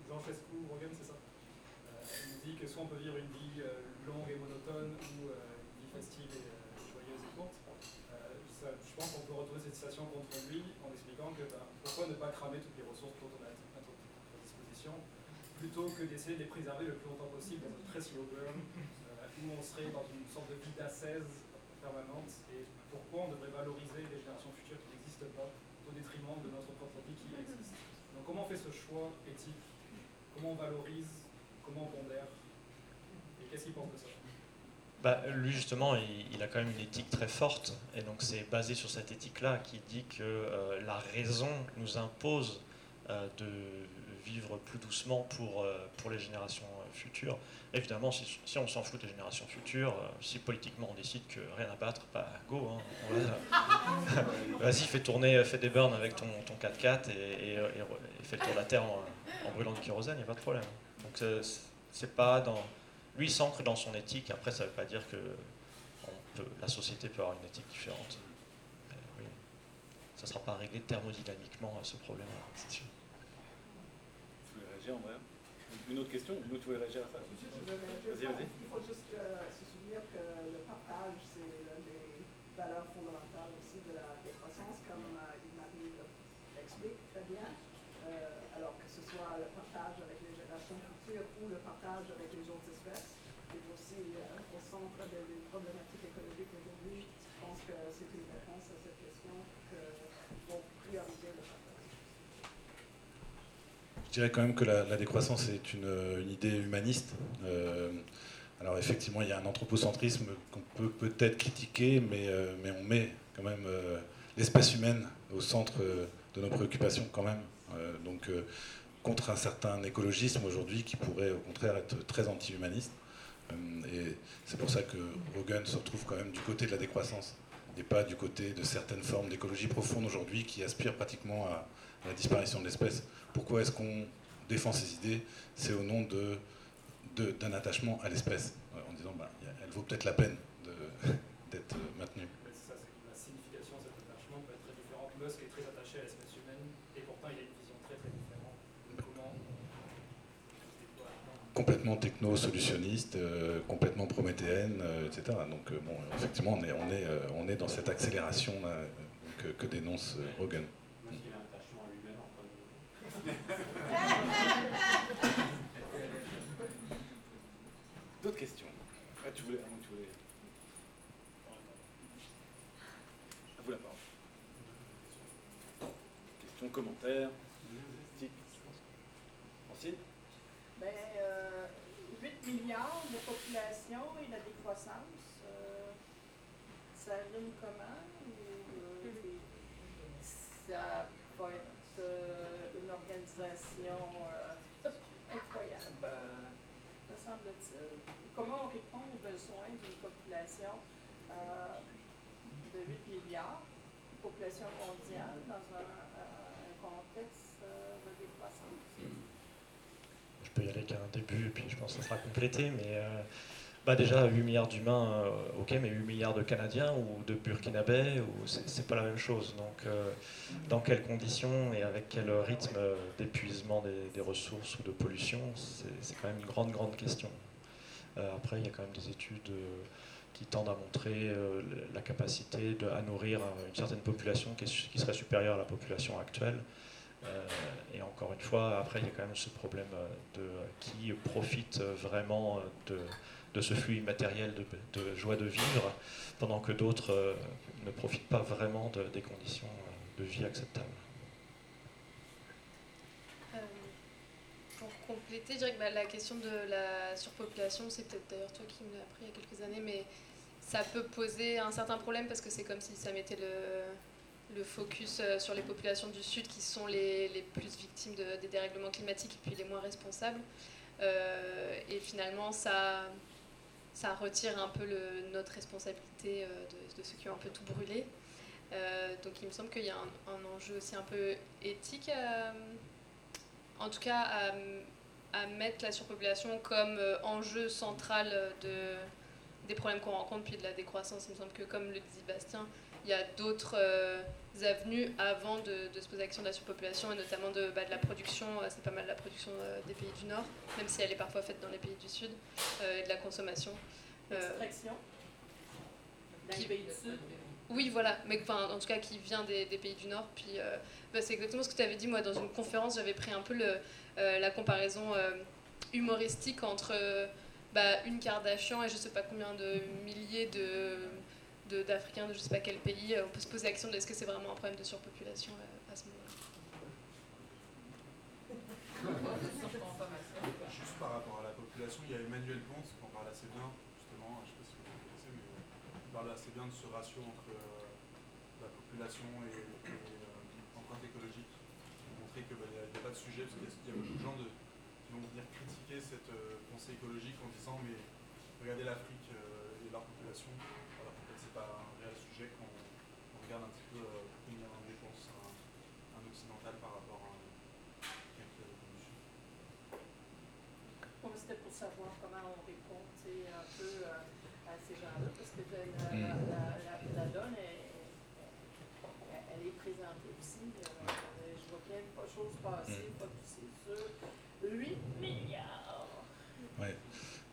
Jean Chescou, Rogan, c'est ça euh, Il nous dit que soit on peut vivre une vie euh, longue et monotone ou une vie festive et joyeuse et courte. je pense qu'on peut retrouver cette citation contre lui en expliquant que ben, pourquoi ne pas cramer toutes les ressources dont on a à notre disposition que d'essayer de les préserver le plus longtemps possible dans un très slow burn où on serait dans une sorte de vie d'assaise permanente. Et pourquoi on devrait valoriser les générations futures qui n'existent pas au détriment de notre propre vie qui existe. Donc comment on fait ce choix éthique? Comment on valorise? Comment on pondère? Et qu'est-ce qu'il pense de ça? Bah, lui justement, il, a quand même une éthique très forte, et donc c'est basé sur cette éthique-là qui dit que euh, la raison nous impose euh, de vivre plus doucement pour, euh, pour les générations futures. Évidemment, si, on s'en fout des générations futures, euh, si politiquement on décide que rien à battre, bah go, hein, vas-y, fais tourner, fais des burns avec ton, ton 4x4 et, fais le tour de la Terre en, brûlant du kérosène, il n'y a pas de problème. Donc c'est pas dans... Lui, s'ancre dans son éthique, après ça ne veut pas dire que la société peut avoir une éthique différente. ça ne sera pas réglé thermodynamiquement ce problème-là, c'est sûr. Vous voulez réagir, une autre question Vous pouvez réagir à ça Vas-y, vas-y. Il faut juste euh, se souvenir que le partage, c'est l'une des valeurs fondamentales aussi de la décroissance, comme euh, Marie l'explique très bien. Euh, alors que ce soit le partage avec les générations futures ou le partage avec les autres espèces, qui est aussi au centre des problématiques écologiques aujourd'hui. Je pense que c'est une réponse à cette question qu'il faut prioriser le partage. Je dirais quand même que la, décroissance est une, idée humaniste. Euh, alors effectivement, il y a un anthropocentrisme qu'on peut peut-être critiquer, mais, euh, mais on met quand même euh, l'espèce humaine au centre de nos préoccupations quand même. donc contre un certain écologisme aujourd'hui qui pourrait au contraire être très anti-humaniste. et c'est pour ça que Rogan se retrouve quand même du côté de la décroissance et pas du côté de certaines formes d'écologie profonde aujourd'hui qui aspirent pratiquement à, la disparition de l'espèce. Pourquoi est-ce qu'on défend ces idées? C'est au nom de, d'un attachement à l'espèce, en disant bah, elle vaut peut-être la peine d'être maintenue. Ça, la signification de cet attachement peut être très différente. Musk est très attaché à l'espèce humaine et pourtant il a une vision très très différente comment. Complètement techno-solutionniste, euh, complètement prométhéenne, euh, etc. Donc, euh, bon, effectivement, on est, on est, on est dans cette accélération que, que, dénonce Hogan. D'autres questions ah, tu voulais, ah, tu voulais... À vous la parole. commentaires. Ensuite ben, 8 euh, milliards de population et la décroissance, euh, ça rime comment ou, euh, Ça va être une organisation incroyable, me semble-t-il. Comment on répond aux besoins d'une population de 8 milliards, population mondiale, dans un, un contexte de décroissance? Je peux y aller qu'à un début, et puis je pense que ça sera complété, mais bah déjà 8 milliards d'humains, euh, ok, mais 8 milliards de Canadiens ou de Burkinabés, c'est pas la même chose. Donc, euh, dans quelles conditions et avec quel rythme d'épuisement des, ressources ou de pollution, c'est quand même une grande, grande question. Euh, après, il y a quand même des études qui tendent à montrer la capacité à nourrir une certaine population qui, serait supérieure à la population actuelle. et encore une fois, après, il y a quand même ce problème de qui profite vraiment de de ce flux immatériel de, joie de vivre, pendant que d'autres euh, ne profitent pas vraiment de, des conditions euh, de vie acceptables. Euh, pour compléter, je dirais que bah, la question de la surpopulation, c'est peut-être d'ailleurs toi qui me l'as appris il y a quelques années, mais ça peut poser un certain problème parce que c'est comme si ça mettait le, le focus sur les populations du Sud qui sont les, les plus victimes de, des dérèglements climatiques et puis les moins responsables. et finalement, ça, ça retire un peu notre responsabilité euh, de, ceux qui ont un peu tout brûlé. Euh, donc il me semble qu'il y a un, enjeu aussi un peu éthique, en tout cas à, mettre la surpopulation comme euh, enjeu central de, des problèmes qu'on rencontre, puis de la décroissance. Il me semble que, comme le dit Bastien, il y a d'autres avenues avant de, se poser la question de la surpopulation et notamment de, bah, de la production. c'est pas mal la production des pays du Nord, même si elle est parfois faite dans les pays du Sud, et de la consommation. Extraction qui... pays du Sud oui, voilà, mais enfin, en tout cas qui vient des, pays du Nord. Puis bah, c'est exactement ce que tu avais dit. Moi, dans une conférence, j'avais pris un peu le, la comparaison humoristique entre bah, une Kardashian et je sais pas combien de milliers de d'Africains de, je sais pas quel pays. On peut se poser la question de est-ce que c'est vraiment un problème de surpopulation à, ce moment-là. Juste par rapport à la population, il y a Emmanuel Pons qui parle assez bien, justement, je ne sais pas si vous connaissez, mais il parle assez bien de ce ratio entre la population et, l'empreinte écologique. Montrer qu'il n'y a, pas de sujet, parce qu'il y, a beaucoup de gens qui vont venir critiquer cette pensée écologique en disant mais regardez l'Afrique et leur population, pas un réel sujet quand on, regarde un petit peu euh, combien on dépense un, un, occidental par rapport à un capital de pollution. Bon, C'était pour savoir comment on répond un peu euh, à ces gens-là, parce que la, la, la, la donne, est, elle est présentée aussi. Euh, je vois plein de choses passer, pas pousser sur 8 milliards. Ouais.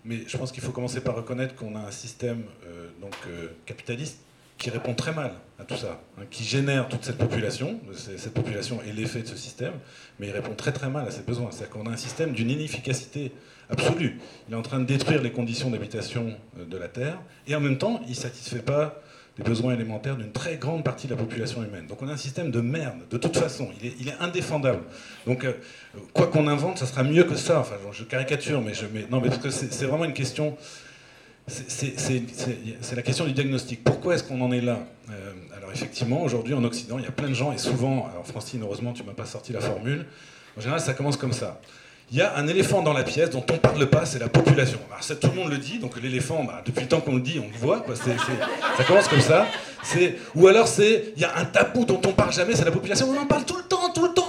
Mais je pense qu'il faut commencer par reconnaître qu'on a un système euh, donc, euh, capitaliste qui répond très mal à tout ça, hein, qui génère toute cette population. Cette population est l'effet de ce système, mais il répond très très mal à ses besoins. C'est-à-dire qu'on a un système d'une inefficacité absolue. Il est en train de détruire les conditions d'habitation euh, de la Terre, et en même temps, il ne satisfait pas des besoins élémentaires d'une très grande partie de la population humaine. Donc on a un système de merde, de toute façon, il est, il est indéfendable. Donc euh, quoi qu'on invente, ça sera mieux que ça. Enfin, je caricature, mais, je, mais non, mais parce que c'est vraiment une question. C'est la question du diagnostic. Pourquoi est-ce qu'on en est là? Euh, Alors effectivement, aujourd'hui en Occident, il y a plein de gens, et souvent, alors Francine, heureusement, tu m'as pas sorti la formule. En général, ça commence comme ça il y a un éléphant dans la pièce dont on ne parle pas, c'est la population. Ça, tout le monde le dit, donc l'éléphant, bah, depuis le temps qu'on le dit, on le voit, ça commence comme ça. Ou alors c'est, il y a un tabou dont on parle jamais, c'est la population, on en parle tout le temps, tout le temps.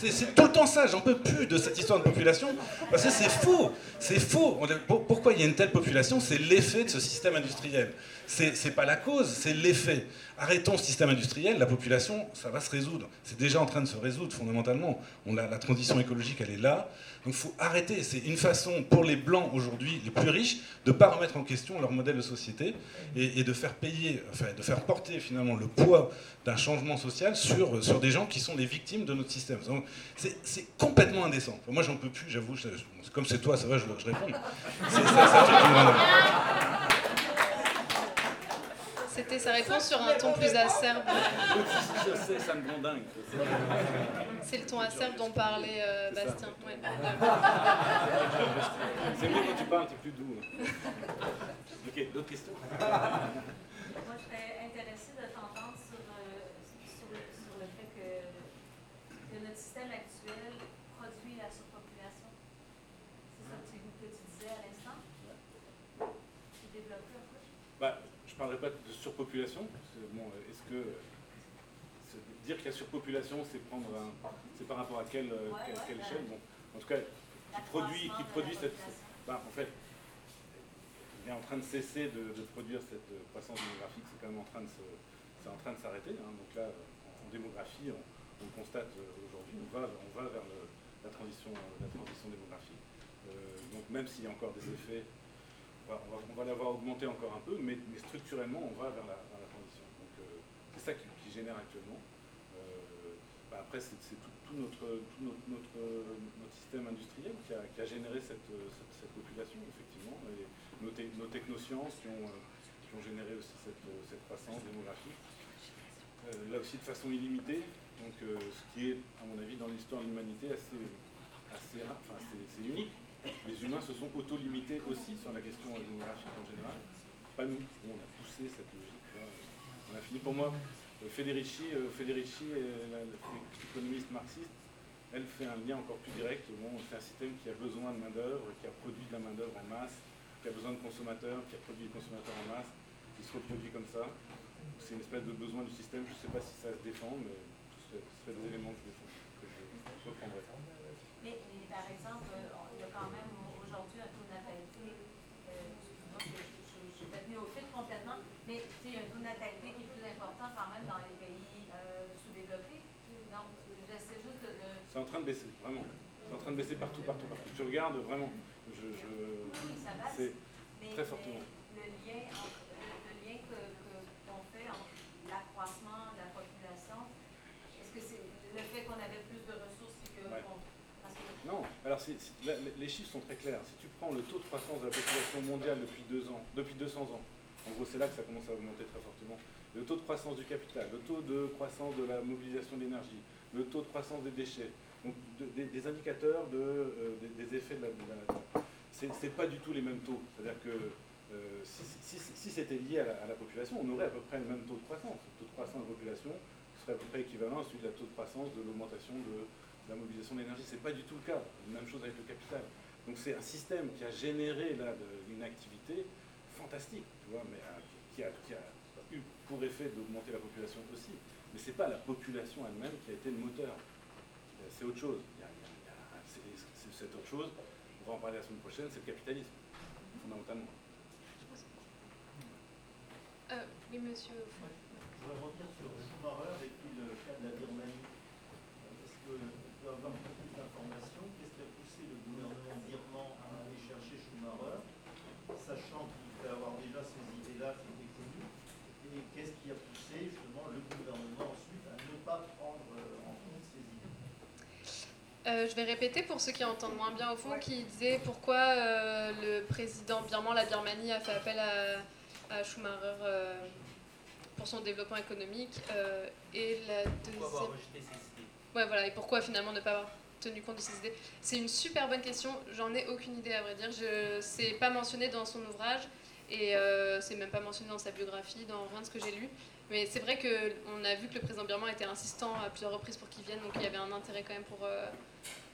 C'est tout le temps ça, j'en peux plus de cette histoire de population, parce que c'est faux, c'est faux. Pourquoi il y a une telle population? C'est l'effet de ce système industriel. C'est pas la cause, c'est l'effet. Arrêtons ce système industriel, la population, ça va se résoudre. C'est déjà en train de se résoudre fondamentalement. On a, la transition écologique, elle est là. Donc il faut arrêter. C'est une façon pour les Blancs aujourd'hui, les plus riches, de ne pas remettre en question leur modèle de société et, de faire payer, enfin de faire porter finalement le poids d'un changement social sur, sur des gens qui sont les victimes de notre système. C'est complètement indécent. moi j'en peux plus, j'avoue. Comme c'est toi, ça va, je, je réponds. Ça, ça, C'était sa réponse sur un ton plus acerbe. Je sais, ça me rend dingue. C'est le ton acerbe dont parlait euh. Bastien. Ouais. C'est mieux quand tu parles, t'es plus doux. Ok, d'autres questions? Moi, je serais intéressée de t'entendre sur, euh, sur, le, sur le fait que, que notre système actuel produit la surpopulation. C'est ça que tu, que tu disais à l'instant? Tu développes un peu? bah, Je ne parlerai pas de surpopulation. Bon, est-ce que dire qu'il y a surpopulation, c'est prendre un, c'est par rapport à quelle, Ouais, quelle, ouais, quelle bah, échelle bon, En tout cas, qui produit, qui produit cette, bah, en fait, il est en train de cesser de, de produire cette euh, croissance démographique. C'est quand même en train de se, c'est en train de s'arrêter. hein. Donc là, en, en démographie, on, on le constate euh, aujourd'hui, on va, on va vers le- la transition, euh, la transition démographique. Euh, donc même s'il y a encore des effets, on va, l'avoir augmenté encore un peu, mais, structurellement, on va vers la, transition. Donc euh, c'est ça qui, génère actuellement. Euh, bah, après, c'est tout, notre, système industriel qui a, généré cette, population, effectivement. Et nos, te- nos technosciences qui ont, euh, qui ont généré aussi cette, croissance démographique. Là aussi de façon illimitée, donc ce qui est, à mon avis, dans l'histoire de l'humanité assez, assez unique. Les humains se sont auto-limités aussi sur la question démographique en général. Pas nous, on a poussé cette logique. là. On a fini pour moi. euh, Federici, euh, Federici euh, l'économiste marxiste, elle fait un lien encore plus direct. Bon, c'est un système qui a besoin de main-d'œuvre, qui a produit de la main-d'œuvre en masse, qui a besoin de consommateurs, qui a produit des consommateurs en masse, qui se reproduit comme ça. C'est une espèce de besoin du système. Je ne sais pas si ça se défend, mais ce serait, des éléments que je, défends, que je reprendrai. Mais par exemple, euh, on- il y a quand même aujourd'hui un taux de natalité. Euh, moi, je, je, je suis pas tenue au fil complètement, mais tu sais, il y a un taux de natalité qui est plus important quand même dans les pays euh, sous-développés. Donc, j'essaie juste de. de- C'est en train de baisser, vraiment. C'est en train de baisser partout, partout, partout. Tu regardes, vraiment. Je, je... Oui, ça baisse. C'est très fortement. mais le lien, le, que, qu'on fait entre l'accroissement de la population, est-ce que c'est le fait qu'on avait plus de ressources que. Ouais. Non, alors là, les- les chiffres sont très clairs. Si tu prends le taux de croissance de la population mondiale depuis deux ans, depuis 200 ans, en gros c'est là que ça commence à augmenter très fortement, le taux de croissance du capital, le taux de croissance de la mobilisation d'énergie, le taux de croissance des déchets, donc de- des, indicateurs de, euh, des, effets de la... de la- c'est pas du tout les mêmes taux. C'est-à-dire que euh, si, c'était lié à la, population, on aurait à peu près le même taux de croissance. Le taux de croissance de la population serait à peu près équivalent à celui de la taux de croissance de l'augmentation de, la mobilisation d'énergie. C'est pas du tout le cas. Même chose avec le capital. Donc c'est un système qui a généré là de- une activité fantastique, tu vois, mais euh, qui, a, qui a eu pour effet d'augmenter la population aussi. Mais c'est pas la population elle-même qui a été le moteur. C'est autre chose. C'est cette autre chose. On va en parler la semaine prochaine. C'est le capitalisme, fondamentalement. Euh, oui, monsieur. Je voudrais revenir sur Schumacher et puis le cas de la Birmanie. Est-ce qu'on peut avoir un peu plus d'informations Qu'est-ce qui a poussé le gouvernement birman à aller chercher Schumacher, sachant qu'il peut avoir déjà ces idées-là qui étaient connues Et qu'est-ce qui a poussé justement le gouvernement ensuite à ne pas prendre euh, en compte ces idées Euh, je vais répéter pour ceux qui entendent moins bien au fond, qui disaient pourquoi euh, le président birman, la Birmanie, a fait appel à, à Schumacher euh, pour son développement économique. et la Pourquoi avoir deuxième. rejeté ces idées? Ouais, voilà. Et pourquoi finalement ne pas avoir tenu compte de ces idées? C'est une super bonne question. J'en ai aucune idée à vrai dire. Je c'est pas mentionné dans son ouvrage et c'est même pas mentionné dans sa biographie, dans rien de ce que j'ai lu. Mais c'est vrai que on a vu que le président birman était insistant à plusieurs reprises pour qu'il vienne, donc il y avait un intérêt quand même pour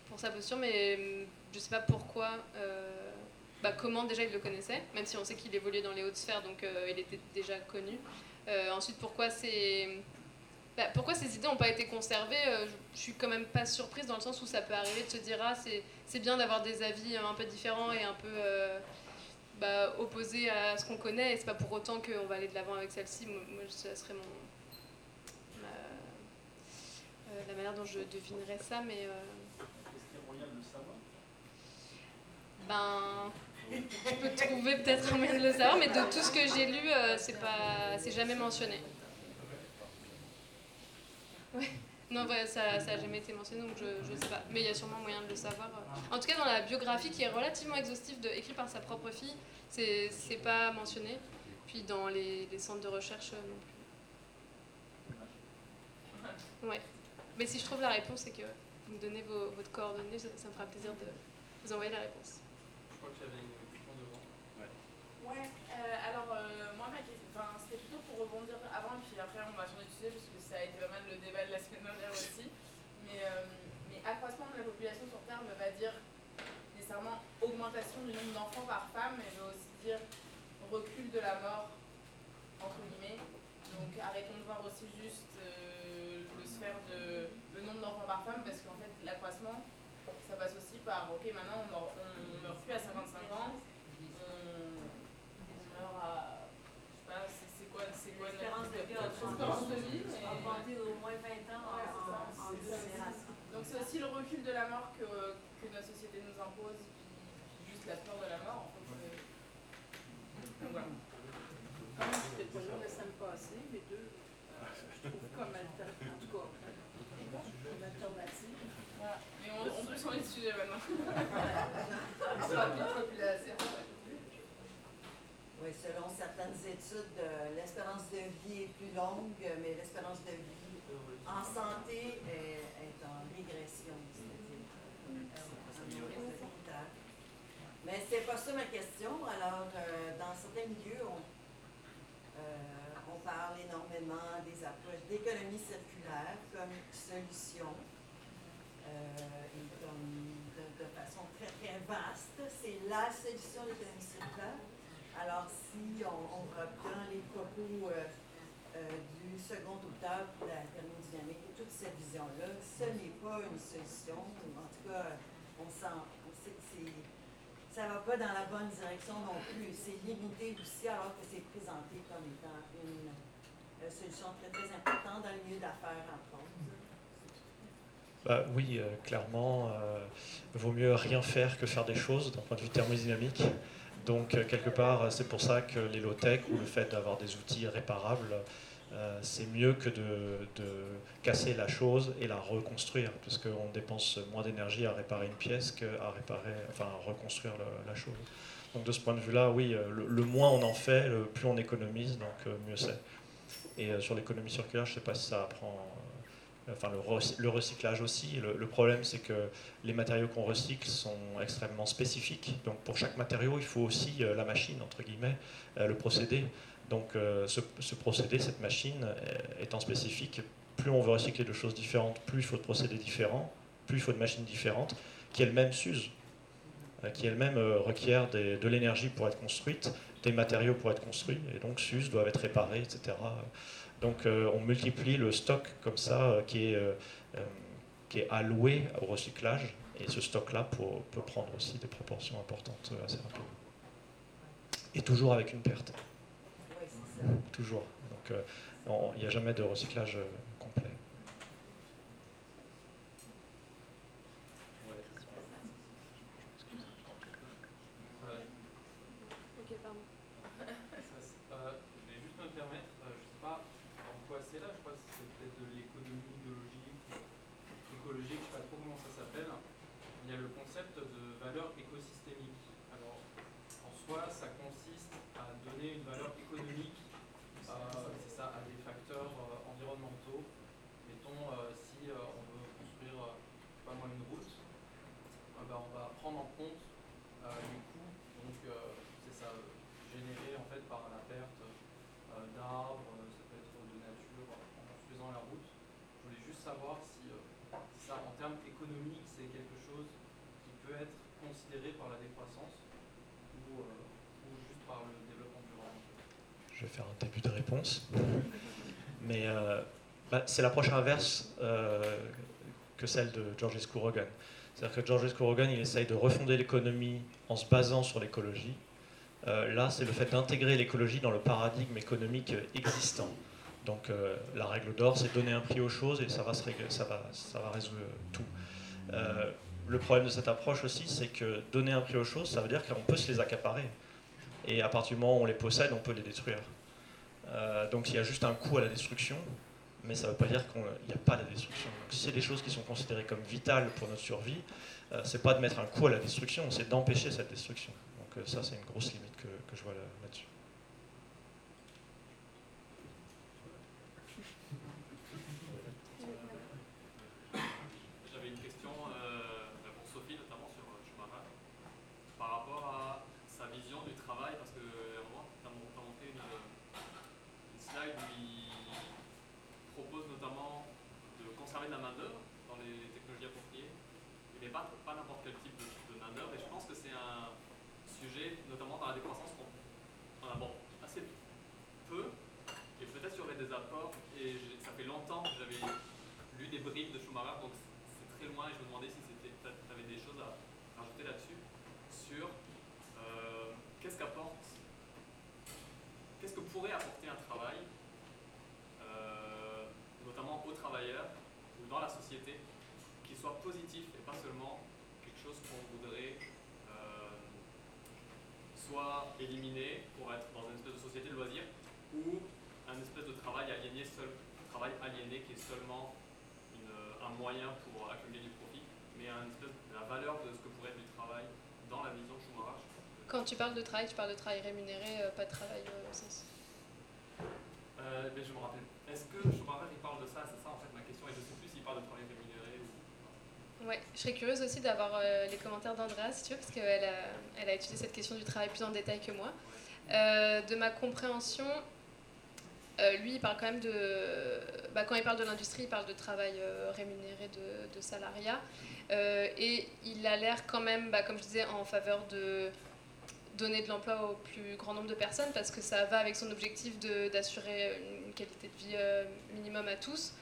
pour sa posture. Mais hum, je sais pas pourquoi. euh, bah, comment déjà il le connaissait, même si on sait qu'il évoluait dans les hautes sphères, donc euh, il était déjà connu. Euh, ensuite, pourquoi c'est bah, pourquoi ces idées n'ont pas été conservées je, je suis quand même pas surprise dans le sens où ça peut arriver de se dire ah c'est, bien d'avoir des avis un peu différents et un peu bah, opposés à ce qu'on connaît et c'est pas pour autant qu'on va aller de l'avant avec celle-ci. Moi, ça serait mon la manière dont je devinerais ça, mais euh, Est-ce qu'il y a moyen de le savoir ben je peux trouver peut-être un moyen de le savoir, mais de tout ce que j'ai lu, euh, c'est pas c'est jamais mentionné. Ouais. Non, ça n'a jamais été mentionné, donc je ne sais pas. Mais il y a sûrement moyen de le savoir. En tout cas, dans la biographie qui est relativement exhaustive, écrite par sa propre fille, c'est c'est pas mentionné. Puis dans les, les centres de recherche euh, non plus. Ouais. Mais si je trouve la réponse et que vous me donnez vos, votre coordonnée, ça, ça me fera plaisir de vous envoyer la réponse. Crois que j'avais une question devant. Ouais, euh, alors euh, moi ma question, enfin, c'était plutôt pour rebondir avant, puis après on va changer de sujet parce que ça a été pas mal le débat de la semaine dernière aussi. Mais, euh, mais accroissement de la population sur Terre ne pas dire nécessairement augmentation du nombre d'enfants par femme, mais veut aussi dire recul de la mort, entre guillemets. Donc arrêtons de voir aussi juste le sphère de le nombre d'enfants par femme, parce qu'en fait l'accroissement, ça passe aussi par, ok maintenant on meurt, on meurt plus à 55 ans, on, on meurt à, je sais pas, c'est c'est quoi, c'est quoi L'espérance de vie notre espérance de vie, mais- augmentée d'au moins 20 ans en, Ouais, c'est ça. en- en C'est ça. génération. Donc c'est aussi le recul de la mort que, que notre société nous impose, puis, juste la peur de la mort. En fait, c'est- Donc voilà. Un, c'était pas là la semaine passée, mais deux, euh, je trouve comme alternative, en tout cas, comme alternative. Voilà. Mais on, on peut changer de sujet maintenant. Population. Oui, selon certaines études, euh, l'espérance de vie est plus longue, mais l'espérance de vie en santé est, est en régression, euh, Mais c'est pas ça ma question. Alors, euh, dans certains milieux, on, euh, on parle énormément des approches d'économie circulaire comme solution euh, et comme de, de façon très très vaste. C'est la solution de l'économie circulaire. Alors, si on, reprend les propos du second auteur pour la thermodynamique et toute cette vision-là, ce n'est pas une solution. En tout cas, on sent, c'est, ça ne va pas dans la bonne direction non plus. C'est limité aussi alors que c'est présenté comme étant une euh, solution très très importante dans le milieu d'affaires, entre autres. Bah, oui, euh, clairement, euh, vaut mieux rien faire que faire des choses d'un point de vue thermodynamique. Donc, quelque part, c'est pour ça que les low-tech ou le fait d'avoir des outils réparables, euh, c'est mieux que de, de casser la chose et la reconstruire, parce qu'on dépense moins d'énergie à réparer une pièce qu'à réparer, enfin, à reconstruire la chose. Donc, de ce point de vue-là, oui, euh, le, moins on en fait, le plus on économise, donc euh, mieux c'est. Et sur l'économie circulaire, je ne sais pas si ça apprend enfin le, recy- le recyclage aussi. Le, problème, c'est que les matériaux qu'on recycle sont extrêmement spécifiques. Donc pour chaque matériau, il faut aussi la machine, entre guillemets, le procédé. Donc euh, ce, procédé, cette machine, euh, étant spécifique, plus on veut recycler de choses différentes, plus il faut de procédés différents, plus il faut de machines différentes, qui elles-mêmes s'usent, euh, qui elles-mêmes requièrent des- de l'énergie pour être construites, des matériaux pour être construits, et donc s'usent, doivent être réparés, etc. Donc on multiplie le stock comme ça qui, est, qui est alloué au recyclage et ce stock-là peut prendre aussi des proportions importantes assez rapidement. Et toujours avec une perte. Toujours. Donc euh, il n'y a jamais de recyclage euh, complet. Ouais. Ok, pardon. Ça, c'est pas- je vais juste me permettre, euh, je sais pas en quoi c'est là, je crois que c'est peut-être de l'économie biologique, ou écologique, je sais pas trop comment ça s'appelle. Il y a le concept de valeur écosystémique. Alors, en soi, ça consiste à donner une valeur économique, euh, c'est ça, à des facteurs euh, environnementaux. Mettons, euh, si euh, on veut construire, euh, je sais pas moi, une route, euh, ben, on va prendre en compte euh, les coûts, donc euh, c'est ça, euh, généré en fait par la perte euh, d'arbres, ça peut être de nature en construisant la route. Je voulais juste savoir si, ça, en termes économiques, c'est quelque chose qui peut être considéré par la décroissance ou, juste par le développement durable. Je vais faire un début de réponse. Mais bah, c'est l'approche inverse que celle de Georges Rogan. C'est-à-dire que Georges Rogan, il essaye de refonder l'économie en se basant sur l'écologie. Euh, là, c'est le fait d'intégrer l'écologie dans le paradigme économique existant. Donc euh, la règle d'or, c'est donner un prix aux choses et ça va, se régler- résoudre tout. Euh, le problème de cette approche aussi, c'est que donner un prix aux choses, ça veut dire qu'on peut se les accaparer. Et à partir du moment où on les possède, on peut les détruire. Donc il y a juste un coût à la destruction, mais ça ne veut pas dire qu'il n'y a pas de destruction. Donc si c'est des choses qui sont considérées comme vitales pour notre survie, euh, c'est pas de mettre un coût à la destruction, c'est d'empêcher cette destruction. Donc euh, ça, c'est une grosse limite que, que je vois là- là-dessus. Bribes de Schumacher, donc c'est très loin et je me demandais si tu avais des choses à rajouter là-dessus, sur euh, qu'est-ce qu'apporte, qu'est-ce que pourrait apporter un travail, euh, notamment aux travailleurs ou dans la société, qui soit positif et pas seulement quelque chose qu'on voudrait euh, soit éliminer pour être dans une espèce de société de loisirs ou un espèce de travail aliéné travail aliéné qui est seulement un moyen pour accumuler du profit, mais un espèce de la valeur de ce que pourrait être du travail dans la vision Schumacher. Quand tu parles de travail, tu parles de travail rémunéré, euh, pas de travail euh, au sens. Euh, mais je me rappelle. Est-ce que Schumacher il parle de ça C'est ça en fait ma question, et je sais plus s'il parle de travail rémunéré ou. Ouais, je serais curieuse aussi d'avoir euh, les commentaires d'Andrea, si tu veux, parce qu'elle a, elle a étudié cette question du travail plus en détail que moi. Euh, de ma compréhension, euh, lui, il parle quand même de. Bah, quand il parle de l'industrie, il parle de travail euh, rémunéré, de, de salariat. Euh, et il a l'air quand même, bah, comme je disais, en faveur de donner de l'emploi au plus grand nombre de personnes, parce que ça va avec son objectif d'assurer une qualité de vie minimum à tous.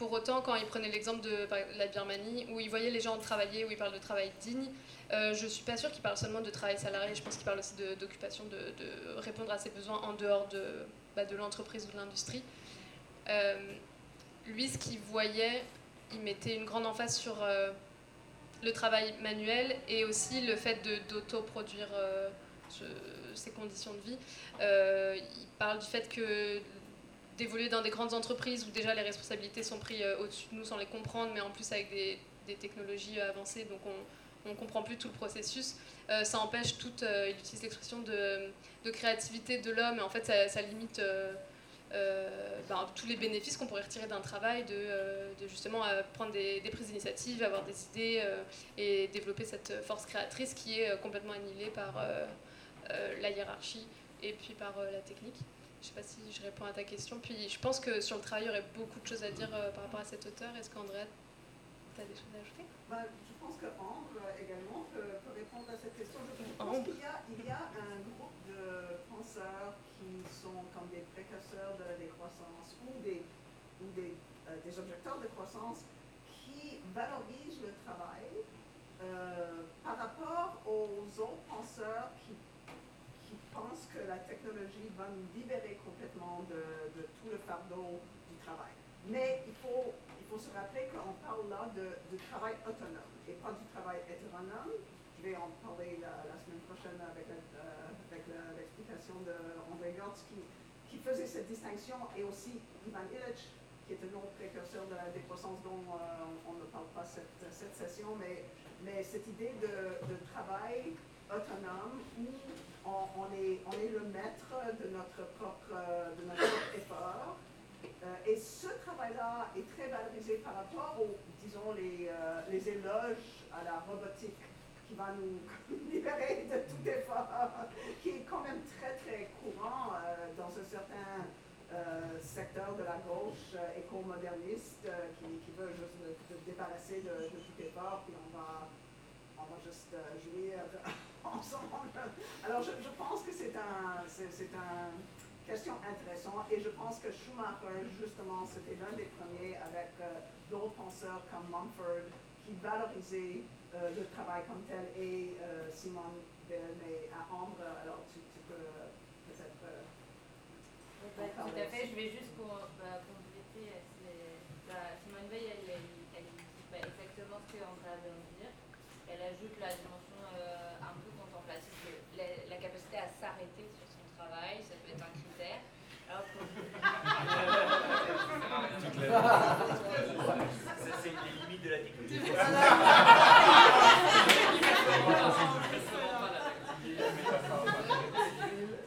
Euh, pour autant, quand il prenait l'exemple de la Birmanie, où il voyait les gens travailler, où il parle de travail digne, euh, je suis pas sûre qu'il parle seulement de travail salarié, je pense qu'il parle aussi d'occupation, de, répondre à ses besoins en dehors de, bah, l'entreprise ou de l'industrie. Euh, lui, ce qu'il voyait, il mettait une grande emphase sur euh, le travail manuel et aussi le fait d'autoproduire euh, ses conditions de vie. Euh, il parle du fait que d'évoluer dans des grandes entreprises où déjà les responsabilités sont prises euh, au-dessus de nous sans les comprendre, mais en plus avec des, technologies euh, avancées, donc on ne comprend plus tout le processus. Euh, ça empêche toute, il utilise l'expression de, de créativité de l'homme, et en fait ça, limite ben, tous les bénéfices qu'on pourrait retirer d'un travail, de, justement prendre des, prises d'initiative, avoir des idées et développer cette force créatrice qui est complètement annihilée par la hiérarchie et puis par la technique. Je ne sais pas si je réponds à ta question. Puis je pense que sur le travail, il y aurait beaucoup de choses à dire euh, par rapport à cet auteur. Est-ce qu'André, tu as des choses à ajouter? Ben, je pense que Ambre également peut, peut répondre à cette question. Je pense qu'il y a, il y a un groupe de penseurs qui sont comme des précurseurs de la décroissance ou des, ou des, euh, des objecteurs de croissance qui valorisent le travail euh, par rapport aux autres penseurs qui, qui pensent que la technologie va nous libérer complètement de, de tout le fardeau du travail. Mais il faut, il faut se rappeler qu'on parle là de, de travail autonome et pas du travail hétéronome. Je vais en parler la, semaine prochaine avec euh, l'explication d'André Gertz qui, qui faisait cette distinction et aussi Ivan Illich qui est un autre précurseur de la décroissance dont euh, on ne parle pas cette, cette session, mais, mais cette idée de, de travail autonome où on, est, on est le maître de notre propre, de notre propre effort. Euh, et ce travail-là est très valorisé par rapport aux, disons, les, euh, les éloges à la robotique qui va nous libérer de tout effort, qui est quand même très, très courant euh, dans un certain secteur de la gauche éco-moderniste qui, qui veut juste se se débarrasser de, tout effort, puis on va, on va juste euh, ensemble. Alors je, je pense que c'est un, c'est, un question intéressante et je pense que Schumacher, justement, c'était l'un des premiers avec euh, d'autres penseurs comme Mumford qui valorisaient euh, le travail comme tel et euh, Simone Veil, mais à Ambre, alors tu, tu peux euh, peut-être... euh, Bah, tout à fait, je vais juste pour, bah, compléter. euh, bah, Simone Veil, elle, elle, elle dit bah, exactement ce que Andrea vient de dire. Elle ajoute la dimension euh, un peu contemplative, que la, la capacité à s'arrêter sur son travail, ça peut être un critère. Alors que- Ça, c'est les limites de la technologie.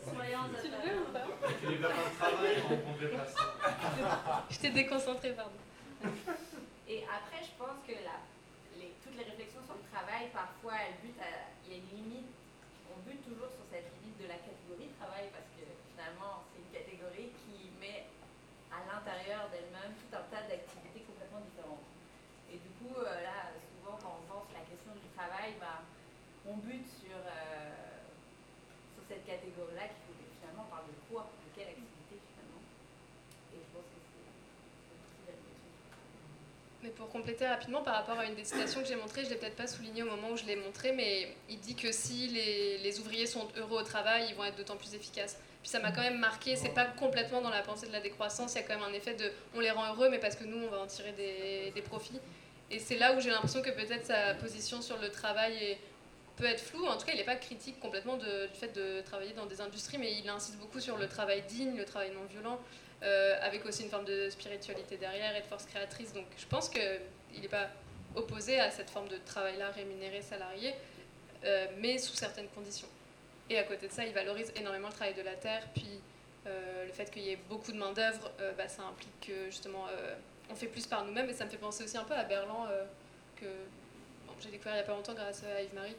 Soyons Tu le veux ou pas Tu les vas pas de travail en congrégation. Je t'ai déconcentré, pardon. Et après, je pense que la, les, toutes les réflexions sur le travail, parfois, elles butent à. Il y a une limite. On bute toujours sur cette limite de la catégorie travail parce que finalement, c'est une catégorie qui met à l'intérieur d'elle-même tout un tas d'activités complètement différentes. Et du coup, euh, là, souvent, quand on pense la question du travail, bah, on bute sur, euh, sur cette catégorie-là qui finalement parle de quoi De quelle activité finalement Et je pense que c'est c'est aussi la réflexion Mais pour compléter rapidement par rapport à une des citations que j'ai montrées, je ne l'ai peut-être pas souligné au moment où je l'ai montré, mais il dit que si les, les, ouvriers sont heureux au travail, ils vont être d'autant plus efficaces. Puis ça m'a quand même marqué, c'est pas complètement dans la pensée de la décroissance, il y a quand même un effet de on les rend heureux, mais parce que nous, on va en tirer des, des profits. Et c'est là où j'ai l'impression que peut-être sa position sur le travail est, peut être floue. En tout cas, il n'est pas critique complètement de, du fait de travailler dans des industries, mais il insiste beaucoup sur le travail digne, le travail non violent. Euh, avec aussi une forme de spiritualité derrière et de force créatrice. Donc je pense qu'il n'est pas opposé à cette forme de travail-là rémunéré, salarié, euh, mais sous certaines conditions. Et à côté de ça, il valorise énormément le travail de la terre, puis euh, le fait qu'il y ait beaucoup de main-d'œuvre, bah, ça implique que justement on fait plus par nous-mêmes, et ça me fait penser aussi un peu à Berlin, que j'ai découvert il n'y a pas longtemps grâce à Yves-Marie.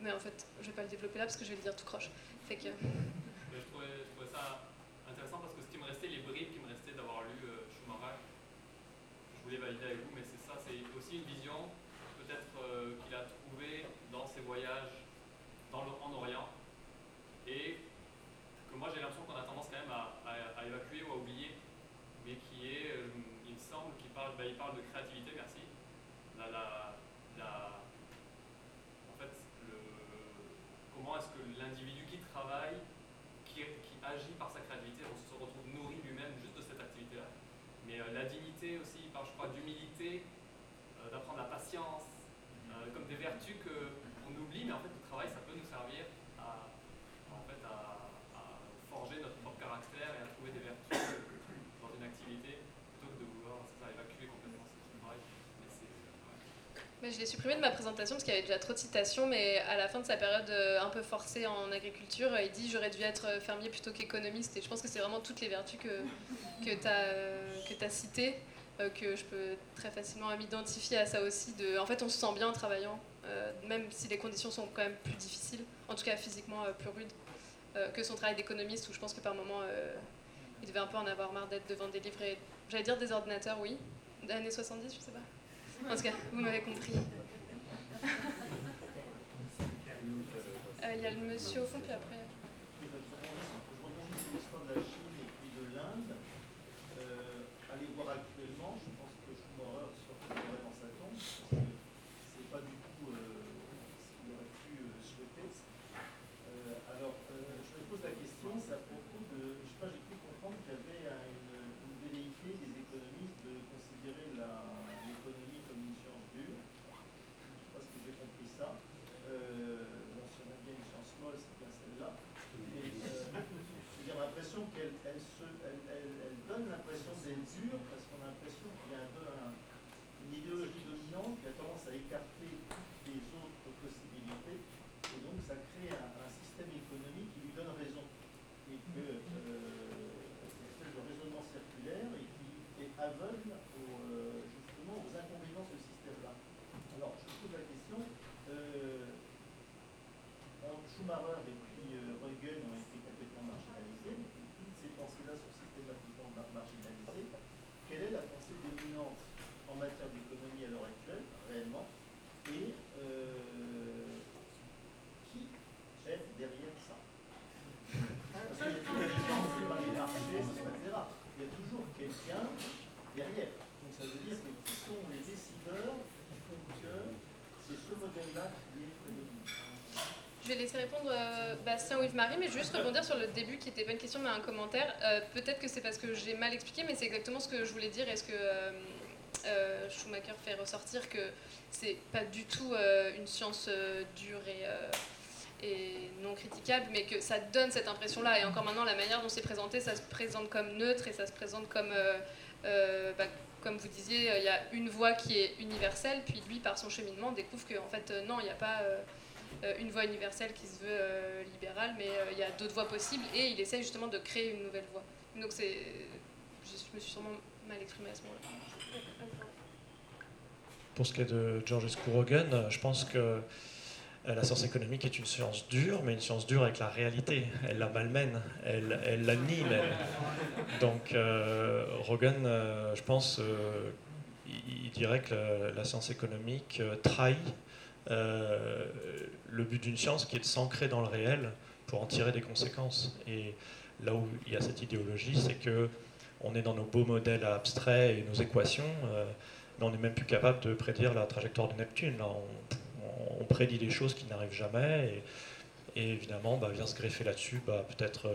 mais en fait, je ne vais pas le développer là parce que je vais le dire tout croche. Fait que... je trouvais ça intéressant parce que ce qui me restait, les bribes qui me restaient d'avoir lu euh, Schumacher, je voulais valider avec vous, mais c'est ça, c'est aussi une vision peut-être euh, qu'il a trouvée dans ses voyages dans le, en Orient et que moi j'ai l'impression qu'on a tendance quand même à, à, évacuer ou à oublier, mais qui est, euh, il me semble, qu'il parle, bah, il parle de créativité, merci. La, la, la, en fait, le, comment est-ce que l'individu qui travaille, qui, qui agit par sa créativité, on se retrouve nourri lui-même juste de cette activité-là. Mais euh, la dignité aussi, il parle, je crois, d'humilité, euh, d'apprendre la patience, euh, comme des vertus qu'on oublie, mais en fait, le travail, ça peut nous servir à, en fait, à, à forger notre propre caractère et à trouver des vertus dans une activité plutôt que de vouloir ça, évacuer complètement ce travail. Mais c'est, ouais. Mais je l'ai supprimé de ma présentation parce qu'il y avait déjà trop de citations, mais à la fin de sa période euh, un peu forcée en agriculture, il dit j'aurais dû être fermier plutôt qu'économiste. Et je pense que c'est vraiment toutes les vertus que, que tu as, as citées, euh, que je peux très facilement m'identifier à ça aussi. De, en fait, on se sent bien en travaillant, euh, même si les conditions sont quand même plus difficiles, en tout cas physiquement euh, plus rudes, euh, que son travail d'économiste, où je pense que par moment, euh, il devait un peu en avoir marre d'être devant des livres et, j'allais dire des ordinateurs, oui, des années 70, je sais pas. En tout cas, vous m'avez compris. Euh, Il y a le monsieur au fond, puis après. Je rebondis sur l'histoire de la Chine et puis de l'Inde. Euh, allez voir actuellement, je pense que Schumacher sortirait dans sa tombe, parce que c'est pas du tout euh, ce qu'il aurait pu euh, souhaiter. Euh, alors, euh, je me pose la question, c'est à propos de. Je sais pas, j'ai pu comprendre qu'il y avait euh, une, une velléité des économistes de considérer la- l'économie comme une science dure. Je sais pas si j'ai compris ça. Euh, bon, si on a bien une science molle, c'est bien celle-là. Et, euh, j'ai l'impression qu'elle elle se, elle, elle, elle donne l'impression d'être dure parce qu'on a l'impression qu'il y a un peu un- une idéologie dominante qui a tendance à écarter toutes les autres possibilités et donc ça crée un, un système économique qui lui donne raison et que euh, c'est une espèce de raisonnement circulaire et qui est aveugle aux, euh, justement aux inconvénients de ce système-là. Alors je pose la question. Euh, alors, Schumacher et puis euh, Röntgen ont été complètement marginalisés, mais toutes ces pensées-là sont systématiquement mar- marginalisées. Quelle est la pensée dominante en matière d'économie à l'heure actuelle, réellement Et euh, qui est derrière ça Parce que les gens, c'est pas les marchés, etc. Il y a toujours quelqu'un derrière. Donc ça veut dire que qui sont les décideurs qui font que c'est ce modèle-là qui est prédominant. Je vais laisser répondre euh, Bastien ou Yves-Marie, mais juste rebondir sur le début qui n'était pas une question mais un commentaire. Euh, Peut-être que c'est parce que j'ai mal expliqué, mais c'est exactement ce que je voulais dire. Est-ce que euh, Schumacher fait ressortir que c'est pas du tout une science dure et, non critiquable, mais que ça donne cette impression-là? Et encore maintenant, la manière dont c'est présenté, ça se présente comme neutre et ça se présente comme, bah, comme vous disiez, il y a une voie qui est universelle, puis lui, par son cheminement, découvre qu'en fait, euh, non, il n'y a pas une voie universelle qui se veut euh, libérale, mais euh, il y a d'autres voies possibles, et il essaye justement de créer une nouvelle voie. Donc c'est, je me suis sûrement mal exprimée à ce moment-là. Pour ce qui est de Georges Rogan, je pense que euh, la science économique est une science dure, mais une science dure avec la réalité. Elle la malmène, elle, elle la nie même. Donc euh, Rogan, euh, je pense, euh, il, dirait que la, science économique euh, trahit euh, le but d'une science qui est de s'ancrer dans le réel pour en tirer des conséquences. Et là où il y a cette idéologie, c'est que on est dans nos beaux modèles abstraits et nos équations, mais on n'est même plus capable de prédire la trajectoire de Neptune. Là, on, prédit des choses qui n'arrivent jamais, et, évidemment, bah, vient se greffer là-dessus bah, peut-être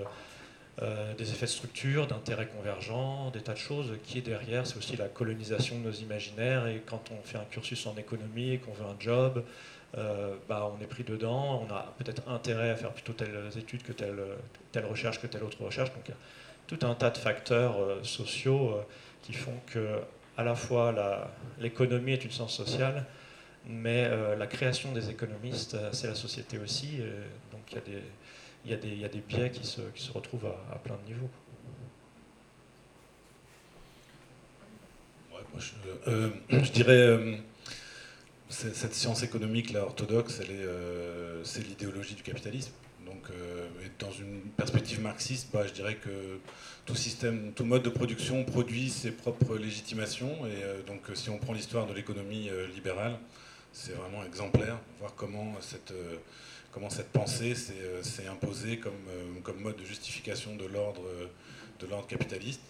euh, des effets de structure, d'intérêts convergents, des tas de choses qui est derrière. C'est aussi la colonisation de nos imaginaires. Et quand on fait un cursus en économie et qu'on veut un job, euh, bah, on est pris dedans. On a peut-être intérêt à faire plutôt telles études que telle, recherche que telle autre recherche. Donc il y a tout un tas de facteurs euh, sociaux qui font que à la fois l'économie est une science sociale, mais la création des économistes, c'est la société aussi. donc il y a des il y, y a des biais qui se, qui se retrouvent à, plein de niveaux. je, euh, je, dirais, euh, cette science économique là, orthodoxe, euh, c'est l'idéologie du capitalisme. Donc, dans une perspective marxiste, bah, je dirais que tout système, tout mode de production produit ses propres légitimations. Et donc, si on prend l'histoire de l'économie libérale, c'est vraiment exemplaire, voir comment cette comment cette pensée s'est euh, imposée comme, euh, comme, mode de justification de l'ordre l'ordre capitaliste,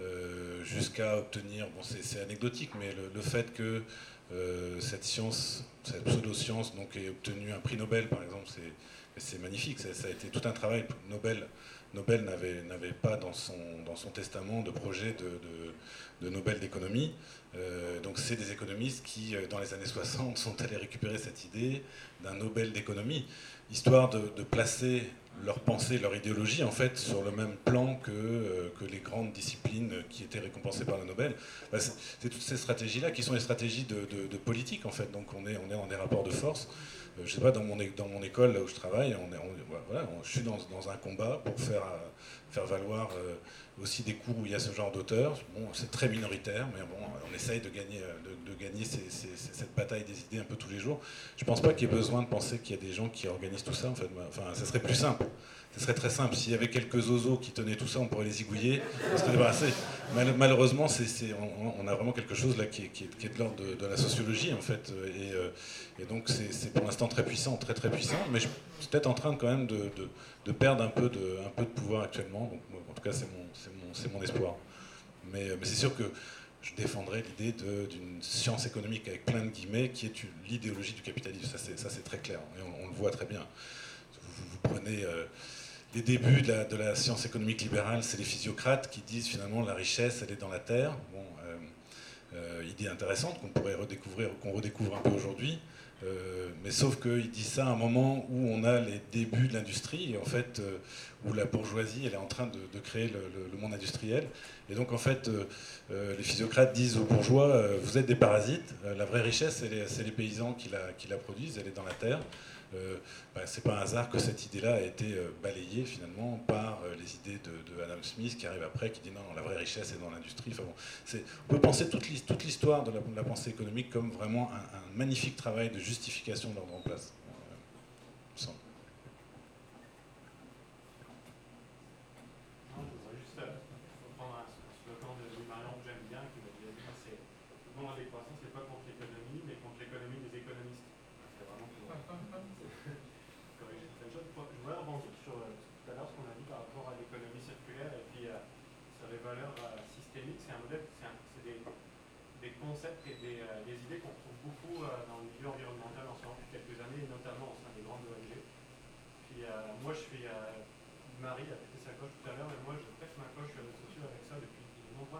euh, jusqu'à obtenir, bon c'est anecdotique, mais le, fait que cette science, cette pseudo-science, donc ait obtenu un prix Nobel, par exemple, c'est magnifique. Ça, a été tout un travail. Nobel, Nobel n'avait pas dans son, testament de projet de, Nobel d'économie. Donc c'est des économistes qui, dans les années 60, sont allés récupérer cette idée, d'un Nobel d'économie, histoire de, placer leur pensée, leur idéologie, en fait, sur le même plan que, euh, que les grandes disciplines qui étaient récompensées par le Nobel. Bah, c'est toutes ces stratégies-là qui sont les stratégies de, politique, en fait. Donc on est, on est dans des rapports de force. Euh, je sais pas, dans mon, dans mon école, là où je travaille, on est, voilà, je suis dans, dans, un combat pour faire, euh, faire valoir aussi des cours où il y a ce genre d'auteurs. Bon, c'est très minoritaire, mais bon, on essaye de gagner, de, gagner cette bataille des idées un peu tous les jours. Je ne pense pas qu'il y ait besoin de penser qu'il y a des gens qui organisent tout ça. En fait, enfin, ça serait plus simple. Ce serait très simple. S'il y avait quelques zozos qui tenaient tout ça, on pourrait les zigouiller. Malheureusement, c'est, on, a vraiment quelque chose là qui est, de l'ordre de, la sociologie, en fait. Et, euh, donc, c'est, pour l'instant très puissant, très très puissant. Mais je suis peut-être en train quand même de, perdre un peu de, un peu de pouvoir actuellement. C'est mon, espoir. Mais, c'est sûr que je défendrais l'idée d'une science économique avec plein de guillemets qui est l'idéologie du capitalisme. Ça, c'est très clair. Et on, le voit très bien. Vous, prenez. Euh, les débuts de la, science économique libérale, c'est les physiocrates qui disent finalement la richesse, elle est dans la terre. Bon, euh, idée intéressante qu'on pourrait redécouvrir, qu'on redécouvre un peu aujourd'hui. Euh, mais sauf qu'il dit ça à un moment où on a les débuts de l'industrie, et en fait, où la bourgeoisie elle est en train de, créer le, monde industriel. Et donc, en fait, les physiocrates disent aux bourgeois Vous êtes des parasites, la vraie richesse, c'est les, les, paysans qui la, qui la produisent, elle est dans la terre. Euh, bah, c'est pas un hasard que cette idée-là a été euh, balayée finalement par euh, les idées de, Adam Smith qui arrive après, qui dit non, la vraie richesse est dans l'industrie. Enfin, bon, on peut penser toute l'histoire de, la, pensée économique comme vraiment un, magnifique travail de justification de l'ordre en place.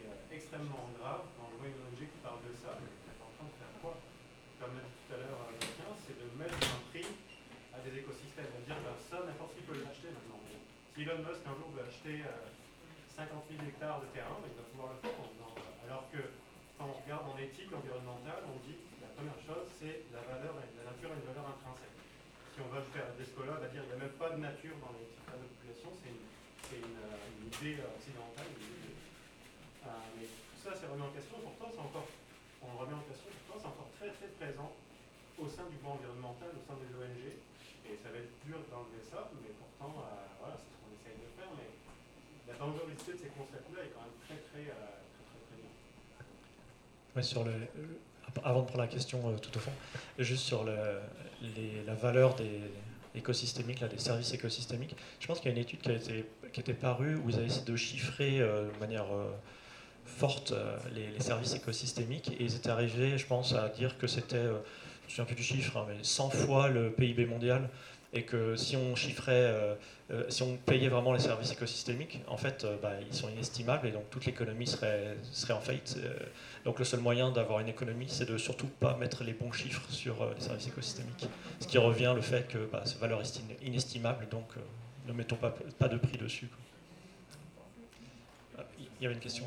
euh, extrêmement grave quand je vois une ONG qui parle de ça. Train de faire quoi? Comme l'a dit tout à l'heure c'est de mettre un prix à des écosystèmes. De dire, ça, n'importe qui peut l'acheter maintenant. Si Elon Musk un jour veut acheter 50 000 hectares de terrain, il va pouvoir le faire. Alors que quand on regarde en éthique environnementale, on dit la première chose, c'est la valeur, la nature a une valeur intrinsèque. Si on va faire Descola, on va dire qu'il n'y a même pas de nature dans l'éthique de la population, c'est une, idée occidentale, mais tout ça, c'est remis en question. Pourtant, c'est encore, on remet en question. Pourtant, c'est encore très très présent au sein du mouvement environnemental, au sein des ONG. Et ça va être dur d'enlever ça, mais pourtant, euh, voilà, c'est ce qu'on essaye de faire. Mais la dangerosité de ces concepts-là est quand même très très euh, très très, très, bien. Ouais, sur le, avant de prendre la question euh, tout au fond, juste sur le, la valeur des écosystémiques, là, des services écosystémiques, je pense qu'il y a une étude qui, a été, qui était parue où ils avaient essayé de chiffrer de manière forte euh, les, services écosystémiques et ils étaient arrivés, je pense, à dire que c'était, je me souviens plus du chiffre, hein, mais 100 fois le PIB mondial et que si on chiffrait, euh, euh, si on payait vraiment les services écosystémiques, en fait, euh, bah, ils sont inestimables et donc toute l'économie serait, en faillite. donc le seul moyen d'avoir une économie, c'est de surtout pas mettre les bons chiffres sur les services écosystémiques. Ce qui revient le fait que bah, c'est valeur inestimable, donc ne mettons pas, de prix dessus. Quoi. Il y avait une question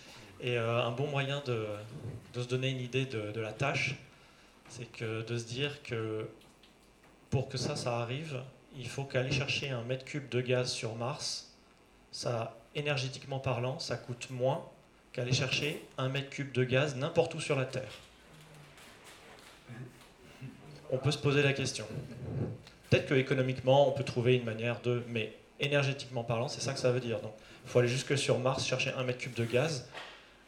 Et euh, un bon moyen de, se donner une idée de, de la tâche, c'est que de se dire que pour que ça, ça arrive, il faut qu'aller chercher un mètre cube de gaz sur Mars, ça, énergétiquement parlant, ça coûte moins qu'aller chercher un mètre cube de gaz n'importe où sur la Terre. On peut se poser la question. Peut-être que économiquement, on peut trouver une manière de... Mais énergétiquement parlant, c'est ça que ça veut dire. Donc, il faut aller jusque sur Mars chercher un mètre cube de gaz,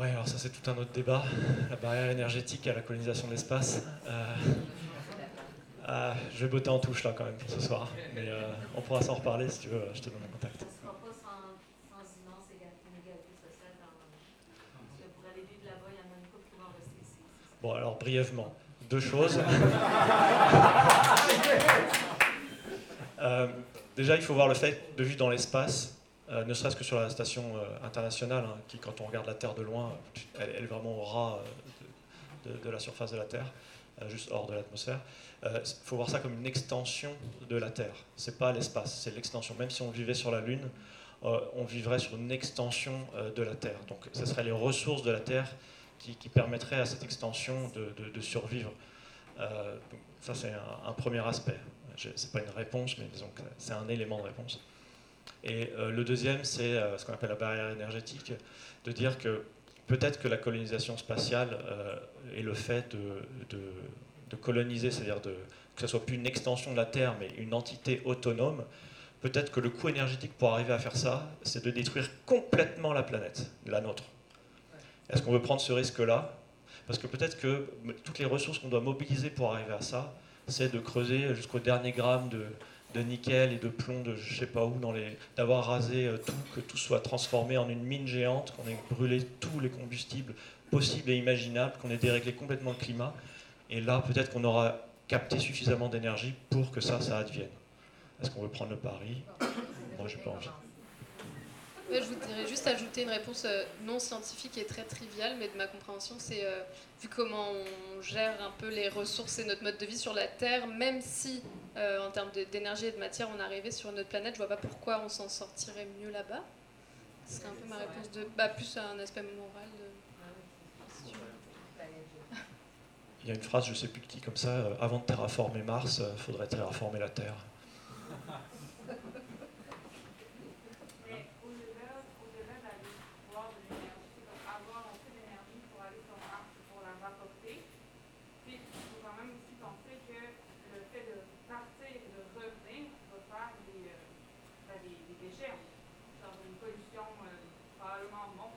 Oui, alors ça c'est tout un autre débat, la barrière énergétique à la colonisation de l'espace. Euh, euh, je vais botter en touche là quand même pour ce soir, mais euh, on pourra s'en reparler si tu veux, je te donne mon contact. Bon, alors brièvement, deux choses. déjà, il faut voir le fait de vivre dans l'espace euh, ne serait-ce que sur la station euh, internationale, hein, qui, quand on regarde la Terre de loin, elle, est vraiment au ras euh, de, la surface de la Terre, juste hors de l'atmosphère. Il faut voir ça comme une extension de la Terre. C'est pas l'espace, c'est l'extension. Même si on vivait sur la Lune, on vivrait sur une extension de la Terre. Donc, ce seraient les ressources de la Terre qui, permettraient à cette extension de survivre. ça, c'est un, un, premier aspect. C'est pas une réponse, mais disons que c'est un élément de réponse. Et euh, le deuxième, c'est euh, ce qu'on appelle la barrière énergétique, de dire que peut-être que la colonisation spatiale euh, est le fait de, coloniser, c'est-à-dire que ce soit plus une extension de la Terre, mais une entité autonome. Peut-être que le coût énergétique pour arriver à faire ça, c'est de détruire complètement la planète, la nôtre. Est-ce qu'on veut prendre ce risque-là? Parce que peut-être que toutes les ressources qu'on doit mobiliser pour arriver à ça, c'est de creuser jusqu'au dernier gramme de, de nickel et de plomb de je sais pas où, d'avoir rasé euh, tout, que tout soit transformé en une mine géante, qu'on ait brûlé tous les combustibles possibles et imaginables, qu'on ait déréglé complètement le climat. Et là, peut-être qu'on aura capté suffisamment d'énergie pour que ça, ça advienne. Est-ce qu'on veut prendre le pari? Moi, j'ai pas envie. Je voudrais juste ajouter une réponse euh, non scientifique et très triviale, mais de ma compréhension, c'est euh, vu comment on gère un peu les ressources et notre mode de vie sur la Terre, même si euh, en termes d'énergie et de matière, on arrivait sur une autre planète, je vois pas pourquoi on s'en sortirait mieux là-bas. Ce serait un peu ma réponse de. Bah, plus un aspect moral. De... Il y a une phrase, je sais plus de qui, comme ça euh, avant de terraformer Mars, il euh, faudrait terraformer la Terre. cher, genre une pollution euh, probablement bon,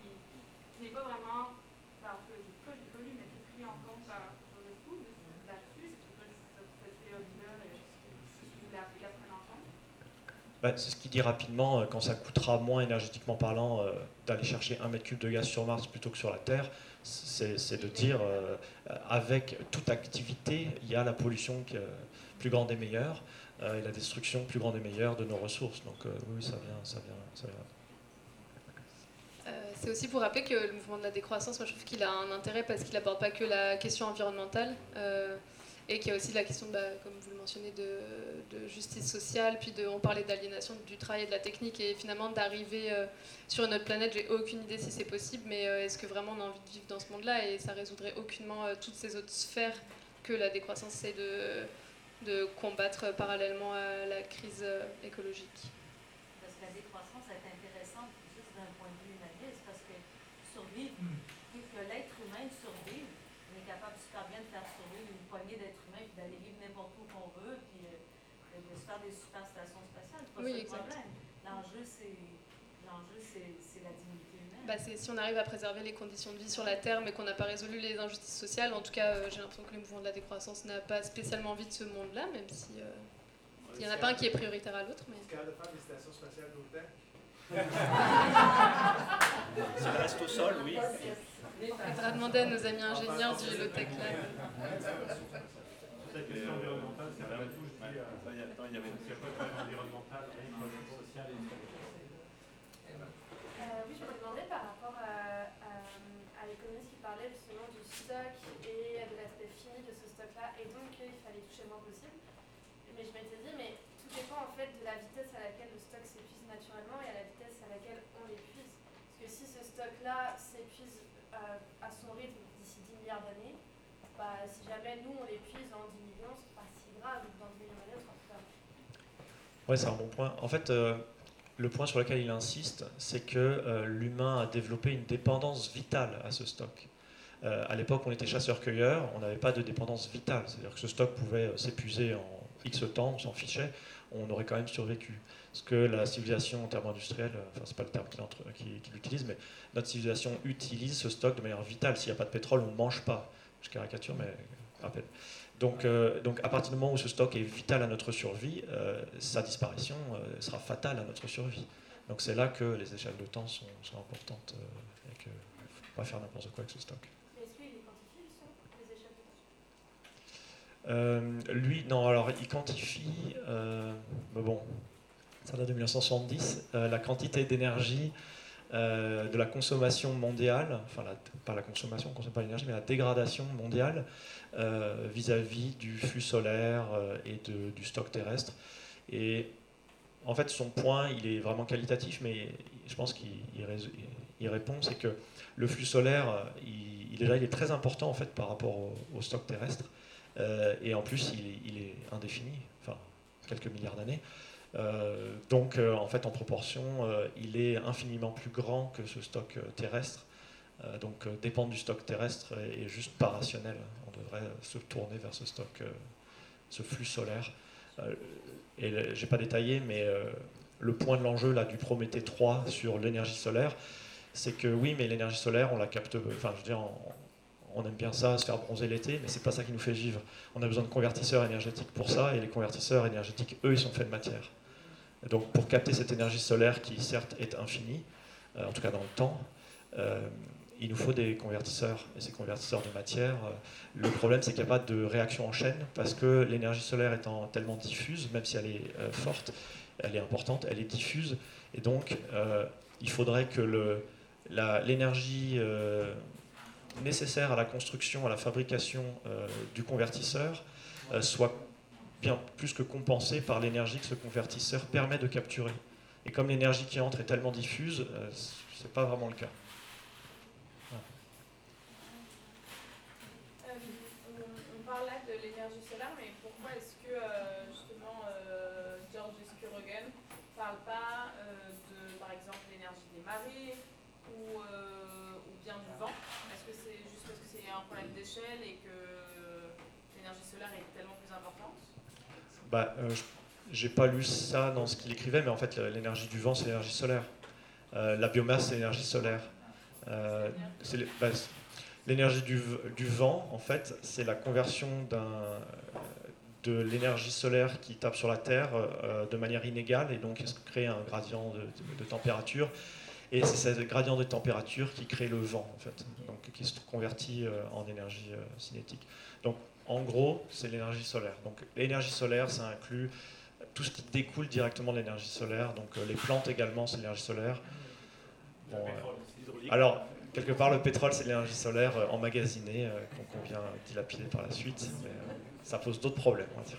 qui, qui n'est pas vraiment, alors que je pas j'ai pas lu, mais c'est pris en compte par sur le coup là-dessus, c'est pas cette théorie-là euh, si vous voulez appeler la prendre en compte. Bah, c'est ce qu'il dit rapidement, euh, quand ça coûtera moins énergétiquement parlant euh, d'aller chercher un mètre cube de gaz sur Mars plutôt que sur la Terre, c'est de dire euh, avec toute activité, il y a la pollution qui plus grande et meilleure et la destruction plus grande et meilleure de nos ressources. Donc oui, ça vient, ça vient, ça vient. C'est aussi pour rappeler que le mouvement de la décroissance, moi je trouve qu'il a un intérêt parce qu'il n'aborde pas que la question environnementale et qu'il y a aussi la question, bah, comme vous le mentionnez, de, justice sociale, puis de, on parlait d'aliénation du travail et de la technique et finalement d'arriver euh, sur une autre planète, j'ai aucune idée si c'est possible, mais euh, est-ce que vraiment on a envie de vivre dans ce monde-là? Et ça résoudrait aucunement euh, toutes ces autres sphères que la décroissance essaie de, de combattre parallèlement à la crise euh, écologique. Parce que la décroissance est intéressante juste d'un point de vue humaniste, parce que survivre, pour que l'être humain survive, on est capable super bien de faire survivre une poignée d'êtres humains, puis d'aller vivre n'importe où qu'on veut, puis euh, de, de se faire des super stations spatiales. C'est pas Oui, ça le exact. problème. L'enjeu, c'est l'enjeu, c'est- c'est la c'est si on arrive à préserver les conditions de vie sur la Terre, mais qu'on n'a pas résolu les injustices sociales. En tout cas, euh, j'ai l'impression que le mouvement de la décroissance n'a pas spécialement envie de ce monde-là, même si euh, il y en a pas un qui est prioritaire à l'autre. Mais... De faire des stations spatiales elle reste au sol, oui. Il faudra demander à nos amis ingénieurs du Lotec Lab. La question environnementale, c'est avant tout, je dis, euh, il y a pas de problème environnemental, rien que problème social et économique. Euh, oui, je me demandais par rapport à, à, l'économiste qui parlait justement du stock et de l'aspect fini de ce stock-là, et donc qu'il fallait toucher le moins possible. Mais je m'étais dit, mais tout dépend en fait de la vitesse à laquelle le stock s'épuise naturellement et à la vitesse à laquelle on l'épuise. Parce que si ce stock-là s'épuise euh, à son rythme d'ici 10 milliards d'années, bah, si jamais nous on l'épuise en 10 millions, c'est pas si grave, dans 10 millions d'années, on sera plus. Ouais, c'est un bon point. En fait, euh, le point sur lequel il insiste, c'est que euh, l'humain a développé une dépendance vitale à ce stock. Euh, à l'époque, on était chasseurs-cueilleurs, on n'avait pas de dépendance vitale. C'est-à-dire que ce stock pouvait euh, s'épuiser en X temps, on s'en fichait, on aurait quand même survécu. Ce que la civilisation en termes industriels, euh, enfin, c'est pas le terme qu'il utilise, mais notre civilisation utilise ce stock de manière vitale. S'il n'y a pas de pétrole, on ne mange pas. Je caricature, mais rappel. Donc, euh, donc, à partir du moment où ce stock est vital à notre survie, euh, sa disparition euh, sera fatale à notre survie. Donc c'est là que les échelles de temps sont, sont importantes et qu'il ne faut pas faire n'importe quoi avec ce stock. Est-ce qu'il justement, les échelles de temps lui, non, alors il quantifie, mais bon, ça date de 1970, euh, la quantité d'énergie euh, de la consommation mondiale, enfin la- pas la consommation, on ne consomme pas l'énergie, mais la dégradation mondiale euh, vis-à-vis du flux solaire euh, et du stock terrestre. Et en fait, son point, il est vraiment qualitatif, mais je pense qu'il il répond, c'est que le flux solaire, il, déjà, il est très important en fait par rapport au, stock terrestre. Et en plus, il il est indéfini, enfin quelques milliards d'années. Euh, donc, euh, en fait, en proportion, euh, il est infiniment plus grand que ce stock terrestre. Donc, dépendre du stock terrestre est, juste pas rationnel. On devrait se tourner vers ce stock, ce flux solaire. Et j'ai pas détaillé, mais le point de l'enjeu là du Prométhée 3 sur l'énergie solaire, c'est que oui, mais l'énergie solaire, on la capte. Enfin, je veux dire, on, on aime bien ça, se faire bronzer l'été, mais c'est pas ça qui nous fait vivre. On a besoin de convertisseurs énergétiques pour ça, et les convertisseurs énergétiques, eux, ils sont faits de matière. Donc, pour capter cette énergie solaire qui, certes, est infinie, euh, en tout cas dans le temps, euh, il nous faut des convertisseurs. Et ces convertisseurs de matière, euh, le problème, c'est qu'il n'y a pas de réaction en chaîne, parce que l'énergie solaire étant tellement diffuse, même si elle est forte, elle est importante, elle est diffuse, et donc il faudrait que l'énergie nécessaire à la construction, à la fabrication du convertisseur soit bien plus que compensée par l'énergie que ce convertisseur permet de capturer. Et comme l'énergie qui entre est tellement diffuse, euh, c'est pas vraiment le cas. Voilà. Euh, on, on parle là de l'énergie solaire, mais pourquoi est-ce que euh, justement euh, George Scurrogan ne parle pas euh, de, par exemple, l'énergie des marées ou, euh, ou bien du vent Est-ce que c'est juste parce que c'est un problème d'échelle et que l'énergie solaire est tellement plus importante Bah, euh, j'ai pas lu ça dans ce qu'il écrivait, mais en fait, l'énergie du vent, c'est l'énergie solaire. Euh, la biomasse, c'est l'énergie solaire. Euh, bah, l'énergie du, vent, en fait, c'est la conversion de l'énergie solaire qui tape sur la Terre euh, de manière inégale et donc crée un gradient de, température. Et c'est ce gradient de température qui crée le vent, en fait, donc, qui se convertit en énergie cinétique. Donc, en gros, c'est l'énergie solaire. Donc, l'énergie solaire, ça inclut tout ce qui découle directement de l'énergie solaire. Donc, les plantes également, c'est l'énergie solaire. Euh, alors, quelque part, le pétrole, c'est l'énergie solaire euh, emmagasinée euh, qu'on vient dilapider par la suite, mais ça pose d'autres problèmes, on va dire.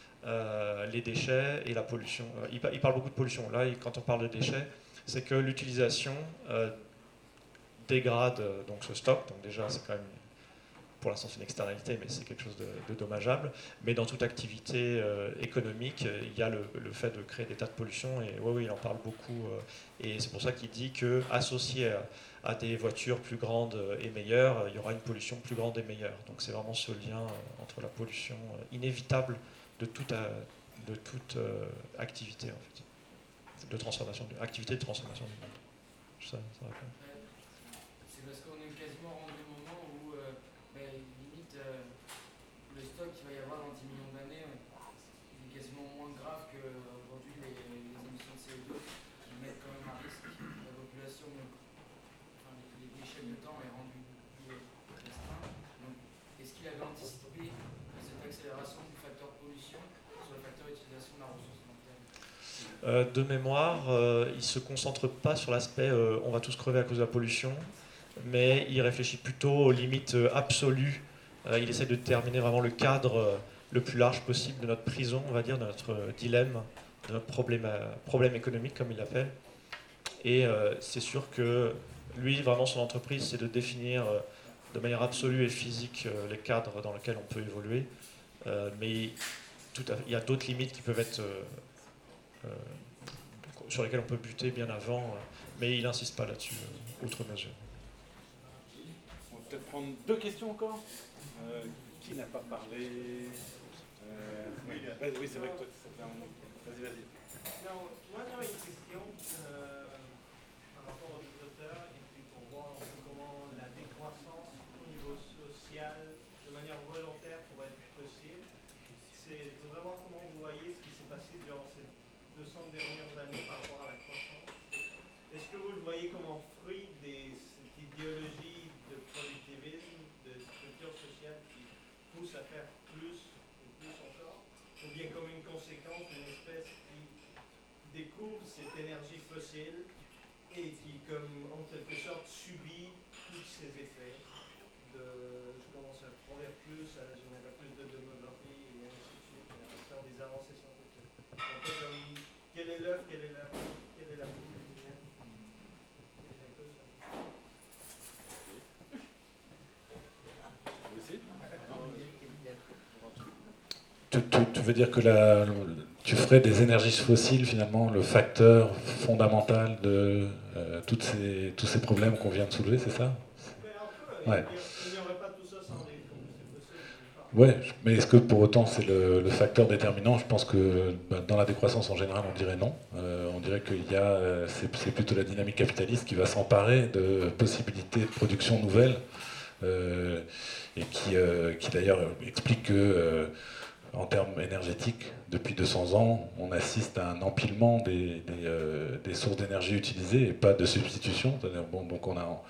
les déchets et la pollution. il, parle beaucoup de pollution. Là, quand on parle de déchets, c'est que l'utilisation dégrade donc ce stock. Donc déjà, c'est quand même pour l'instant une externalité, mais c'est quelque chose de, dommageable. Mais dans toute activité euh, économique, il y a le, fait de créer des tas de pollution, et oui, oui, il en parle beaucoup. Euh, et c'est pour ça qu'il dit que associé à, des voitures plus grandes et meilleures, il y aura une pollution plus grande et meilleure. Donc c'est vraiment ce lien euh, entre la pollution inévitable de toute, de toute activité, en fait, de transformation, activité de transformation du monde. Ça, ça Euh, de mémoire, euh, il ne se concentre pas sur l'aspect euh, on va tous crever à cause de la pollution, mais il réfléchit plutôt aux limites absolues. il essaie de déterminer vraiment le cadre le plus large possible de notre prison, on va dire, de notre dilemme, de notre problème, économique, comme il l'appelle. Et c'est sûr que lui, vraiment, son entreprise, c'est de définir de manière absolue et physique les cadres dans lesquels on peut évoluer. mais il y a d'autres limites qui peuvent être sur lesquels on peut buter bien avant, euh, mais il n'insiste pas là-dessus, euh, outre mesure. On va peut-être prendre deux questions encore. qui n'a pas parlé Oui, c'est vrai que toi, Vas-y, vas-y. Non, moi j'avais une question par rapport aux auteurs et puis pour voir comment la décroissance au niveau social, de manière volontaire, pourrait être possible. C'est vraiment comment vous voyez ce qui s'est passé durant ces 200 dernières années par rapport à la croissance. Est-ce que vous le voyez comme un fruit de cette idéologie de productivisme, de structure sociale qui pousse à faire plus et plus encore, ou bien comme une conséquence d'une espèce qui découvre cette énergie fossile et qui, comme en quelque sorte, subit tous ces effets de je commence à produire plus, à générer plus de démographie et ainsi de suite, à faire des avancées scientifiques quelle est l'œuvre, quelle est la, quelle est la tu, veux dire que tu ferais des énergies fossiles finalement le facteur fondamental de euh, ces, tous ces problèmes qu'on vient de soulever, c'est ça? Ouais. Ouais, mais est-ce que pour autant c'est le, facteur déterminant? Je pense que bah, dans la décroissance en général, on dirait non. Euh, on dirait qu'il y a, euh, c'est plutôt la dynamique capitaliste qui va s'emparer de possibilités de production nouvelles et qui, qui d'ailleurs explique que en termes énergétiques, depuis 200 ans, on assiste à un empilement des, des, euh, des sources d'énergie utilisées et pas de substitution. Bon, donc on a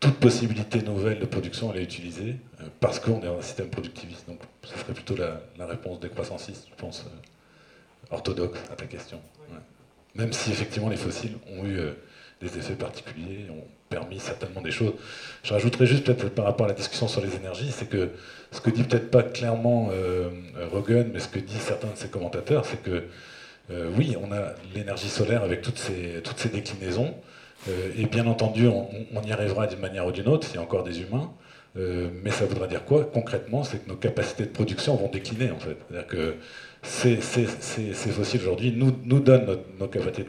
toute possibilité nouvelle de production, elle est utilisée euh, parce qu'on est dans un système productiviste. Donc ce serait plutôt la, la réponse des croissancistes, je pense, euh, orthodoxe à ta question. Ouais. Même si effectivement les fossiles ont eu euh, des effets particuliers, ont permis certainement des choses. Je rajouterais juste peut-être par rapport à la discussion sur les énergies, c'est que ce que dit peut-être pas clairement euh, Rogan, mais ce que disent certains de ses commentateurs, c'est que euh, oui, on a l'énergie solaire avec toutes ces, toutes ces déclinaisons, euh, et bien entendu, on, y arrivera d'une manière ou d'une autre, s'il y a encore des humains, mais ça voudra dire quoi? Concrètement, c'est que nos capacités de production vont décliner en fait. C'est-à-dire que ces, fossiles aujourd'hui nous, nous donnent nos capacités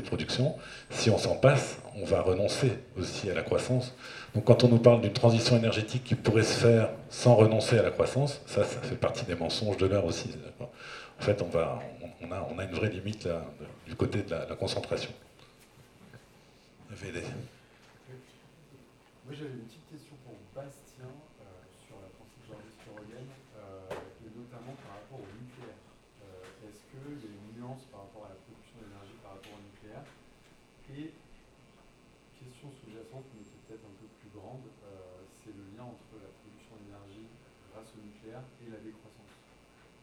de production. Si on s'en passe, on va renoncer aussi à la croissance. Donc quand on nous parle d'une transition énergétique qui pourrait se faire sans renoncer à la croissance, ça, ça fait partie des mensonges de l'heure aussi. En fait, on, a, une vraie limite du côté de la, concentration question pour Bastien euh, sur la pensée de Georges Storogen, euh, et notamment par rapport au nucléaire. Euh, Est-ce qu'il y a une nuance par rapport à la production d'énergie par rapport au nucléaire Et question sous-jacente, mais qui est peut-être un peu plus grande, euh, c'est le lien entre la production d'énergie grâce au nucléaire et la décroissance.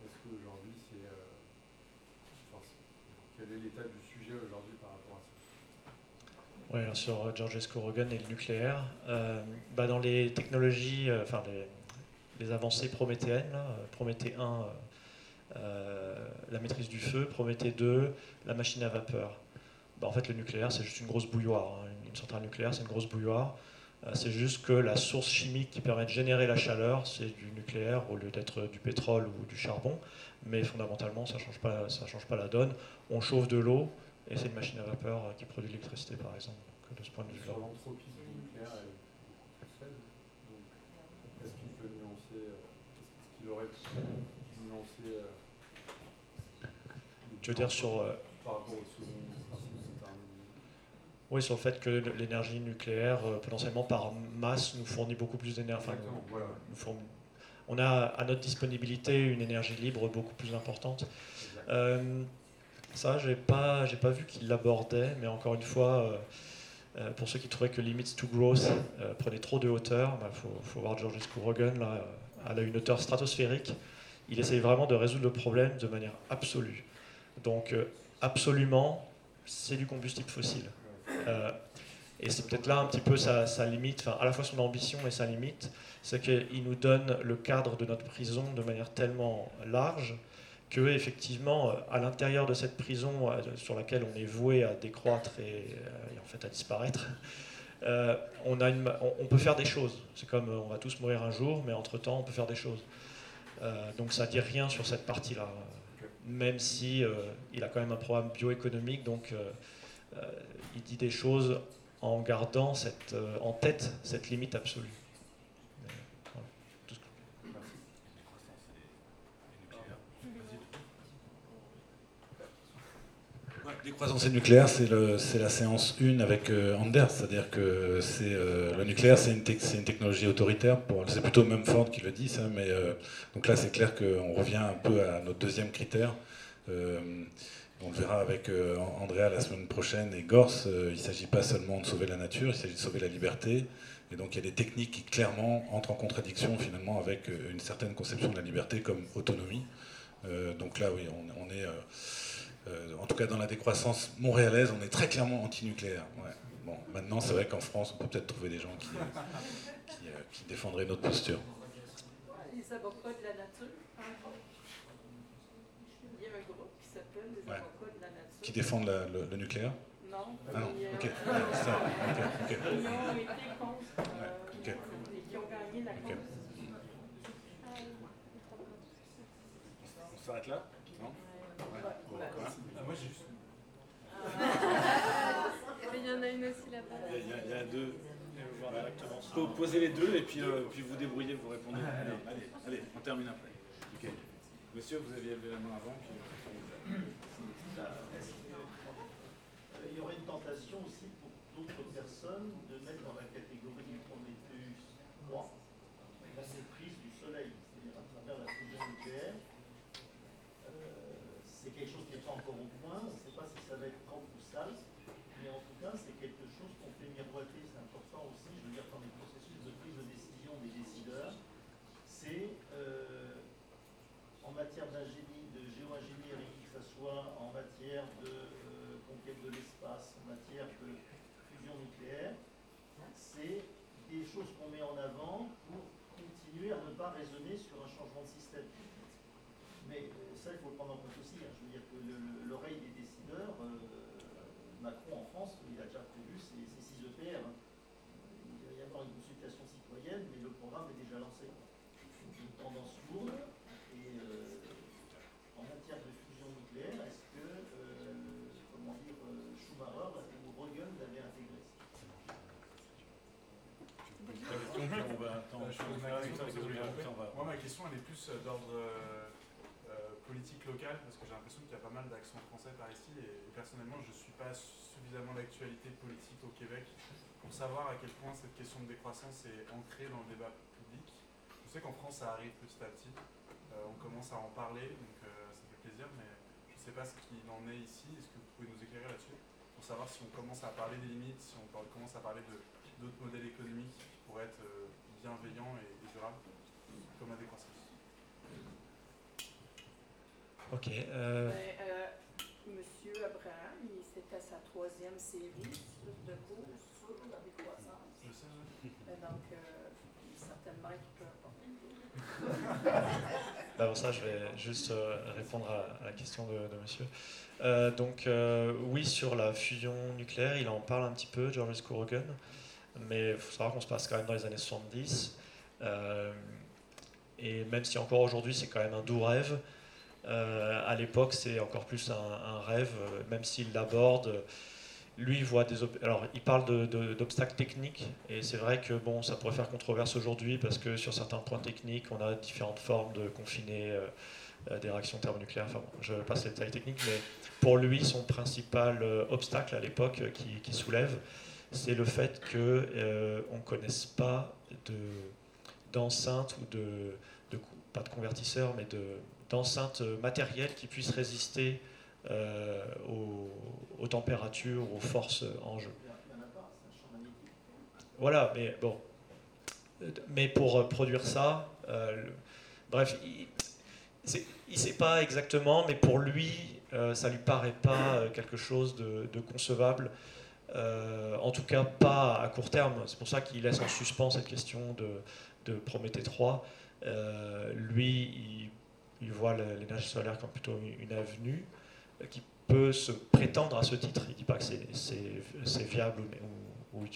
Est-ce qu'aujourd'hui c'est... Enfin, quel est l'état du sujet aujourd'hui par rapport à ça sur Georges Rogan et le nucléaire. Euh, bah dans les technologies, euh, enfin les, avancées prométhéennes, là, Prométhée 1, euh, la maîtrise du feu, Prométhée 2, la machine à vapeur. Bah, en fait, le nucléaire, c'est juste une grosse bouilloire. Hein. Une centrale nucléaire, c'est une grosse bouilloire. c'est juste que la source chimique qui permet de générer la chaleur, c'est du nucléaire au lieu d'être du pétrole ou du charbon. Mais fondamentalement, ça ne change, change pas la donne. On chauffe de l'eau, et c'est une machine à vapeur qui produit de l'électricité, par exemple. Donc, de ce point de vue-là. L'entropie nucléaire est faible. Donc, est-ce qu'il peut nuancer Est-ce qu'il aurait pu nuancer euh, Tu veux dire sur. Euh, par rapport au second oui, sur le fait que l'énergie nucléaire, euh, potentiellement par masse, nous fournit beaucoup plus d'énergie. Enfin, voilà. nous fournit, on a à notre disponibilité une énergie libre beaucoup plus importante. Euh, ça, j'ai pas, j'ai pas vu qu'il l'abordait, mais encore une fois, euh, euh, pour ceux qui trouvaient que Limits to Growth euh, prenait trop de hauteur, il bah, faut, voir Georges Rogan, là, elle a une hauteur stratosphérique. Il essaye vraiment de résoudre le problème de manière absolue. Donc, absolument, c'est du combustible fossile. et c'est peut-être là un petit peu sa, sa limite, enfin, à la fois son ambition et sa limite, c'est qu'il nous donne le cadre de notre prison de manière tellement large que effectivement, à l'intérieur de cette prison sur laquelle on est voué à décroître et, et en fait à disparaître, euh, on, a une, on, peut faire des choses. C'est comme on va tous mourir un jour, mais entre-temps, on peut faire des choses. Euh, donc ça ne dit rien sur cette partie-là, même si euh, il a quand même un programme bioéconomique, donc il dit des choses en gardant cette, en tête cette limite absolue. Décroissance nucléaire, c'est la séance 1 avec euh, Anders, c'est-à-dire que euh, le nucléaire, c'est une, technologie autoritaire. C'est plutôt Mumford qui le dit, ça, mais euh, donc là, c'est clair qu'on revient un peu à notre deuxième critère. On le verra avec Andrea la semaine prochaine et Gors. il ne s'agit pas seulement de sauver la nature, il s'agit de sauver la liberté. Et donc, il y a des techniques qui clairement entrent en contradiction finalement avec une certaine conception de la liberté comme autonomie. donc là, oui, on, est en tout cas, dans la décroissance montréalaise, on est très clairement anti-nucléaire. Ouais. Bon, maintenant, c'est vrai qu'en France, on peut peut-être trouver des gens qui, qui, euh, qui, défendraient notre posture. Les avocats de la nature. Il y a un groupe qui s'appelle les ouais. avocats de la nature. Qui défendent la, le, le, nucléaire? Non. Ah non, euh, ok. Ouais, ça, ok, ok. Ils ont été contre. Qui ont gagné la okay. cause. On s'arrête là Non moi j'ai juste. Il y en a une aussi là-bas. Il y, a, il y a deux. Voilà. Posez les deux et puis, euh, puis vous débrouillez, vous répondez. Allez, allez, allez, on termine après. Okay. Monsieur, vous aviez levé la main avant. Puis... Il y aurait une tentation aussi pour d'autres personnes de mettre dans la catégorie du Prometheus 3 la prise du soleil, c'est-à-dire à travers la fusion nucléaire, raisonner sur un changement de système. Mais euh, ça, il faut le prendre en compte aussi. hein. Je veux dire que le- l'oreille des décideurs, euh, Macron en France, il a déjà prévu ses, ses 6 EPR. hein. Il va y avoir une consultation citoyenne, mais le programme est déjà lancé. Une tendance lourde. Et euh, en matière de fusion nucléaire, est-ce que, euh, comment dire, euh, Schumacher ou Rögen l'avaient intégré Moi, ma question, elle est plus euh, d'ordre euh, euh, politique local, parce que j'ai l'impression qu'il y a pas mal d'accents français par ici, et, personnellement, je ne suis pas suffisamment d'actualité politique au Québec pour savoir à quel point cette question de décroissance est ancrée dans le débat public. Je sais qu'en France, ça arrive petit à petit, Euh, on commence à en parler, donc euh, ça fait plaisir, mais je ne sais pas ce qu'il en est ici. Est-ce que vous pouvez nous éclairer là-dessus pour savoir si on commence à parler des limites, si on commence à parler d'autres modèles économiques qui pourraient être euh, bienveillants et, durables, comme la décroissance Ok. euh, Ben, euh, Monsieur Abraham, il- c'était sa troisième série sur- de cours sur la décroissance. Je sais, ouais. Et donc, euh, certainement qu'il peut apporter. Avant ça, je vais juste répondre à, la question de, de monsieur. Euh, donc, euh, oui, sur la fusion nucléaire, il en parle un petit peu, Georges Kurogen, mais il faut savoir qu'on se passe quand même dans les années 70. euh, et même si encore aujourd'hui, c'est quand même un doux rêve, euh, à l'époque, c'est encore plus un, rêve, euh, même s'il l'aborde. Lui, il voit des. Alors, il parle d'obstacles techniques, et c'est vrai que bon, ça pourrait faire controverse aujourd'hui parce que sur certains points techniques, on a différentes formes de confiner des réactions thermonucléaires. Enfin, bon, je passe les détails techniques, mais pour lui, son principal obstacle à l'époque qui, qui soulève, c'est le fait qu'on ne connaisse pas de d'enceinte ou de, pas de convertisseur, mais de d'enceinte matérielle qui puisse résister euh, aux, températures, aux forces en jeu. Voilà, mais bon. Euh, Mais pour euh, produire ça, euh, bref, il ne sait pas exactement, mais pour lui, euh, ça lui paraît pas euh, quelque chose de concevable. Euh, en tout cas, pas à court terme. C'est pour ça qu'il laisse en suspens cette question de, de Prométhée 3. Euh, lui, il, voit l'énergie solaire comme plutôt une avenue qui peut se prétendre à ce titre. Il ne dit pas que c'est- viable ou, ou- ou-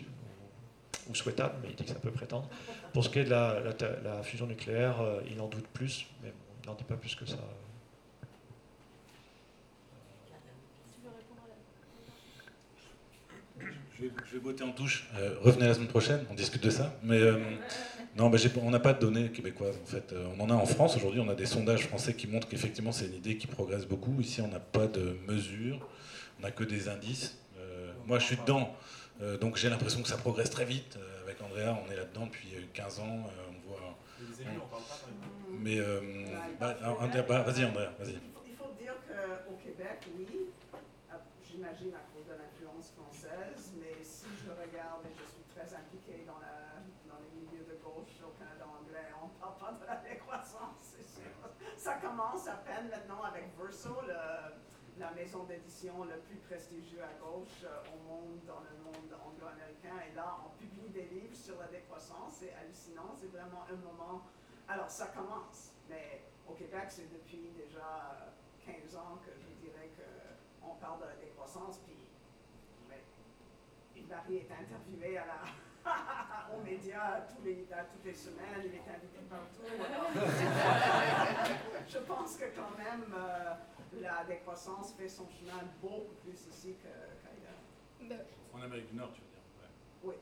ou souhaitable, mais il dit que ça peut prétendre. Pour ce qui est de la fusion nucléaire, euh, il en doute plus, mais bon, il n'en dit pas plus que ça. Tu veux répondre à la Je vais, je vais botter en touche. Euh, revenez la semaine prochaine, on discute de ça. Mais euh, non, bah, on n'a pas de données québécoises en fait. Euh, on en a en France aujourd'hui. On a des sondages français qui montrent qu'effectivement c'est une idée qui progresse beaucoup. Ici, on n'a pas de mesures. On n'a que des indices. Euh, moi, je suis dedans, Euh, donc j'ai l'impression que ça progresse très vite. Euh, avec Andrea, on est là-dedans depuis euh, 15 ans. Euh, on voit. Et les élus, on parle pas, par exemple Mais euh, bah, Andrea, bah, vas-y, Andrea, vas-y. Il faut dire qu'au Québec, oui, à- j'imagine à cause de l'influence française, mais si je regarde, et je suis très impliquée dans, la, dans les milieux de gauche au Canada anglais, on ne parle pas de la décroissance, c'est sûr. Ça commence à peine maintenant avec Verso, le- la maison d'édition le plus prestigieux à gauche euh, au monde, dans le monde anglo-américain. Et là, on publie des livres sur la décroissance, c'est hallucinant, c'est vraiment un moment. Alors, ça commence, mais au Québec, c'est depuis déjà 15 ans que je dirais qu'on parle de la décroissance, puis Yves-Marie est interviewé à la, aux médias tous les, toutes les semaines, il est invité partout. je pense que quand même, euh, la décroissance fait son chemin beaucoup plus ici qu'ailleurs. Bah, En Amérique du Nord, tu veux dire. ouais.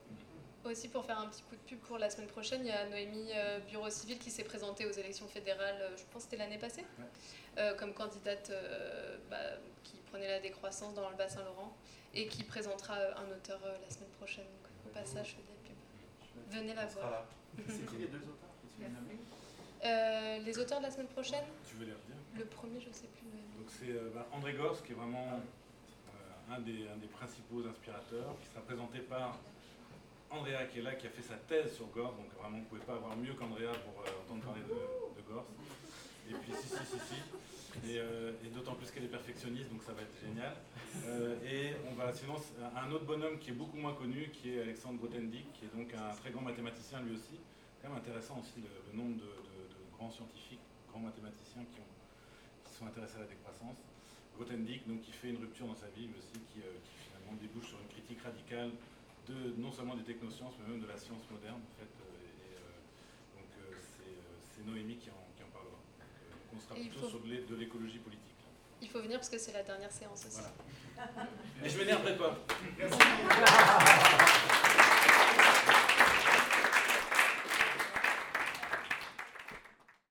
Oui. Aussi, pour faire un petit coup de pub pour la semaine prochaine, il y a Noémie euh, Bureau Civil qui s'est présentée aux élections fédérales, euh, je pense que c'était l'année passée, euh, comme candidate euh, bah, qui prenait la décroissance dans le Bas-Saint-Laurent et qui présentera euh, un auteur euh, la semaine prochaine. Donc, au passage, je fais des pubs. Venez la voir. C'est qui les deux auteurs Euh, les auteurs de la semaine prochaine? Tu veux les redire? Le premier, je sais plus. mais- Donc c'est euh, bah, André Gors qui est vraiment euh, un, des, principaux inspirateurs, qui sera présenté par Andrea qui est là, qui a fait sa thèse sur Gors, donc vraiment vous ne pouvez pas avoir mieux qu'Andrea pour euh, entendre parler de, Gors. Et puis si, si, si, si. Et, d'autant plus qu'elle est perfectionniste, donc ça va être génial. Et on va sinon un autre bonhomme qui est beaucoup moins connu, qui est Alexandre Grothendieck, qui est donc un très grand mathématicien lui aussi. Quand même intéressant aussi le, nombre de, de- grands scientifiques, grands mathématiciens qui, ont, sont intéressés à la décroissance. Grothendieck, donc, qui fait une rupture dans sa vie, mais aussi qui, euh, qui finalement débouche sur une critique radicale de, non seulement des technosciences, mais même de la science moderne, en fait. euh, et, euh, donc, euh, c'est euh, c'est Noémie qui en, qui en parlera. Donc on sera plutôt faut- sur de l'é- de l'écologie politique. Il faut venir parce que c'est la dernière séance aussi. Voilà. Et je m'énerverai pas. Merci.